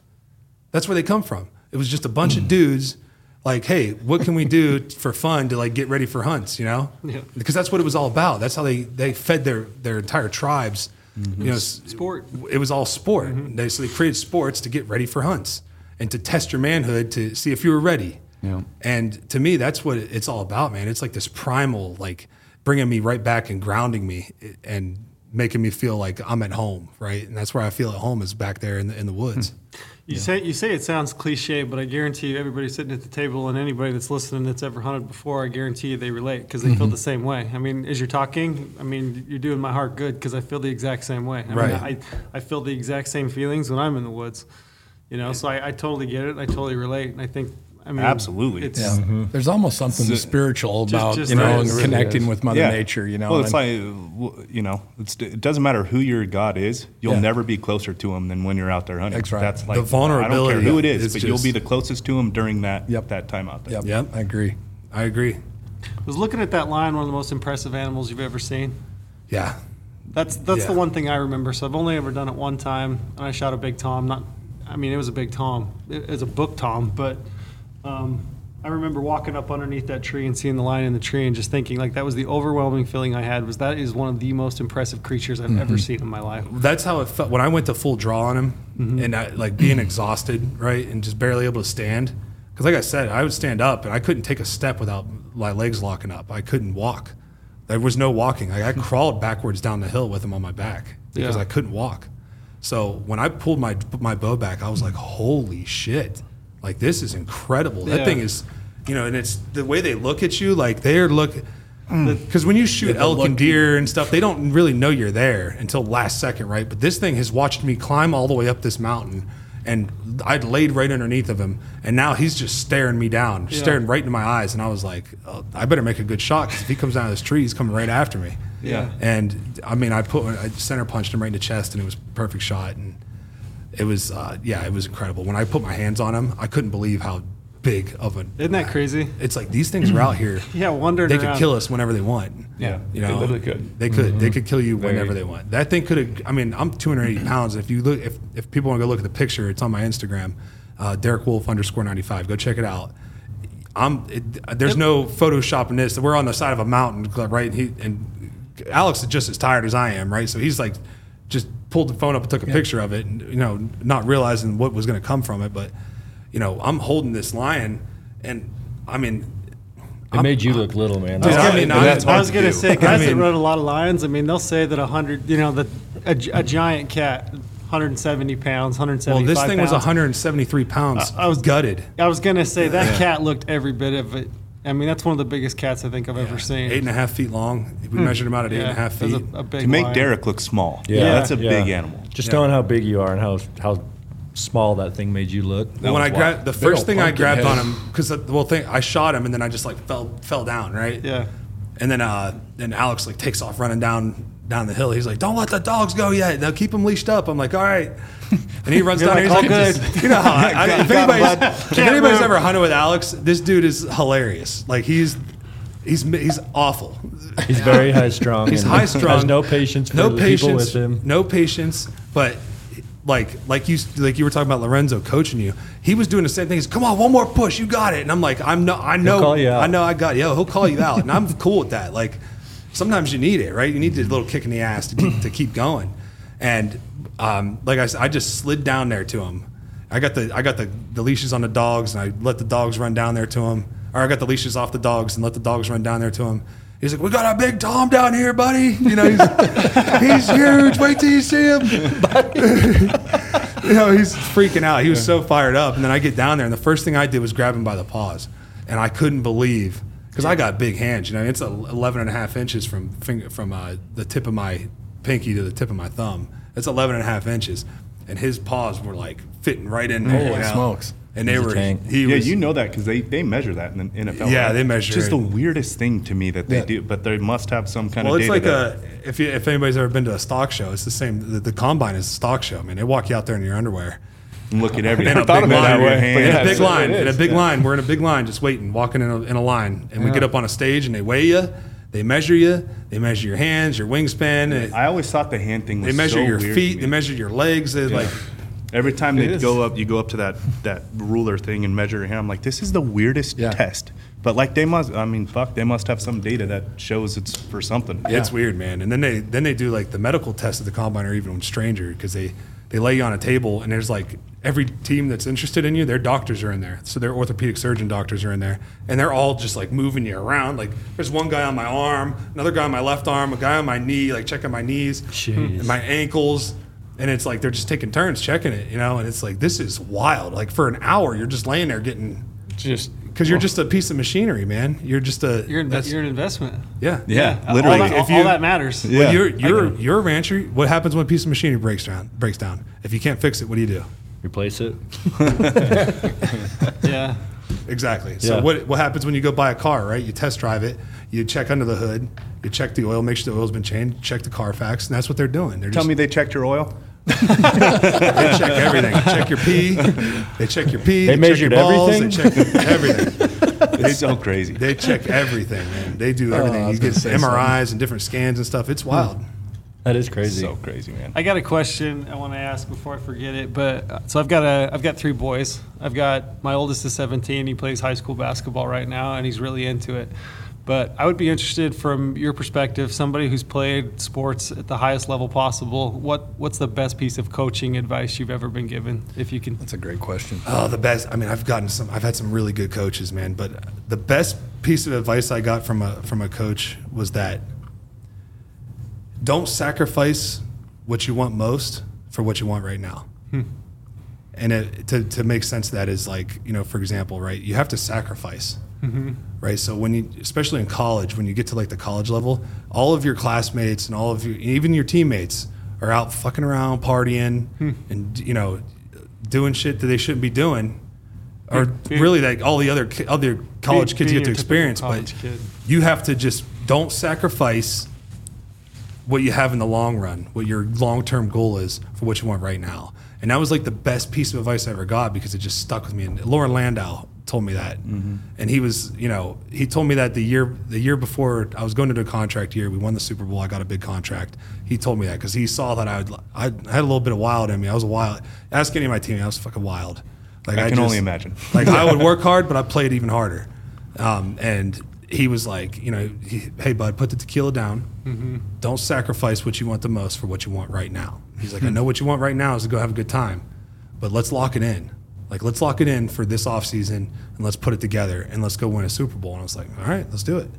Speaker 4: That's where they come from. It was just a bunch of hmm. dudes like, hey, what can we do for fun to like get ready for hunts, you know?
Speaker 1: Yeah.
Speaker 4: Because that's what it was all about. That's how they they fed their their entire tribes. Mm-hmm. You know,
Speaker 1: Sport.
Speaker 4: It was all sport. Mm-hmm. They, so they created sports to get ready for hunts and to test your manhood to see if you were ready.
Speaker 3: Yeah.
Speaker 4: And to me, that's what it's all about, man. It's like this primal, like bringing me right back and grounding me and making me feel like I'm at home, right? And that's where I feel at home is back there in the, in the woods.
Speaker 1: You say you say it sounds cliche, but I guarantee you, everybody sitting at the table and anybody that's listening that's ever hunted before, I guarantee you they relate because they
Speaker 4: Mm-hmm.
Speaker 1: feel the same way. I mean, as you're talking, I mean, you're doing my heart good because I feel the exact same way. I
Speaker 4: Right.
Speaker 1: Mean, I I feel the exact same feelings when I'm in the woods. You know, so I, I totally get it. I totally relate, and I think I mean
Speaker 2: Absolutely.
Speaker 1: It's
Speaker 5: Yeah. Mm-hmm. There's almost something uh, spiritual
Speaker 1: Just-
Speaker 5: about
Speaker 1: just
Speaker 5: you know
Speaker 1: there
Speaker 5: and
Speaker 1: is.
Speaker 5: connecting
Speaker 3: Really
Speaker 5: with Mother
Speaker 2: Yeah.
Speaker 5: Nature. You know,
Speaker 2: Well, it's
Speaker 5: and-
Speaker 2: like, w- you know, it's, it doesn't matter who your God is. You'll
Speaker 5: Yeah.
Speaker 2: never be closer to him than when you're out there hunting.
Speaker 5: That's right.
Speaker 2: That's
Speaker 4: The
Speaker 2: like I don't
Speaker 4: vulnerability
Speaker 2: care who it is,
Speaker 4: is
Speaker 2: but you'll
Speaker 4: just-
Speaker 2: be the closest to him during that
Speaker 5: Yep.
Speaker 2: that time out there.
Speaker 5: Yep,
Speaker 4: Yep.
Speaker 5: I agree.
Speaker 4: I agree.
Speaker 1: I was looking at that lion, one of the most impressive animals you've ever seen.
Speaker 4: Yeah.
Speaker 1: That's that's the
Speaker 4: Yeah.
Speaker 1: one thing I remember. So I've only ever done it one time, and I shot a big tom. Not, I mean, it was a big tom. It, it's a book tom, but um, I remember walking up underneath that tree and seeing the lion in the tree, and just thinking like that was the overwhelming feeling I had. Was that is one of the most impressive creatures I've ever seen in my life.
Speaker 4: That's how it felt when I went to full draw on him and I, like being exhausted, right? And just barely able to stand. Because, like I said, I would stand up and I couldn't take a step without my legs locking up. I couldn't walk. There was no walking. Like, I crawled backwards down the hill with him on my back because
Speaker 1: Yeah.
Speaker 4: I couldn't walk. So when I pulled my my bow back, I was like, "Holy shit! Like this is incredible. That
Speaker 1: Yeah.
Speaker 4: thing is, you know." And it's the way they look at you, like they're look. Mm. Because when you shoot elk and deer and stuff, they don't really know you're there until last second, right? But this thing has watched me climb all the way up this mountain, and I'd laid right underneath of him, and now he's just staring me down,
Speaker 1: Yeah.
Speaker 4: staring right into my eyes, and I was like, oh, I better make a good shot because if he comes down this tree, he's coming right after me.
Speaker 1: Yeah.
Speaker 4: And I mean, I put I center punched him right in the chest, and it was a perfect shot, and it was uh, yeah, it was incredible. When I put my hands on him, I couldn't believe how big of an.
Speaker 1: Isn't that crazy?
Speaker 4: It's like these things are out here.
Speaker 1: Yeah, wandering
Speaker 4: They could
Speaker 1: around.
Speaker 4: kill us whenever they want.
Speaker 3: Yeah,
Speaker 4: you
Speaker 3: they
Speaker 4: know,
Speaker 3: literally could.
Speaker 4: They could. They could kill you
Speaker 3: Very.
Speaker 4: whenever they want. That thing could have. I mean, I'm 280 pounds. If you look, if if people want to go look at the picture, it's on my Instagram, uh, Derek Wolfe underscore 95. Go check it out. I'm. It, there's no photoshopping this. We're on the side of a mountain, right? He and Alex is just as tired as I am, right? So he's like, just pulled the phone up and took a picture of it, and you know, not realizing what was going to come from it, but you know, I'm holding this lion, and I mean.
Speaker 6: It made you look little, man.
Speaker 4: Dude, I mean, I-
Speaker 2: that's
Speaker 1: I
Speaker 2: hard
Speaker 1: was gonna say, guys
Speaker 4: I mean-
Speaker 1: that run a lot of lions. I mean, they'll say that a hundred, you know, that a, a giant cat, 170 pounds, 175
Speaker 4: Well, this thing was 173 pounds.
Speaker 1: I- I was-
Speaker 4: gutted.
Speaker 1: I was gonna say that cat looked every bit of it. I mean, that's one of the biggest cats I think I've ever seen.
Speaker 4: Eight and a half feet long. We measured him out at eight and a half
Speaker 1: it was
Speaker 4: feet.
Speaker 1: a, a big
Speaker 2: To make
Speaker 1: lion.
Speaker 2: Derek look small,
Speaker 6: Yeah.
Speaker 2: yeah, that's a
Speaker 6: Yeah.
Speaker 2: big animal.
Speaker 6: Just
Speaker 4: Yeah.
Speaker 6: knowing how big you are and how how small that thing made you look.
Speaker 4: Well, when I
Speaker 2: was
Speaker 4: grabbed the
Speaker 5: Big
Speaker 4: first
Speaker 5: old
Speaker 4: thing I
Speaker 5: pumpkin
Speaker 4: grabbed
Speaker 5: head.
Speaker 4: on him because the well thing I shot him and then I just like fell fell down right.
Speaker 1: Yeah.
Speaker 4: And then uh then Alex like takes off running down down the hill. He's like, "Don't let the dogs go yet. Now keep them leashed up." I'm like, "All right." And he runs
Speaker 1: You're
Speaker 4: down
Speaker 1: like,
Speaker 4: there. He's
Speaker 1: "All
Speaker 4: like,
Speaker 1: good."
Speaker 4: You know how I, I, if anybody's, if anybody's ever hunted with Alex, this dude is hilarious. Like he's he's he's awful.
Speaker 6: He's very high strung.
Speaker 4: He's high strung.
Speaker 6: Has no patience for
Speaker 4: no
Speaker 6: the
Speaker 4: patience,
Speaker 6: people with him.
Speaker 4: No patience. But like like you like you were talking about Lorenzo coaching you. He was doing the same thing. He's come on, one more push, you got it. And I'm like, I'm no, I know,
Speaker 6: call you out.
Speaker 4: I know, I got it. yo. He'll call you out, and I'm cool with that. Like sometimes you need it, right? You need the little kick in the ass to keep, to keep going. And um, like I said, I just slid down there to him. I got the I got the, the leashes on the dogs, and I let the dogs run down there to him. Or I got the leashes off the dogs and let the dogs run down there to him. He's like, "We got our big Tom down here, buddy. You know, he's, he's huge. Wait till you see him." you know, he's freaking out. He was so fired up. And then I get down there, and the first thing I did was grab him by the paws, and I couldn't believe because I got big hands. You know, it's 11 and a half inches from finger, from uh, the tip of my pinky to the tip of my thumb. It's 11 and a half inches, and his paws were like fitting right in there.
Speaker 5: Holy
Speaker 4: you
Speaker 5: smokes.
Speaker 4: And they
Speaker 6: He's a
Speaker 4: were.
Speaker 6: tank.
Speaker 4: He
Speaker 2: yeah,
Speaker 4: was,
Speaker 2: you know that because they, they measure that in the NFL.
Speaker 4: Yeah,
Speaker 2: right?
Speaker 4: they measure it.
Speaker 2: It's Just
Speaker 4: it.
Speaker 2: the weirdest thing to me that they
Speaker 5: Yeah.
Speaker 2: do, but they must have some kind of.
Speaker 4: Well,
Speaker 2: of
Speaker 4: it's
Speaker 2: data.
Speaker 4: like
Speaker 2: that-
Speaker 4: a if you, if anybody's ever been to a stock show, it's the same. The, the combine is a stock show. I mean, they walk you out there in your underwear.
Speaker 2: And look at everything.
Speaker 4: In a
Speaker 2: Thought
Speaker 4: big
Speaker 2: about
Speaker 4: line,
Speaker 2: it, your
Speaker 3: but
Speaker 2: hand.
Speaker 4: in
Speaker 3: yeah,
Speaker 4: a big
Speaker 3: so it
Speaker 4: line, in a
Speaker 3: is,
Speaker 4: big
Speaker 3: yeah.
Speaker 4: line. We're in a big line, just waiting, walking in a, in a line, and we get up on a stage and they weigh you, they measure you, they measure your hands, your wingspan, and
Speaker 2: I always thought the hand thing was
Speaker 4: they measure
Speaker 2: so
Speaker 4: your
Speaker 2: weird
Speaker 4: feet, they measure your legs. They like
Speaker 2: Every time they go up, you go up to that that ruler thing and measure your hand. I'm like, this is the weirdest
Speaker 5: Yeah.
Speaker 2: test. But like they must, I mean, fuck, they must have some data that shows it's for something.
Speaker 4: It's weird, man. And then they then they do like the medical test at the combine or even stranger because they they lay you on a table and there's like every team that's interested in you, their doctors are in there. So their orthopedic surgeon doctors are in there, and they're all just like moving you around. Like there's one guy on my arm, another guy on my left arm, a guy on my knee, like checking my knees, and my ankles. And it's like they're just taking turns checking it, you know. And it's like this is wild. Like for an hour, you're just laying there getting
Speaker 3: Just
Speaker 4: because you're just a piece of machinery, man. You're just a
Speaker 1: You're, an- you're an investment.
Speaker 4: yeah
Speaker 2: Yeah,
Speaker 1: All
Speaker 2: literally.
Speaker 1: that,
Speaker 4: If
Speaker 1: all that matters.
Speaker 2: Yeah.
Speaker 4: Well, you're you're you're a rancher. What happens when a piece of machinery breaks down? Breaks down. If you can't fix it, what do you do?
Speaker 6: Replace it.
Speaker 1: Yeah.
Speaker 4: Exactly. So
Speaker 6: Yeah.
Speaker 4: what what happens when you go buy a car? Right? You test drive it. You check under the hood. You check the oil. Make sure the oil's been changed. Check the Carfax, and that's what they're doing. They're
Speaker 2: Tell
Speaker 4: just,
Speaker 2: me they checked your oil.
Speaker 4: They check everything. check your pee. They check your pee.
Speaker 6: They
Speaker 4: check
Speaker 6: measured
Speaker 4: your balls,
Speaker 6: everything?
Speaker 4: They check everything.
Speaker 2: It's so crazy.
Speaker 4: They check everything, man. They do everything.
Speaker 5: was
Speaker 4: you get
Speaker 5: gonna
Speaker 4: MRIs and different scans and stuff. It's wild.
Speaker 6: That is crazy.
Speaker 2: so crazy, man.
Speaker 1: I got a question I want to ask before I forget it. But uh, so I've got a I've got three boys. I've got my oldest is 17. He plays high school basketball right now, and he's really into it. But I would be interested from your perspective, somebody who's played sports at the highest level possible. What what's the best piece of coaching advice you've ever been given? If you can,
Speaker 5: That's a great question.
Speaker 4: Oh, the best. I mean, I've gotten some. I've had some really good coaches, man. But the best piece of advice I got from a from a coach was that don't sacrifice what you want most for what you want right now. Hmm. And it, to to make sense of that is like you know, for example, right? You have to sacrifice. Mm-hmm. Right, so when you, especially in college, when you get to like the college level, all of your classmates and all of you, even your teammates, are out fucking around, partying, hmm. and you know, doing shit that they shouldn't be doing, or
Speaker 1: Being-
Speaker 4: really like all the other other college
Speaker 1: being
Speaker 4: kids
Speaker 1: your
Speaker 4: get to experience. But
Speaker 1: kid.
Speaker 4: you have to just don't sacrifice what you have in the long run, what your long term goal is for what you want right now. And that was like the best piece of advice I ever got because it just stuck with me. And Loren Landow told me that, mm-hmm. and he was, you know, he told me that the year the year before I was going into a contract year, we won the Super Bowl. I got a big contract. He told me that because he saw that I would, I had a little bit of wild in me. I was a wild. Ask any of my team, I was fucking wild. Like
Speaker 2: I can only imagine.
Speaker 4: Like I would work hard, but I played even harder. Um, and he was like, you know, he, hey bud, put the tequila down. Mm-hmm. Don't sacrifice what you want the most for what you want right now. He's like, I hmm. know what you want right now is to go have a good time, but let's lock it in. Like let's lock it in for this off season and let's put it together and let's go win a Super Bowl. And I was like, all right, let's do it.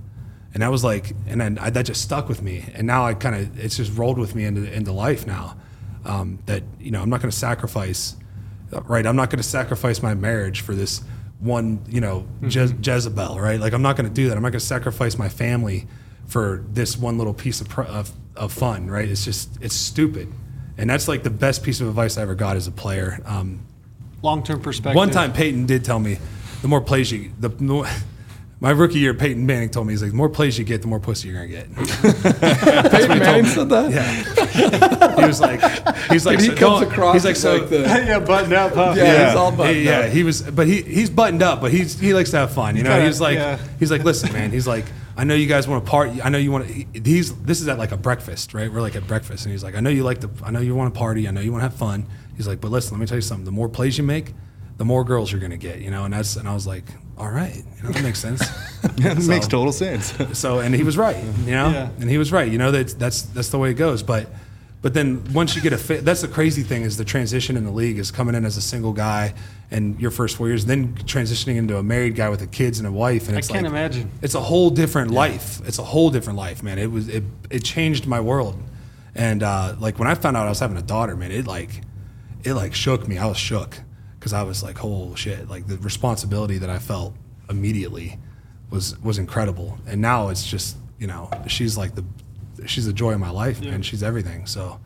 Speaker 4: And that was like, and then I, that just stuck with me. And now I kind of, it's just rolled with me into into life now. Um, that you know, I'm not going to sacrifice right? I'm not going to sacrifice my marriage for this one, you know, Je- Jezebel, right? Like I'm not going to do that. I'm not going to sacrifice my family for this one little piece of, pr- of of fun, right? It's just it's stupid, and that's like the best piece of advice I ever got as a player. Um,
Speaker 1: long term perspective.
Speaker 4: one time, Peyton did tell me, the more plays you, the more. My rookie year, Peyton Manning told me, he's like, the more plays you get, the more pussy you're gonna get.
Speaker 5: Peyton Manning said that.
Speaker 4: Yeah. he was like, he's like,
Speaker 5: Dude, he
Speaker 4: so
Speaker 5: comes
Speaker 4: don't-
Speaker 5: across
Speaker 4: He's like, so,
Speaker 5: like the
Speaker 1: yeah, button up, huh?
Speaker 5: yeah,
Speaker 2: Yeah.
Speaker 5: he's all buttoned
Speaker 4: He- yeah,
Speaker 5: up.
Speaker 4: he was, but he he's buttoned up, but he's he likes to have fun. You know,
Speaker 1: kinda-
Speaker 4: he's like
Speaker 1: yeah.
Speaker 4: he's like, listen, man. He's like, I know you guys want to party. I know you want to. He's this is at like a breakfast, right? We're like at breakfast, and he's like, I know you like to. I know you want to party. I know you want to have fun. He's like, but listen, let me tell you something. The more plays you make, the more girls you're gonna get. You know, and that's and I was like, all right, you know, that makes sense.
Speaker 2: It makes
Speaker 4: So-
Speaker 2: total sense.
Speaker 4: so and he was right, you know,
Speaker 1: Yeah.
Speaker 4: and he was right. You know that that's that's the way it goes. But but then once you get a fit, that's the crazy thing is the transition in the league is coming in as a single guy and your first four years, then transitioning into a married guy with a kids and a wife. And
Speaker 1: I can't
Speaker 4: like,
Speaker 1: imagine.
Speaker 4: It's a whole different life. It's a whole different life, man. It was it it changed my world. And uh, like when I found out I was having a daughter, man, it like it like shook me. I was shook because I was like, "Oh shit!" Like the responsibility that I felt immediately was was incredible. And now it's just you know she's like the she's the joy of my life, man. She's everything. So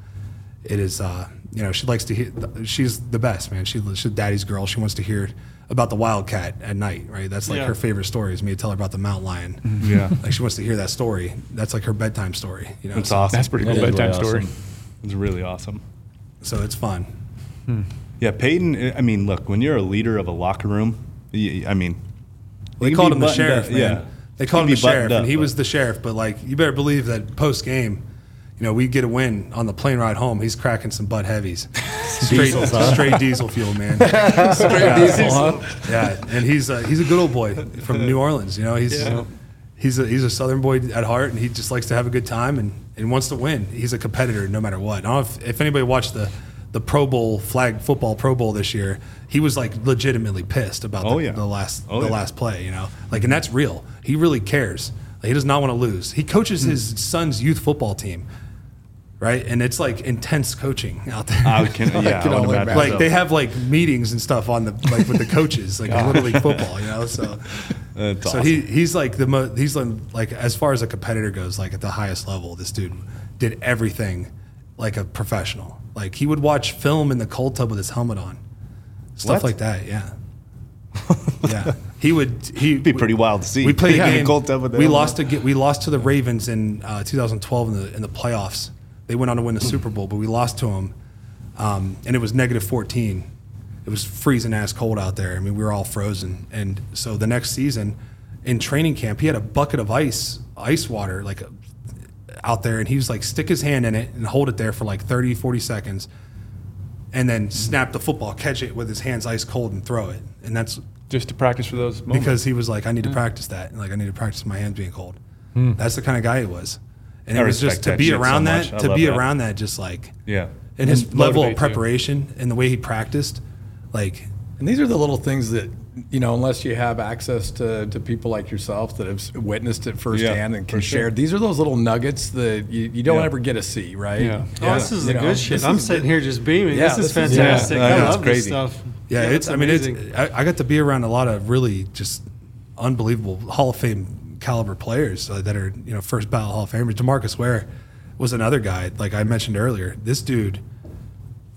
Speaker 4: it is uh, you know she likes to hear. She's the best, man. She, she's daddy's girl. She wants to hear about the wildcat at night, right? That's like
Speaker 1: Yeah.
Speaker 4: her favorite story is me to tell her about the mountain lion.
Speaker 3: Yeah.
Speaker 4: Like she wants to hear that story. That's like her bedtime story. You know,
Speaker 2: That's
Speaker 4: so,
Speaker 2: awesome.
Speaker 3: That's pretty cool
Speaker 6: That is
Speaker 3: bedtime
Speaker 6: really
Speaker 3: story.
Speaker 6: awesome.
Speaker 3: It's really awesome.
Speaker 4: so it's fun.
Speaker 2: Yeah, Peyton. I mean, look, when you're a leader of a locker room, I mean,
Speaker 4: They called him the sheriff,
Speaker 2: up-
Speaker 4: man.
Speaker 2: yeah.
Speaker 4: They called him the sheriff,
Speaker 2: up,
Speaker 4: and he
Speaker 2: but-
Speaker 4: was the sheriff. But like, you better believe that post game, you know, we get a win on the plane ride home. He's cracking some butt heavies, straight straight diesel fuel, man.
Speaker 5: Straight diesel, huh?
Speaker 4: Yeah, and he's a, he's a good old boy from New Orleans. You know, he's he's a he's a Southern boy at heart, and he just likes to have a good time and, and wants to win. He's a competitor no matter what. I don't know if, if anybody watched the the Pro Bowl flag football Pro Bowl this year. He was like legitimately pissed about
Speaker 2: Oh,
Speaker 4: the,
Speaker 2: yeah.
Speaker 4: the last
Speaker 2: Oh,
Speaker 4: the
Speaker 2: yeah.
Speaker 4: last play. You know, like and that's real. He really cares. Like, he does not want to lose. He coaches hmm. his son's youth football team. Right, and it's like intense coaching out there.
Speaker 2: I can, yeah, I
Speaker 5: can
Speaker 2: would
Speaker 5: only
Speaker 4: like they have like meetings and stuff on the like with the coaches, like little league football, you know. So,
Speaker 2: That's
Speaker 4: so
Speaker 2: awesome.
Speaker 4: he he's like the mo- he's like, like as far as a competitor goes, like at the highest level, this dude did everything like a professional. Like he would watch film in the cold tub with his helmet on, stuff
Speaker 2: What?
Speaker 4: like that. Yeah, yeah. He would He'd
Speaker 2: be pretty wild to see.
Speaker 4: We played
Speaker 2: Yeah,
Speaker 4: a
Speaker 2: in a
Speaker 4: game.
Speaker 2: cold tub with the
Speaker 4: we
Speaker 2: helmet.
Speaker 4: lost to get we lost to the Ravens in uh, 2012 in the in the playoffs. They went on to win the Super Bowl, but we lost to them, um, and it was negative 14. It was freezing ass cold out there. I mean, we were all frozen. And so the next season, in training camp, he had a bucket of ice, ice water, like out there, and he was like stick his hand in it and hold it there for like 30, 40 seconds, and then snap the football, catch it with his hands ice cold, and throw it. And that's
Speaker 3: Just to practice for those moments.
Speaker 4: because he was like, I need to practice that. And like, I need to practice my hands being cold. Hmm. That's the kind of guy he was. And
Speaker 2: I
Speaker 4: it was just to be
Speaker 2: shit so
Speaker 4: around that, to be
Speaker 2: that.
Speaker 4: around that, just like,
Speaker 2: yeah.
Speaker 4: and his level of
Speaker 3: you.
Speaker 4: preparation and the way he practiced, like,
Speaker 5: And these are the little things that, you know, unless you have access to, to people like yourself that have witnessed it firsthand and can
Speaker 2: sure.
Speaker 5: share, these are those little nuggets that you, you don't
Speaker 2: Yeah.
Speaker 5: ever get to see, right?
Speaker 3: Yeah.
Speaker 1: Oh, this is
Speaker 5: You
Speaker 1: the
Speaker 5: know,
Speaker 1: good shit. I'm
Speaker 5: is
Speaker 1: sitting here just beaming.
Speaker 5: Yeah,
Speaker 1: this is
Speaker 5: this is-
Speaker 1: fantastic.
Speaker 2: yeah, I
Speaker 1: I
Speaker 2: know, it's
Speaker 1: love this stuff.
Speaker 4: yeah, it's, I mean,
Speaker 1: amazing.
Speaker 4: it's, I, I got to be around a lot of really just unbelievable Hall of Fame caliber players uh, that are, you know, first ballot Hall of Famers. DeMarcus Ware was another guy, like I mentioned earlier. This dude,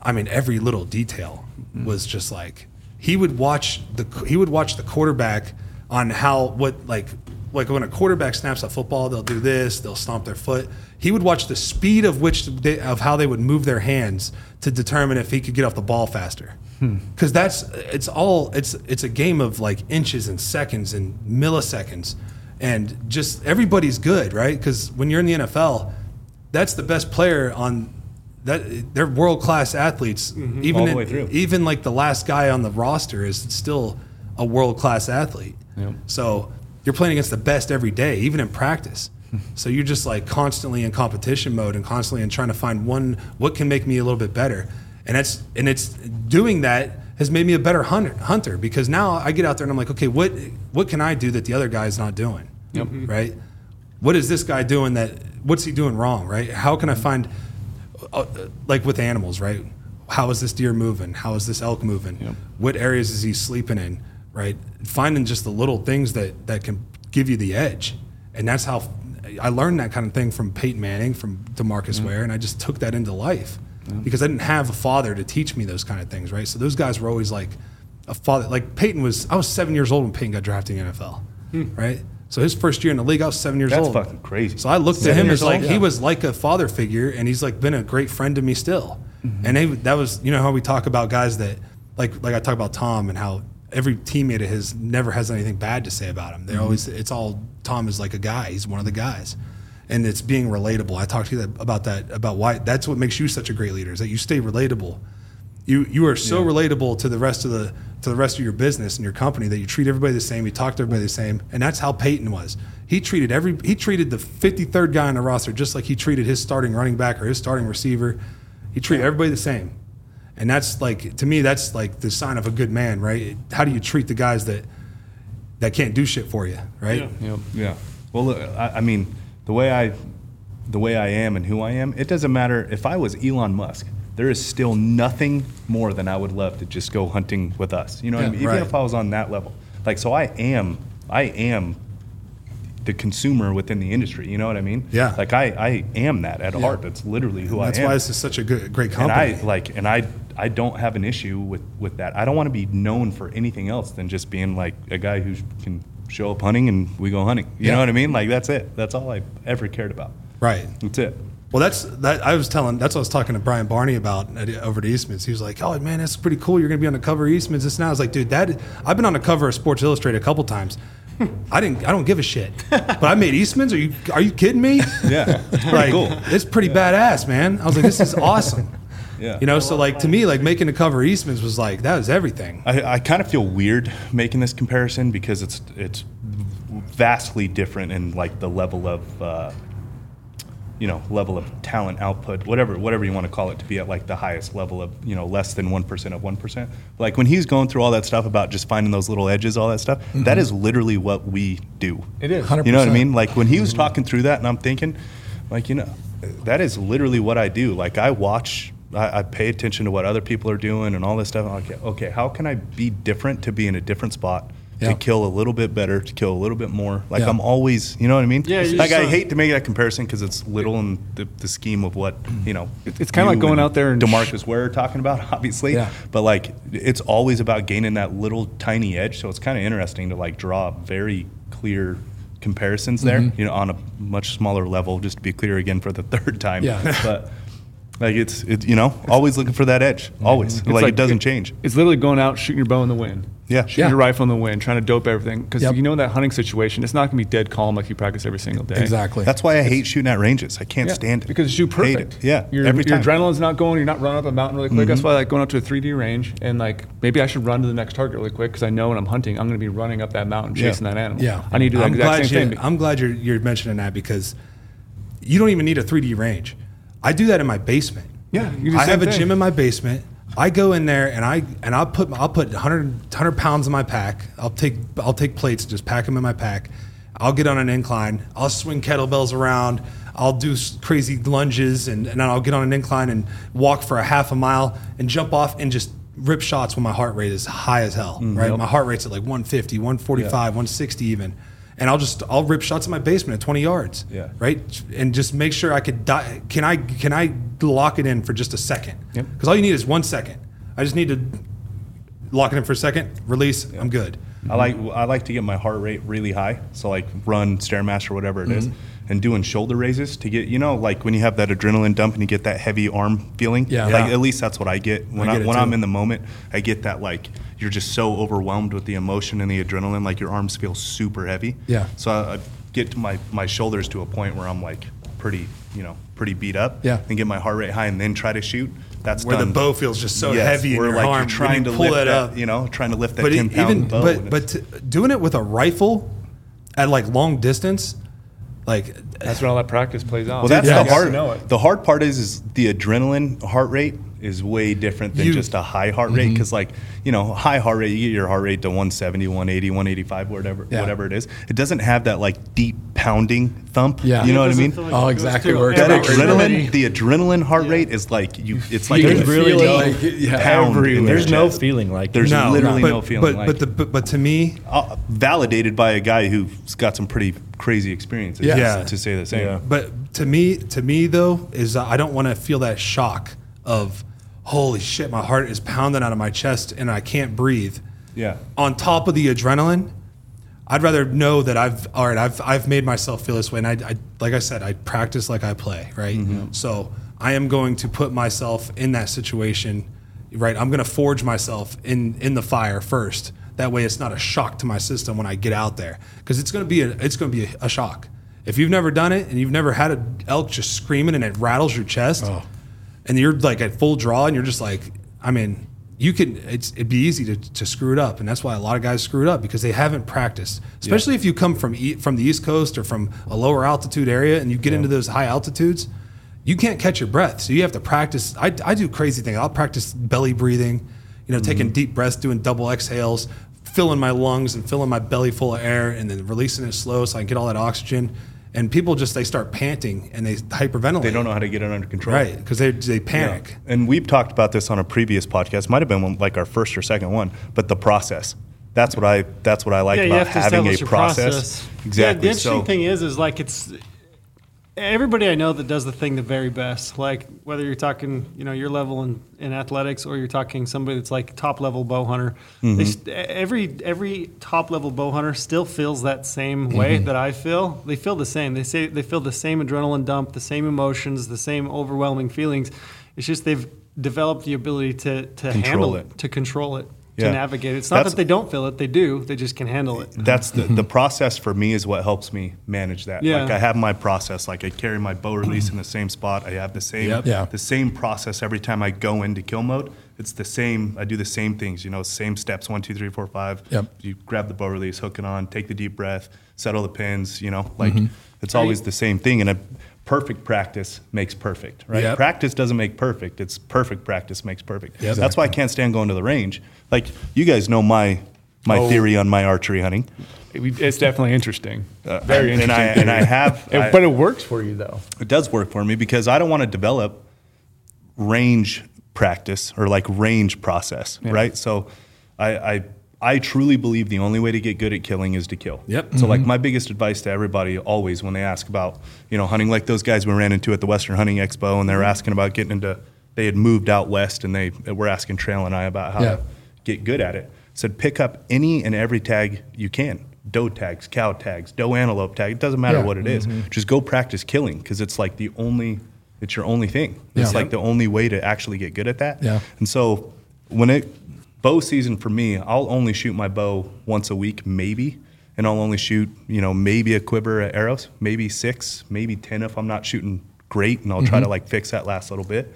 Speaker 4: I mean, every little detail was just like he would watch the he would watch the quarterback on how what like like when a quarterback snaps a football, they'll do this, they'll stomp their foot. He would watch the speed of which they, of how they would move their hands to determine if he could get off the ball faster. Hmm. Because that's it's all it's it's a game of like inches and seconds and milliseconds, and just everybody's good, right? Because when you're in the NFL, that's the best player on that they're world class athletes. Even
Speaker 2: Mm-hmm. All the
Speaker 4: in-
Speaker 2: way through.
Speaker 4: even like the last guy on the roster is still a world class athlete. So you're playing against the best every day, even in practice. so you're just like constantly in competition mode and constantly in trying to find one what can make me a little bit better. And that's and it's doing that has made me a better hunter, hunter because now I get out there and I'm like, okay, what what can I do that the other guy's not doing? Yep. Right? What is this guy doing that what's he doing wrong, right? How can I find uh, Uh, like with animals, right? How is this deer moving? How is this elk moving? What areas is he sleeping in? Right? Finding just the little things that that can give you the edge, and that's how I learned that kind of thing from Peyton Manning, from DeMarcus Ware, and I just took that into life because I didn't have a father to teach me those kind of things, right? So those guys were always like a father. Like Peyton was, I was seven years old when Peyton got drafted in the NFL, hmm. right? So his first year in the league, I was seven years
Speaker 2: That's
Speaker 4: old.
Speaker 2: That's fucking crazy.
Speaker 4: So I looked
Speaker 5: Seven
Speaker 4: at him as like
Speaker 5: old?
Speaker 4: he was like a father figure, and he's like been a great friend to me still. Mm-hmm. And they, that was you know how we talk about guys that like like I talk about Tom and how every teammate of his never has anything bad to say about him. They're always mm-hmm. it's all Tom is like a guy. He's one of the guys. And it's being relatable. I talked to you about that about why that's what makes you such a great leader is that you stay relatable You you are so relatable to the rest of the to the rest of your business and your company that you treat everybody the same. You talk to everybody the same, and that's how Peyton was. He treated every he treated the 53rd guy on the roster just like he treated his starting running back or his starting receiver. He treated everybody the same, and that's like to me that's like the sign of a good man, right? How do you treat the guys that that can't do shit for you, right?
Speaker 3: Yep.
Speaker 2: Yeah. Yeah. Well, look, I, I mean, the way I, the way I am and who I am, it doesn't matter if I was Elon Musk. There is still nothing more than I would love to just go hunting with us. You know what I mean? Even
Speaker 4: right.
Speaker 2: if I was on that level, like, so I am, I am the consumer within the industry. You know what I mean?
Speaker 4: Yeah.
Speaker 2: Like I, I am that at heart. That's literally who I am.
Speaker 4: That's why this is such a good, great
Speaker 2: and
Speaker 4: company.
Speaker 2: I like, and I, I don't have an issue with with that. I don't want to be known for anything else than just being like a guy who can show up hunting and we go hunting. You
Speaker 4: Yeah.
Speaker 2: know what I mean? Like that's it. That's all I ever cared about.
Speaker 4: right.
Speaker 2: That's it.
Speaker 4: Well, that's that. I was telling. That's what I was talking to Brian Barney about at, over to Eastman's. He was like, "Oh man, that's pretty cool. You're gonna be on the cover of Eastman's." This now I was like, "Dude, that I've been on the cover of Sports Illustrated a couple times. I didn't. I don't give a shit. But I made Eastman's. Are you Are you kidding me?
Speaker 2: Yeah.
Speaker 4: like,
Speaker 2: cool.
Speaker 4: it's pretty badass, man. I was like, this is awesome.
Speaker 2: Yeah.
Speaker 4: You know, so like to me, like making the cover of Eastman's was like that was everything.
Speaker 2: I, I kind of feel weird making this comparison because it's it's vastly different in like the level of uh, you know level of talent output whatever whatever you want to call it to be at like the highest level of you know less than 1% of 1% like when he's going through all that stuff about just finding those little edges all that stuff mm-hmm. that is literally what we do
Speaker 3: It is. 100%.
Speaker 2: you know what i mean like when he was talking through that and i'm thinking like you know that is literally what i do like i watch I, I pay attention to what other people are doing and all this stuff. I'm like, okay, how can I be different to be in a different spot
Speaker 5: Yeah.
Speaker 2: to kill a little bit better, to kill a little bit more? Like
Speaker 5: Yeah.
Speaker 2: I'm always, you know what I mean?
Speaker 1: Yeah,
Speaker 2: Like I hate to make that comparison because it's little in the, the scheme of what you know.
Speaker 3: It- it's kinda like going out there and sh-
Speaker 2: DeMarcus Ware are talking about, obviously.
Speaker 5: Yeah.
Speaker 2: But like, it's always about gaining that little tiny edge. So it's kind of interesting to like draw very clear comparisons there.
Speaker 3: Mm-hmm.
Speaker 2: You know, on a much smaller level. Just to be clear again for the third time.
Speaker 5: Yeah.
Speaker 2: But. Like it's, it, you know, always looking for that edge. Always,
Speaker 3: It's
Speaker 2: like, it doesn't change.
Speaker 3: It's literally going out, shooting your bow in the wind.
Speaker 2: Yeah.
Speaker 3: Shooting
Speaker 5: Yeah.
Speaker 3: your rifle in the wind, trying to dope everything. Because
Speaker 5: Yep.
Speaker 3: you know that hunting situation, it's not going to be dead calm like you practice every single day.
Speaker 5: Exactly.
Speaker 2: That's why I hate shooting at ranges. I can't
Speaker 3: Yeah,
Speaker 2: stand it
Speaker 3: Because you shoot perfect.
Speaker 2: it. Yeah,
Speaker 3: Your,
Speaker 2: every
Speaker 3: your
Speaker 2: time. Mm-hmm.
Speaker 3: adrenaline's not going. You're not running up a mountain really quick. That's why I like going out to a 3D range and like maybe I should run to the next target really quick because I know when I'm hunting, I'm going to be running up that mountain
Speaker 2: Yeah.
Speaker 3: chasing that animal.
Speaker 5: Yeah.
Speaker 3: I need to do that
Speaker 4: I'm
Speaker 3: exact
Speaker 4: glad,
Speaker 3: same
Speaker 4: you,
Speaker 3: thing.
Speaker 4: I'm glad you're, you're mentioning that because you don't even need a 3D range. I do that in my basement.
Speaker 3: Yeah, you do the
Speaker 4: I have a
Speaker 3: thing.
Speaker 4: gym in my basement. I go in there and I and I'll put I'll put 100, 100 pounds in my pack. I'll take I'll take plates and just pack them in my pack. I'll get on an incline. I'll swing kettlebells around. I'll do crazy lunges and, and then I'll get on an incline and walk for a half a mile and jump off and just rip shots when my heart rate is high as hell. Mm, right, my heart rate's at like 150, 145, 160 even. And I'll just I'll rip shots in my basement at 20 yards.
Speaker 2: Yeah.
Speaker 4: Right, and just make sure I could. Die. Can I can I lock it in for just a second?
Speaker 3: Yep.
Speaker 4: Because all you need is one second. I just need to lock it in for a second, release. I'm good.
Speaker 2: I like I like to get my heart rate really high. So like run stairmaster, whatever it is,
Speaker 3: Mm-hmm.
Speaker 2: and doing shoulder raises to get you know like when you have that adrenaline dump and you get that heavy arm feeling.
Speaker 5: Yeah.
Speaker 2: Like
Speaker 4: Yeah.
Speaker 2: at least that's what I get when
Speaker 4: I
Speaker 2: I when
Speaker 4: too.
Speaker 2: I'm in the moment. I get that like you're just so overwhelmed with the emotion and the adrenaline, like your arms feel super heavy.
Speaker 5: Yeah.
Speaker 2: So I, I get to my my shoulders to a point where I'm like pretty you know pretty beat up.
Speaker 5: Yeah.
Speaker 2: And get my heart rate high and then try to shoot. That's
Speaker 4: Where the bow feels just so
Speaker 2: Yes,
Speaker 4: heavy in
Speaker 2: where
Speaker 4: your
Speaker 2: like
Speaker 4: arm.
Speaker 2: you're trying
Speaker 4: when
Speaker 2: to
Speaker 4: pull
Speaker 2: lift
Speaker 4: that
Speaker 2: that,
Speaker 4: up.
Speaker 2: you know, trying to lift that
Speaker 4: but
Speaker 2: ten
Speaker 4: it,
Speaker 2: pound
Speaker 4: even
Speaker 2: bow.
Speaker 4: but but t- doing it with a rifle at like long distance, like
Speaker 3: That's when all that practice plays out.
Speaker 2: Well, that's
Speaker 5: Yeah.
Speaker 2: the
Speaker 5: You
Speaker 2: hard.
Speaker 3: know it.
Speaker 2: The hard part is, is the adrenaline heart rate is way different than
Speaker 4: You-
Speaker 2: just a high heart rate.
Speaker 5: Mm-hmm.
Speaker 2: Because, like, you know, high heart rate, you get your heart rate to 170, 180, 185, whatever,
Speaker 5: Yeah.
Speaker 2: whatever it is. It doesn't have that like deep pounding thump.
Speaker 5: Yeah.
Speaker 2: you know what I mean?
Speaker 1: like
Speaker 5: Oh, exactly
Speaker 1: to
Speaker 2: that
Speaker 5: Yeah.
Speaker 2: adrenaline, the adrenaline heart rate is like you. It's like
Speaker 5: There's
Speaker 2: a
Speaker 5: really no- like, yeah,
Speaker 2: pound. in
Speaker 3: everywhere.
Speaker 2: your
Speaker 6: There's no feeling like
Speaker 2: There's
Speaker 6: it.
Speaker 4: no,
Speaker 2: literally
Speaker 4: but,
Speaker 2: no feeling
Speaker 4: But
Speaker 2: like
Speaker 4: but, the, but but to me,
Speaker 2: uh, validated by a guy who's got some pretty crazy experiences.
Speaker 5: Yeah.
Speaker 4: Yeah.
Speaker 2: to say the same.
Speaker 6: Yeah.
Speaker 4: But to me, to me though, is uh, I don't want to feel that shock of holy shit, my heart is pounding out of my chest and I can't breathe.
Speaker 2: Yeah.
Speaker 4: On top of the adrenaline, I'd rather know that I've all right. I've I've made myself feel this way, and I, I like I said, I practice like I play, right? Mm-hmm. So I am going to put myself in that situation, right? I'm going to forge myself in in the fire first. That way, it's not a shock to my system when I get out there, because it's going to be a it's going to be a, a shock. If you've never done it and you've never had an elk just screaming and it rattles your chest, oh. And you're like at full draw and you're just like, I mean, you can. It's it'd be easy to, to screw it up, and that's why a lot of guys screw it up because they haven't practiced. Especially if you come from e- from the East Coast or from a lower altitude area, and you get into those high altitudes, you can't catch your breath. So you have to practice. I, I do crazy things. I'll practice belly breathing, you know, taking mm-hmm. deep breaths, doing double exhales, filling my lungs and filling my belly full of air, and then releasing it slow so I can get all that oxygen. And people just they start panting and they hyperventilate.
Speaker 2: They don't know how to get it under control.
Speaker 4: right because they they panic.
Speaker 2: And we've talked about this on a previous podcast. Might have been one, like our first or second one, but the process. That's what I. That's what I like
Speaker 1: yeah, you
Speaker 2: about
Speaker 1: have to
Speaker 2: having a
Speaker 1: establish your
Speaker 2: process.
Speaker 1: Yeah,
Speaker 2: Exactly.
Speaker 1: the interesting
Speaker 2: so,
Speaker 1: thing is, is like it's everybody I know that does the thing the very best. Like whether you're talking, you know, your level in, in athletics, or you're talking somebody that's like top level bow hunter.
Speaker 2: Mm-hmm.
Speaker 1: They every every top level bow hunter still feels that same way
Speaker 2: Mm-hmm.
Speaker 1: that I feel. They feel the same. They say they feel the same adrenaline dump, the same emotions, the same overwhelming feelings. It's just they've developed the ability to to
Speaker 2: Control
Speaker 1: handle
Speaker 2: it.
Speaker 1: to control it, to navigate it. It's not
Speaker 2: That's-
Speaker 1: that they don't feel it; they do. They just can handle it.
Speaker 2: that's the, the process for me is what helps me manage that.
Speaker 1: Yeah.
Speaker 2: Like I have my process. Like I carry my bow release in the same spot. I have the same
Speaker 4: Yep.
Speaker 5: Yeah.
Speaker 2: the same process every time I go into kill mode. It's the same. I do the same things. You know, same steps. One, two, three, four, five.
Speaker 5: Yep.
Speaker 2: You grab the bow release, hook it on, take the deep breath, settle the pins. You know, like
Speaker 5: Mm-hmm.
Speaker 2: it's always the same thing. And a perfect practice makes perfect. Right.
Speaker 4: Yep.
Speaker 2: Practice doesn't make perfect. It's perfect practice makes perfect.
Speaker 5: Yep.
Speaker 2: That's why I can't stand going to the range. Like you guys know my my
Speaker 3: Oh.
Speaker 2: theory on my archery hunting.
Speaker 3: It- It's definitely interesting.
Speaker 2: Uh,
Speaker 3: Very interesting.
Speaker 2: and I and I have,
Speaker 3: It-
Speaker 2: I-
Speaker 3: but it works for you though.
Speaker 2: it does work for me because I don't want to develop range practice or like range process, right? So, I, I I truly believe the only way to get good at killing is to kill.
Speaker 4: Yep.
Speaker 2: So, like mm-hmm. my biggest advice to everybody always when they ask about you know hunting, like those guys we ran into at the Western Hunting Expo, and they were mm-hmm. asking about getting into, they had moved out west, and they were asking Trail and I about how
Speaker 5: Yeah.
Speaker 2: to get good at it. Said pick up any and every tag you can. Doe tags, cow tags, doe antelope tag. It doesn't matter
Speaker 5: Yeah.
Speaker 2: what it is. Mm-hmm. Just go practice killing because it's like the only, it's your only thing. It's
Speaker 5: Yeah.
Speaker 2: like the only way to actually get good at that.
Speaker 5: Yeah.
Speaker 2: And so when it, bow season for me, I'll only shoot my bow once a week, maybe. And I'll only shoot, you know, maybe a quiver of arrows, maybe six, maybe 10 if I'm not shooting great. And I'll try
Speaker 5: Mm-hmm.
Speaker 2: to like fix that last little bit.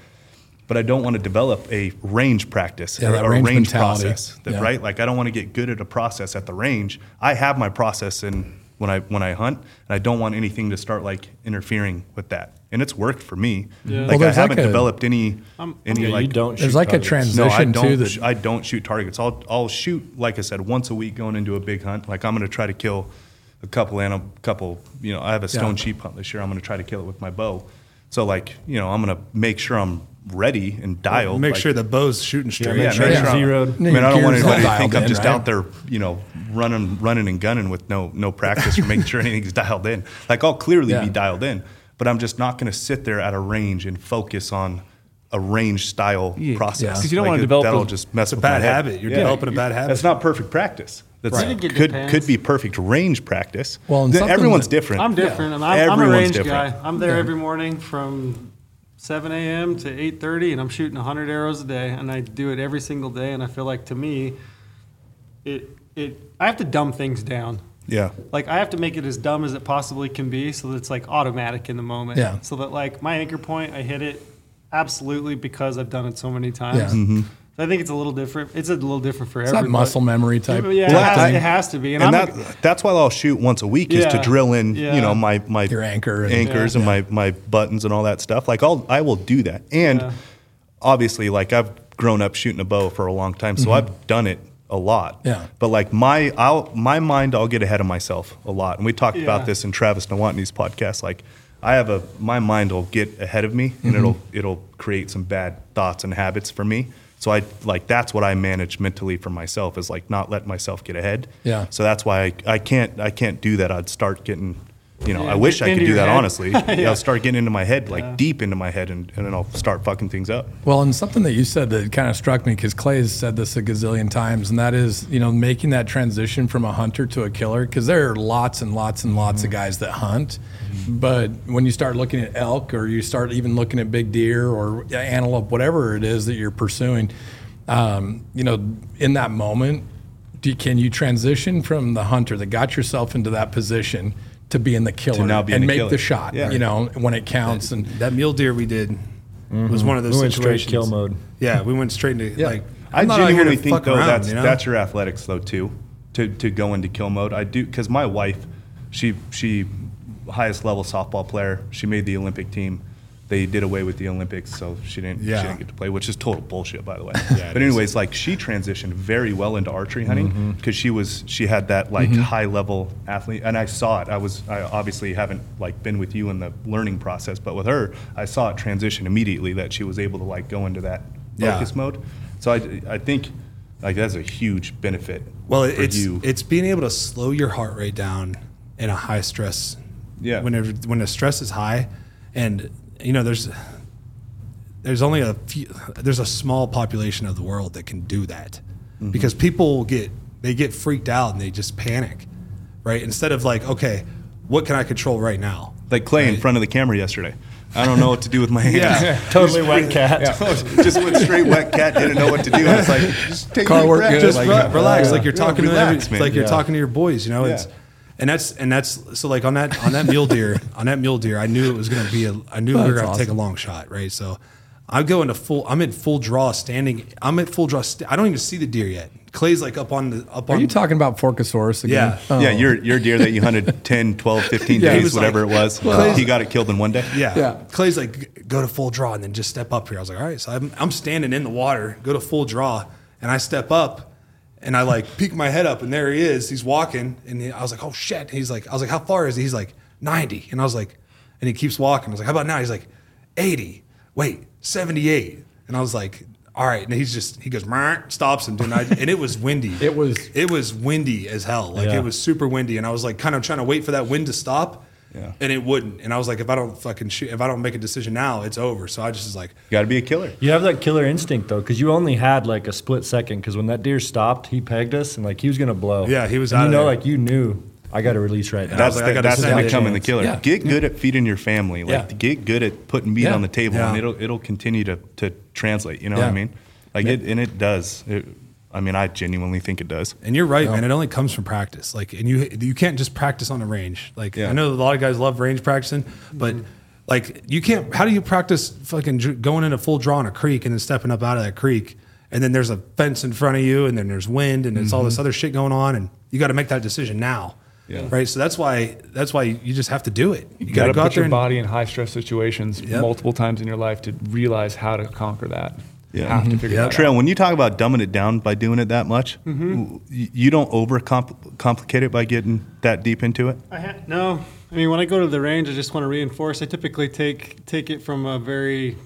Speaker 2: But I don't want to develop a range practice
Speaker 5: Yeah,
Speaker 2: or a
Speaker 5: range mentality.
Speaker 2: process, that,
Speaker 5: Yeah.
Speaker 2: right? Like I don't want to get good at a process at the range. I have my process in when I when I hunt, and I don't want anything to start like interfering with that. And it's worked for me.
Speaker 1: Yeah.
Speaker 2: Like
Speaker 5: Well,
Speaker 2: I haven't
Speaker 5: a-
Speaker 2: developed any
Speaker 1: I'm-
Speaker 2: any
Speaker 6: Yeah,
Speaker 2: like
Speaker 6: you don't.
Speaker 5: There's
Speaker 6: shoot
Speaker 5: like a
Speaker 6: targets.
Speaker 5: transition
Speaker 2: no, I
Speaker 5: too
Speaker 2: don't.
Speaker 5: that
Speaker 2: sh- I don't shoot targets. I'll I'll shoot like I said once a week going into a big hunt. Like I'm going to try to kill a couple and a couple. You know, I have a stone
Speaker 5: Yeah.
Speaker 2: sheep hunt this year. I'm going to try to kill it with my bow. So like you know, I'm going to make sure I'm ready and dialed.
Speaker 4: Make
Speaker 2: like-
Speaker 4: sure the bow's shooting straight.
Speaker 2: yeah, make
Speaker 6: you're
Speaker 2: sure I'm-
Speaker 6: zeroed.
Speaker 2: I mean, I don't want anybody to think I'm
Speaker 5: in,
Speaker 2: just
Speaker 5: right?
Speaker 2: out there, you know, running, running and gunning with no no practice or making sure anything's dialed in. Like I'll clearly
Speaker 5: Yeah.
Speaker 2: be dialed in, but I'm just not going to sit there at a range and focus on a range style
Speaker 3: Yeah.
Speaker 2: process.
Speaker 3: Yeah. 'Cause you don't
Speaker 2: Like,
Speaker 3: wanna develop
Speaker 2: that'll
Speaker 3: those-
Speaker 2: just mess
Speaker 4: a
Speaker 2: with
Speaker 4: bad habit. You're developing a bad habit.
Speaker 2: That's not perfect practice. That's
Speaker 1: Right. You
Speaker 2: could could be perfect range practice.
Speaker 5: Well, and
Speaker 2: Then
Speaker 5: something
Speaker 2: everyone's
Speaker 5: that-
Speaker 2: different.
Speaker 1: I'm different. I'm, I'm a range
Speaker 2: different.
Speaker 1: guy. I'm there every morning from 7 a.m. to 8:30, and I'm shooting 100 arrows a day, and I do it every single day. And I feel like to me, it it I have to dumb things down.
Speaker 2: Yeah.
Speaker 1: Like I have to make it as dumb as it possibly can be, so that it's like automatic in the moment.
Speaker 5: Yeah.
Speaker 1: So that like my anchor point, I hit it absolutely because I've done it so many times.
Speaker 5: Yeah.
Speaker 2: Mm-hmm.
Speaker 1: So I think it's a little different. It's a little different for
Speaker 5: it's
Speaker 1: everybody.
Speaker 5: that muscle memory type.
Speaker 1: Yeah, it,
Speaker 2: Well,
Speaker 1: has,
Speaker 2: I-
Speaker 1: it has to be. And,
Speaker 2: and
Speaker 1: I'm
Speaker 2: that, that's why I'll shoot once a week is to drill in,
Speaker 1: Yeah.
Speaker 2: you know, my my
Speaker 5: Your anchor and-
Speaker 2: anchors, and my my buttons and all that stuff. Like I'll I will do that, and
Speaker 1: Yeah.
Speaker 2: obviously, like I've grown up shooting a bow for a long time, so I've done it a lot.
Speaker 5: Mm-hmm. Yeah.
Speaker 2: But like my I'll my mind, I'll get ahead of myself a lot, and we talked
Speaker 1: Yeah.
Speaker 2: about this in Travis Nawantney's podcast. Like I have a my mind will get ahead of me, and
Speaker 5: Mm-hmm.
Speaker 2: it'll it'll create some bad thoughts and habits for me. So I like that's what I manage mentally for myself is like not let myself get ahead.
Speaker 5: Yeah.
Speaker 2: So that's why I, I can't I can't do that. I'd start getting, you know,
Speaker 1: Yeah,
Speaker 2: I wish I could
Speaker 1: into
Speaker 2: do that
Speaker 1: head.
Speaker 2: honestly. yeah. I'll start getting into my head, like
Speaker 1: Yeah.
Speaker 2: deep into my head, and, and then I'll start fucking things up.
Speaker 5: Well, and something that you said that kind of struck me because Clay has said this a gazillion times, and that is, you know, making that transition from a hunter to a killer. Because there are lots and lots and lots of mm-hmm. guys that hunt, but when you start looking at elk or you start even looking at big deer or antelope, whatever it is that you're pursuing, um, you know, in that moment, do, can you transition from the hunter that got yourself into that position to being the killer
Speaker 2: now being
Speaker 5: and
Speaker 2: the
Speaker 5: make
Speaker 2: killer.
Speaker 5: the shot,
Speaker 2: Yeah.
Speaker 5: you know, when it counts and
Speaker 4: that mule deer we did was one of those
Speaker 6: We went straight
Speaker 4: situations.
Speaker 6: kill mode.
Speaker 4: Yeah, we went straight into like.
Speaker 2: I
Speaker 4: I'm not out here
Speaker 2: genuinely
Speaker 4: to
Speaker 2: think
Speaker 4: fuck
Speaker 2: though
Speaker 4: around,
Speaker 2: that's
Speaker 4: you know?
Speaker 2: that's your athletics though too, to to go into kill mode. I do because my wife, she she highest level softball player. She made the Olympic team. They did away with the Olympics, so she didn't
Speaker 4: Yeah.
Speaker 2: she didn't get to play, which is total bullshit by the way.
Speaker 4: Yeah,
Speaker 2: but
Speaker 4: is.
Speaker 2: anyways, like she transitioned very well into archery hunting
Speaker 4: Mm-hmm.
Speaker 2: because she was she had that like high level athlete, and I saw it. I was I obviously haven't like been with you in the learning process, but with her, I saw it transition immediately that she was able to like go into that
Speaker 4: Yeah.
Speaker 2: focus mode. So I, I think like that's a huge benefit.
Speaker 4: Well,
Speaker 2: for
Speaker 4: it's
Speaker 2: you.
Speaker 4: it's being able to slow your heart rate down in a high stress.
Speaker 2: Yeah.
Speaker 4: Whenever when the stress is high, and you know there's there's only a few there's a small population of the world that can do that
Speaker 2: Mm-hmm.
Speaker 4: because people get they get freaked out and they just panic, right? Instead of like, okay, what can I control right now?
Speaker 2: like Clay in front of the camera yesterday. I don't know what to do with my hands.
Speaker 4: Yeah.
Speaker 6: Totally wet cat.
Speaker 2: just went straight wet cat. Didn't know what to do. It's like just take a
Speaker 5: Car
Speaker 2: deep
Speaker 5: work
Speaker 2: breath.
Speaker 5: good,
Speaker 4: just
Speaker 5: like
Speaker 4: re- relax,
Speaker 2: Yeah.
Speaker 4: like you're
Speaker 2: Yeah,
Speaker 4: talking to every,
Speaker 2: man.
Speaker 4: like you're
Speaker 2: Yeah.
Speaker 4: talking to your boys, you know. It's
Speaker 2: Yeah.
Speaker 4: And that's and that's so like on that on that mule deer on that mule deer, I knew it was gonna be a I knew we were gonna take a long shot, right? So I go into full. I'm in full draw, standing. I'm at full draw. St- I don't even see the deer yet. Clay's like up on the up
Speaker 5: Are
Speaker 4: on.
Speaker 5: you talking about Forcosaurus again?
Speaker 4: Yeah.
Speaker 5: Oh.
Speaker 2: Yeah, your your deer that you hunted 10, 12, 15
Speaker 5: Yeah,
Speaker 2: days, whatever
Speaker 4: like-
Speaker 2: it was.
Speaker 4: Well-
Speaker 2: he got it killed in one day.
Speaker 4: Yeah.
Speaker 5: Yeah.
Speaker 4: Clay's like, go to full draw and then just step up here. I was like, all right. So I'm, I'm standing in the water, go to full draw, and I step up and I like peek my head up and there he is. He's walking. And he- I was like, oh shit. He's like, I was like, how far is he? He's like, 90. And I was like, and he keeps walking. I was like, how about now? He's like, 80. Wait, 78. And I was like, all right. And he's just, he goes, stops and, and, I, and it was windy.
Speaker 5: It was-
Speaker 4: it was windy as hell. Like
Speaker 6: Yeah.
Speaker 4: it was super windy. And I was like, kind of trying to wait for that wind to stop.
Speaker 2: Yeah.
Speaker 4: And it wouldn't. And I was like, if I don't fucking shoot, if I don't make a decision now, it's over. So I just was like,
Speaker 2: Got to be a killer.
Speaker 6: You have that killer instinct though, because you only had like a split second. Because when that deer stopped, he pegged us and like he was gonna blow.
Speaker 4: Yeah, he was
Speaker 6: And you know,
Speaker 4: there.
Speaker 6: like you knew I got to release right now.
Speaker 2: That's
Speaker 4: like, I
Speaker 2: the, that's
Speaker 4: send it.
Speaker 2: becoming the killer.
Speaker 5: Yeah.
Speaker 2: Get good at feeding your family. Like
Speaker 5: Yeah.
Speaker 2: get good at putting meat
Speaker 5: Yeah.
Speaker 2: on the table,
Speaker 4: Yeah.
Speaker 2: and it'll it'll continue to, to translate. You know what I mean? Like it, and it does. It, I mean, I genuinely think it does.
Speaker 4: and you're right, man. It only comes from practice. Like, and you you can't just practice on the range. Like,
Speaker 2: Yeah.
Speaker 4: I know a lot of guys love range practicing, but like, you can't. How do you practice fucking dr- going into full draw in a creek and then stepping up out of that creek, and then there's a fence in front of you, and then there's wind, and it's all this mm-hmm. other shit going on, and you got to make that decision now.
Speaker 2: Yeah.
Speaker 4: Right. So that's why that's why you just have to do it. You,
Speaker 3: You
Speaker 4: got
Speaker 3: got
Speaker 4: to go out
Speaker 3: put
Speaker 4: there
Speaker 3: your
Speaker 4: and
Speaker 3: body in high stress situations
Speaker 4: Yep.
Speaker 3: multiple times in your life to realize how to conquer that.
Speaker 2: Yeah.
Speaker 3: You have to figure
Speaker 4: Yep.
Speaker 3: that
Speaker 2: Trail,
Speaker 3: out.
Speaker 2: when you talk about dumbing it down by doing it that much, mm-hmm. y- you don't over complicate it by getting that deep into it.
Speaker 1: I ha- no. I mean, when I go to the range, I just want to reinforce. I typically take take it from a very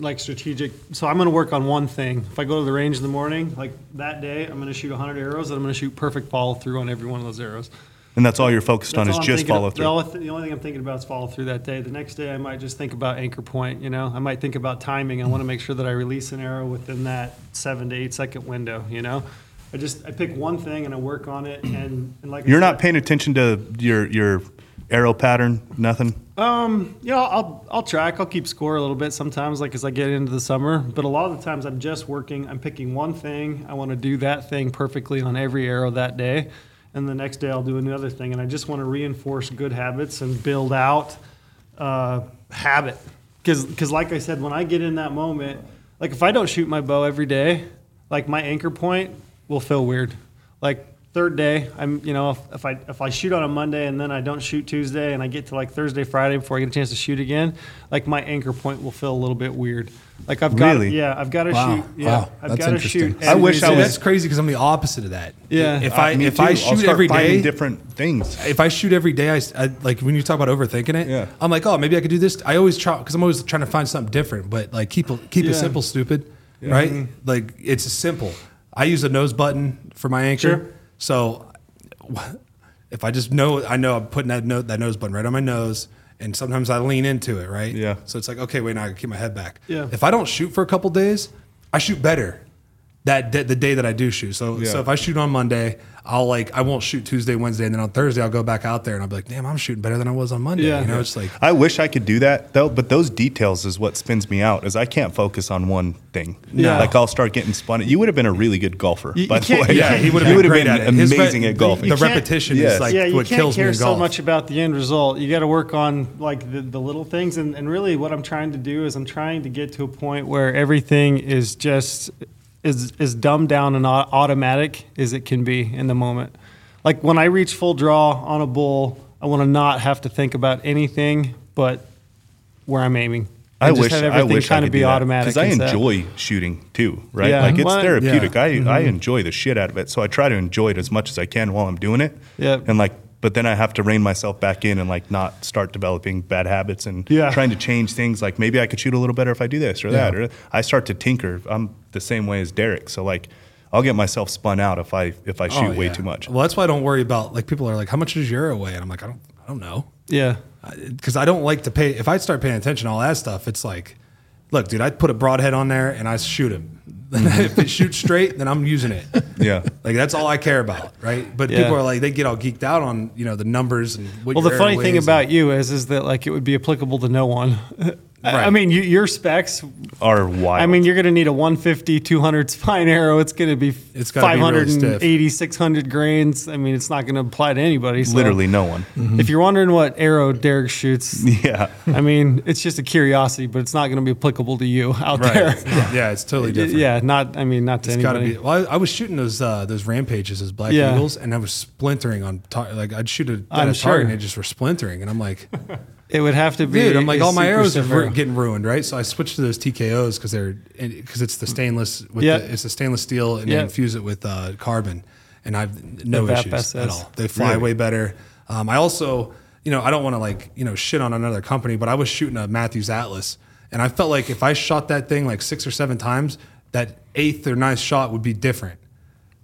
Speaker 1: like strategic. So I'm going to work on one thing. If I go to the range in the morning, like that day, I'm going to shoot 100 arrows, and I'm going to shoot perfect follow through on every one of those arrows.
Speaker 2: And that's all you're focused on
Speaker 1: That's
Speaker 2: is
Speaker 1: all I'm
Speaker 2: just
Speaker 1: thinking
Speaker 2: follow
Speaker 1: of-
Speaker 2: through.
Speaker 1: The only, th- the only thing I'm thinking about is follow through that day. The next day, I might just think about anchor point. You know, I might think about timing. I want to make sure that I release an arrow within that seven to eight second window. You know, I just I pick one thing and I work on it. And, and like I
Speaker 2: You're
Speaker 1: said-
Speaker 2: not paying attention to your your arrow pattern, nothing.
Speaker 1: Um, you know, I'll I'll track. I'll keep score a little bit sometimes, like as I get into the summer. But a lot of the times, I'm just working. I'm picking one thing. I want to do that thing perfectly on every arrow that day, and the next day I'll do another thing. And I just want to reinforce good habits and build out uh, habit. Because, like I said, when I get in that moment, like if I don't shoot my bow every day, like my anchor point will feel weird. Like third day, I'm you know if, if I if I shoot on a Monday and then I don't shoot Tuesday and I get to like Thursday Friday before I get a chance to shoot again, like my anchor point will feel a little bit weird. Like I've got
Speaker 2: Really?
Speaker 1: yeah I've got to
Speaker 5: Wow.
Speaker 1: shoot yeah
Speaker 5: Wow.
Speaker 1: I've
Speaker 5: That's
Speaker 1: got to
Speaker 5: interesting.
Speaker 1: shoot.
Speaker 2: I wish I was-
Speaker 4: that's crazy because I'm the opposite of that.
Speaker 1: Yeah.
Speaker 4: If I
Speaker 2: Me
Speaker 4: if
Speaker 2: too.
Speaker 4: I
Speaker 2: I'll
Speaker 4: shoot
Speaker 2: start
Speaker 4: every
Speaker 2: different things.
Speaker 4: if I shoot every day, I, I- like when you talk about overthinking it.
Speaker 2: Yeah.
Speaker 4: I'm like, oh, maybe I could do this. I always try because I'm always trying to find something different. But like, keep keep
Speaker 1: Yeah.
Speaker 4: it simple, stupid, right? Mm-hmm. Like it's simple. I use a nose button for my anchor,
Speaker 1: Sure.
Speaker 4: so if I just know, I know I'm putting that note that nose button right on my nose. And sometimes I lean into it, right?
Speaker 2: Yeah.
Speaker 4: So it's like, okay, wait, now I can keep my head back.
Speaker 1: Yeah.
Speaker 4: If I don't shoot for a couple days, I shoot better that d- the day that I do shoot. So
Speaker 2: Yeah.
Speaker 4: so if I shoot on Monday, I'll like I won't shoot Tuesday, Wednesday, and then on Thursday I'll go back out there and I'll be like, damn, I'm shooting better than I was on Monday.
Speaker 1: Yeah.
Speaker 4: You know, it's like
Speaker 2: I wish I could do that though, but those details is what spins me out. Is I can't focus on one thing.
Speaker 1: Yeah.
Speaker 2: like I'll start getting spun. You would have been a really good golfer,
Speaker 1: You-
Speaker 2: by
Speaker 1: you
Speaker 2: the
Speaker 1: can't-
Speaker 2: way.
Speaker 1: yeah,
Speaker 4: he would have
Speaker 2: would
Speaker 4: been great
Speaker 2: been
Speaker 4: at it. His re-
Speaker 2: amazing at golfing.
Speaker 4: The repetition
Speaker 2: Yes.
Speaker 4: is like
Speaker 1: yeah, you
Speaker 4: what
Speaker 1: can't
Speaker 4: kills me
Speaker 1: care
Speaker 4: in
Speaker 1: so much about the end result. You got to work on like the, the little things, and, and really, what I'm trying to do is I'm trying to get to a point where everything is just is is dumbed down and automatic as it can be in the moment. Like when I reach full draw on a bull, I want to not have to think about anything but where I'm aiming.
Speaker 2: I
Speaker 1: And just
Speaker 2: wish
Speaker 1: have
Speaker 2: I
Speaker 1: everything
Speaker 2: wish I
Speaker 1: kind
Speaker 2: could
Speaker 1: of be automatic
Speaker 2: because I
Speaker 1: and set.
Speaker 2: enjoy shooting too. Right,
Speaker 1: Yeah.
Speaker 2: like it's
Speaker 1: Well,
Speaker 2: therapeutic.
Speaker 4: yeah.
Speaker 2: I I
Speaker 1: Mm-hmm.
Speaker 2: enjoy the shit out of it, so I try to enjoy it as much as I can while I'm doing it.
Speaker 1: Yeah,
Speaker 2: and like. But then I have to rein myself back in and like not start developing bad habits and
Speaker 1: Yeah.
Speaker 2: trying to change things. Like maybe I could shoot a little better if I do this or that. Or I start to tinker. I'm the same way as Derek. So like I'll get myself spun out if I if I shoot
Speaker 4: Oh,
Speaker 2: way too much.
Speaker 4: Well, that's why I don't worry about like people are like, how much does your arrow weigh? And I'm like, I don't, I don't know,
Speaker 1: Yeah.
Speaker 4: because I don't like to pay. If I start paying attention to all that stuff, it's like, look, dude, I put a broadhead on there and I shoot him. Mm-hmm. if it shoots straight, then I'm using it.
Speaker 2: Yeah.
Speaker 4: Like that's all I care about, right? But
Speaker 1: Yeah.
Speaker 4: people are like, they get all geeked out on you know the numbers and what
Speaker 1: Well, the funny thing about
Speaker 4: and-
Speaker 1: you is, is that like it would be applicable to no one. I- I mean, you, your specs.
Speaker 2: Are wild.
Speaker 1: I mean, you're going to need a 150, 200 spine arrow. It's going to be
Speaker 4: It's gotta be really stiff.
Speaker 1: 580, 600 grains. I mean, it's not going to apply to anybody. So
Speaker 2: literally no one.
Speaker 1: If you're wondering what arrow Derek shoots,
Speaker 2: Yeah.
Speaker 1: I mean, it's just a curiosity, but it's not going to be applicable to you out
Speaker 4: Right.
Speaker 1: there.
Speaker 4: It's not- yeah, it's totally different.
Speaker 1: Yeah, not. I mean, not to
Speaker 4: It's got to
Speaker 1: anybody.
Speaker 4: be. Well, I, I was shooting those uh, those rampages as black
Speaker 1: Yeah.
Speaker 4: eagles, and I was splintering on. Tar- like I'd shoot a, at
Speaker 1: I'm
Speaker 4: a
Speaker 1: sure.
Speaker 4: target, and they just were splintering, and I'm like,
Speaker 1: It would have to be.
Speaker 4: dude, I'm like, all my arrows are
Speaker 1: stiff
Speaker 4: ru-
Speaker 1: arrow.
Speaker 4: getting ruined, right? So I switched to those TKOs because they're because it's the stainless with
Speaker 1: Yeah.
Speaker 4: the, it's a stainless steel, and
Speaker 1: Yeah.
Speaker 4: they infuse it with uh, carbon, and I've no
Speaker 1: The
Speaker 4: issues at all. They fly way better. Um, I also, you know, I don't want to like you know shit on another company, but I was shooting a Mathews Atlas, and I felt like if I shot that thing like six or seven times, that eighth or ninth shot would be different.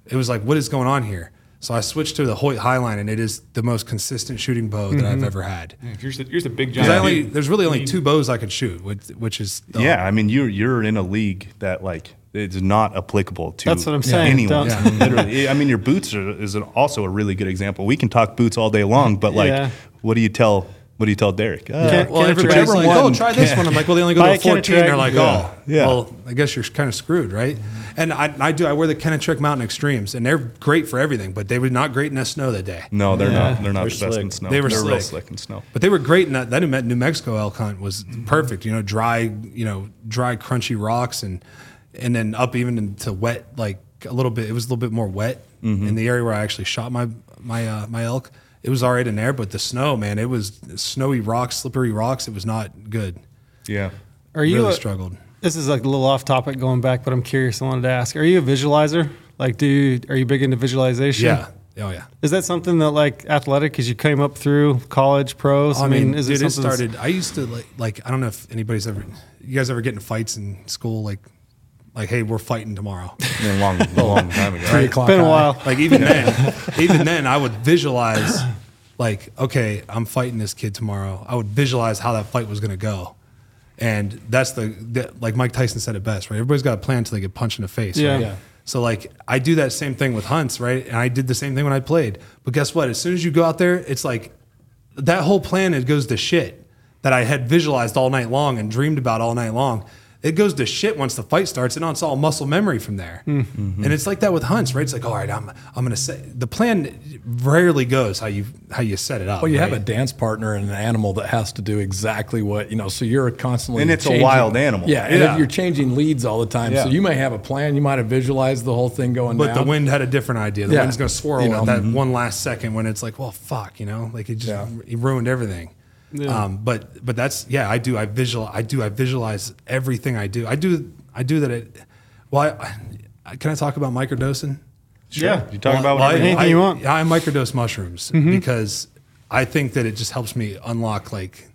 Speaker 4: It was like, what is going on here? So I switched to the Hoyt Highline, and it is the most consistent shooting bow that
Speaker 1: Mm-hmm.
Speaker 4: I've ever had.
Speaker 3: If you're, just- you're just a big
Speaker 4: 'Cause
Speaker 3: giant.
Speaker 4: Only, there's really only two bows I could shoot, which, which is the,
Speaker 2: Yeah, I mean you're you're in a league that like it's not applicable to
Speaker 1: That's what I'm saying.
Speaker 2: anyone.
Speaker 1: Don't-
Speaker 2: Literally, I mean your boots are, is an, also a really good example. We can talk boots all day long, but like,
Speaker 1: Yeah.
Speaker 2: what do you tell what do you tell Derek? Uh,
Speaker 1: Can't-
Speaker 4: Well,
Speaker 1: Kenetrek
Speaker 4: everybody's like,
Speaker 2: one-
Speaker 4: oh, try this one. I'm like, well, they only go to 14. They're like,
Speaker 2: Yeah.
Speaker 4: oh,
Speaker 2: Yeah.
Speaker 4: well, I guess you're kind of screwed, right? And I, I do. I wear the Kenetrek Mountain Extremes, and they're great for everything, but they were not great in the snow that day.
Speaker 2: no, they're
Speaker 1: Yeah.
Speaker 2: not. They're not
Speaker 6: They're
Speaker 2: the best in snow.
Speaker 4: They were
Speaker 2: they're real
Speaker 4: slick.
Speaker 2: slick in snow.
Speaker 4: But they were great in that. That New, New Mexico elk hunt was perfect. You know, dry, you know, dry, crunchy rocks, and and then up even into wet, like a little bit. It was a little bit more wet in the area where I actually shot my my uh, my elk. It was all right in there, but the snow, man, it was snowy rocks, slippery rocks. It was not good.
Speaker 2: Yeah.
Speaker 1: Are you?
Speaker 4: really
Speaker 1: a-
Speaker 4: struggled.
Speaker 1: This is like a little off topic going back, but I'm curious. I wanted to ask: Are you a visualizer? Like, do you, are you big into visualization?
Speaker 4: Yeah. Oh yeah.
Speaker 1: Is that something that like athletic? Because you came up through college, pros. Oh, I, mean, is
Speaker 4: dude,
Speaker 1: it
Speaker 4: it started. I used to like, like I don't know if anybody's ever, you guys ever get in fights in school, like, like, hey, we're fighting tomorrow.
Speaker 2: A long, a long time ago.
Speaker 5: Three o'clock.
Speaker 1: Been a while.
Speaker 4: like even then, even then, I would visualize, like, okay, I'm fighting this kid tomorrow. I would visualize how that fight was going to go, and that's the, the like Mike Tyson said it best, right? Everybody's got a plan until they get punched in the face.
Speaker 1: Yeah.
Speaker 4: right?
Speaker 1: Yeah.
Speaker 4: So like I do that same thing with hunts, right? And I did the same thing when I played. But guess what? As soon as you go out there, it's like that whole plan it goes to shit that I had visualized all night long and dreamed about all night long. It goes to shit once the fight starts, and it's all muscle memory from there. And it's like that with hunts, right? It's like, all right, I'm I'm gonna say the plan rarely goes how you how you set it up.
Speaker 5: Well, you have a dance partner and an animal that has to do exactly what you know. So you're constantly
Speaker 2: And it's a wild animal.
Speaker 5: Yeah, and
Speaker 4: Yeah.
Speaker 5: if you're changing leads all the time,
Speaker 2: Yeah.
Speaker 5: so you may have a plan. You might have visualized the whole thing going down.
Speaker 4: But
Speaker 5: down.
Speaker 4: the wind had a different idea. The
Speaker 5: Yeah.
Speaker 4: wind's gonna swirl
Speaker 5: You know,
Speaker 4: at that
Speaker 2: mm-hmm.
Speaker 4: one last second when it's like, well, fuck, you know, like it just
Speaker 5: Yeah.
Speaker 4: it ruined everything. Um, but but that's yeah, I do. I visual. I do. I visualize everything I do. I do. I do that. It. Well, I, I, can I talk about microdosing?
Speaker 1: Yeah.
Speaker 2: You talking
Speaker 4: Well,
Speaker 2: about
Speaker 4: well,
Speaker 1: Anything
Speaker 4: I,
Speaker 1: you want.
Speaker 4: I microdose mushrooms because I think that it just helps me unlock like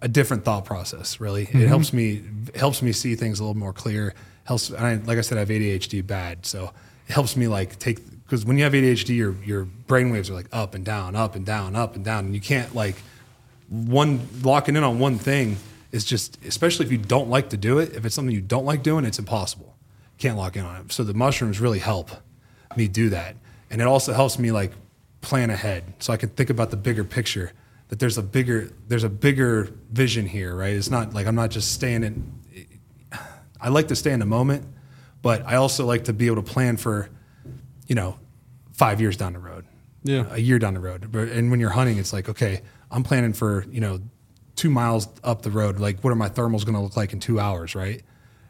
Speaker 4: a different thought process. Really, it helps me helps me see things a little more clear. Helps, and I, like I said, I have ADHD bad, so it helps me like take because when you have ADHD, your your brain waves are like up and down, up and down, up and down, and you can't like one locking in on one thing is just especially if you don't like to do it if it's something you don't like doing it's impossible can't lock in on it. So the mushrooms really help me do that, and it also helps me like plan ahead, so I can think about the bigger picture. That there's a bigger there's a bigger vision here, right? It's not like I'm not just staying in. I like to stay in the moment, but I also like to be able to plan for, you know, five years down the road,
Speaker 1: Yeah.
Speaker 4: a year down the road. But and when you're hunting, it's like okay, I'm planning for you know, two miles up the road. Like, what are my thermals going to look like in two hours, right?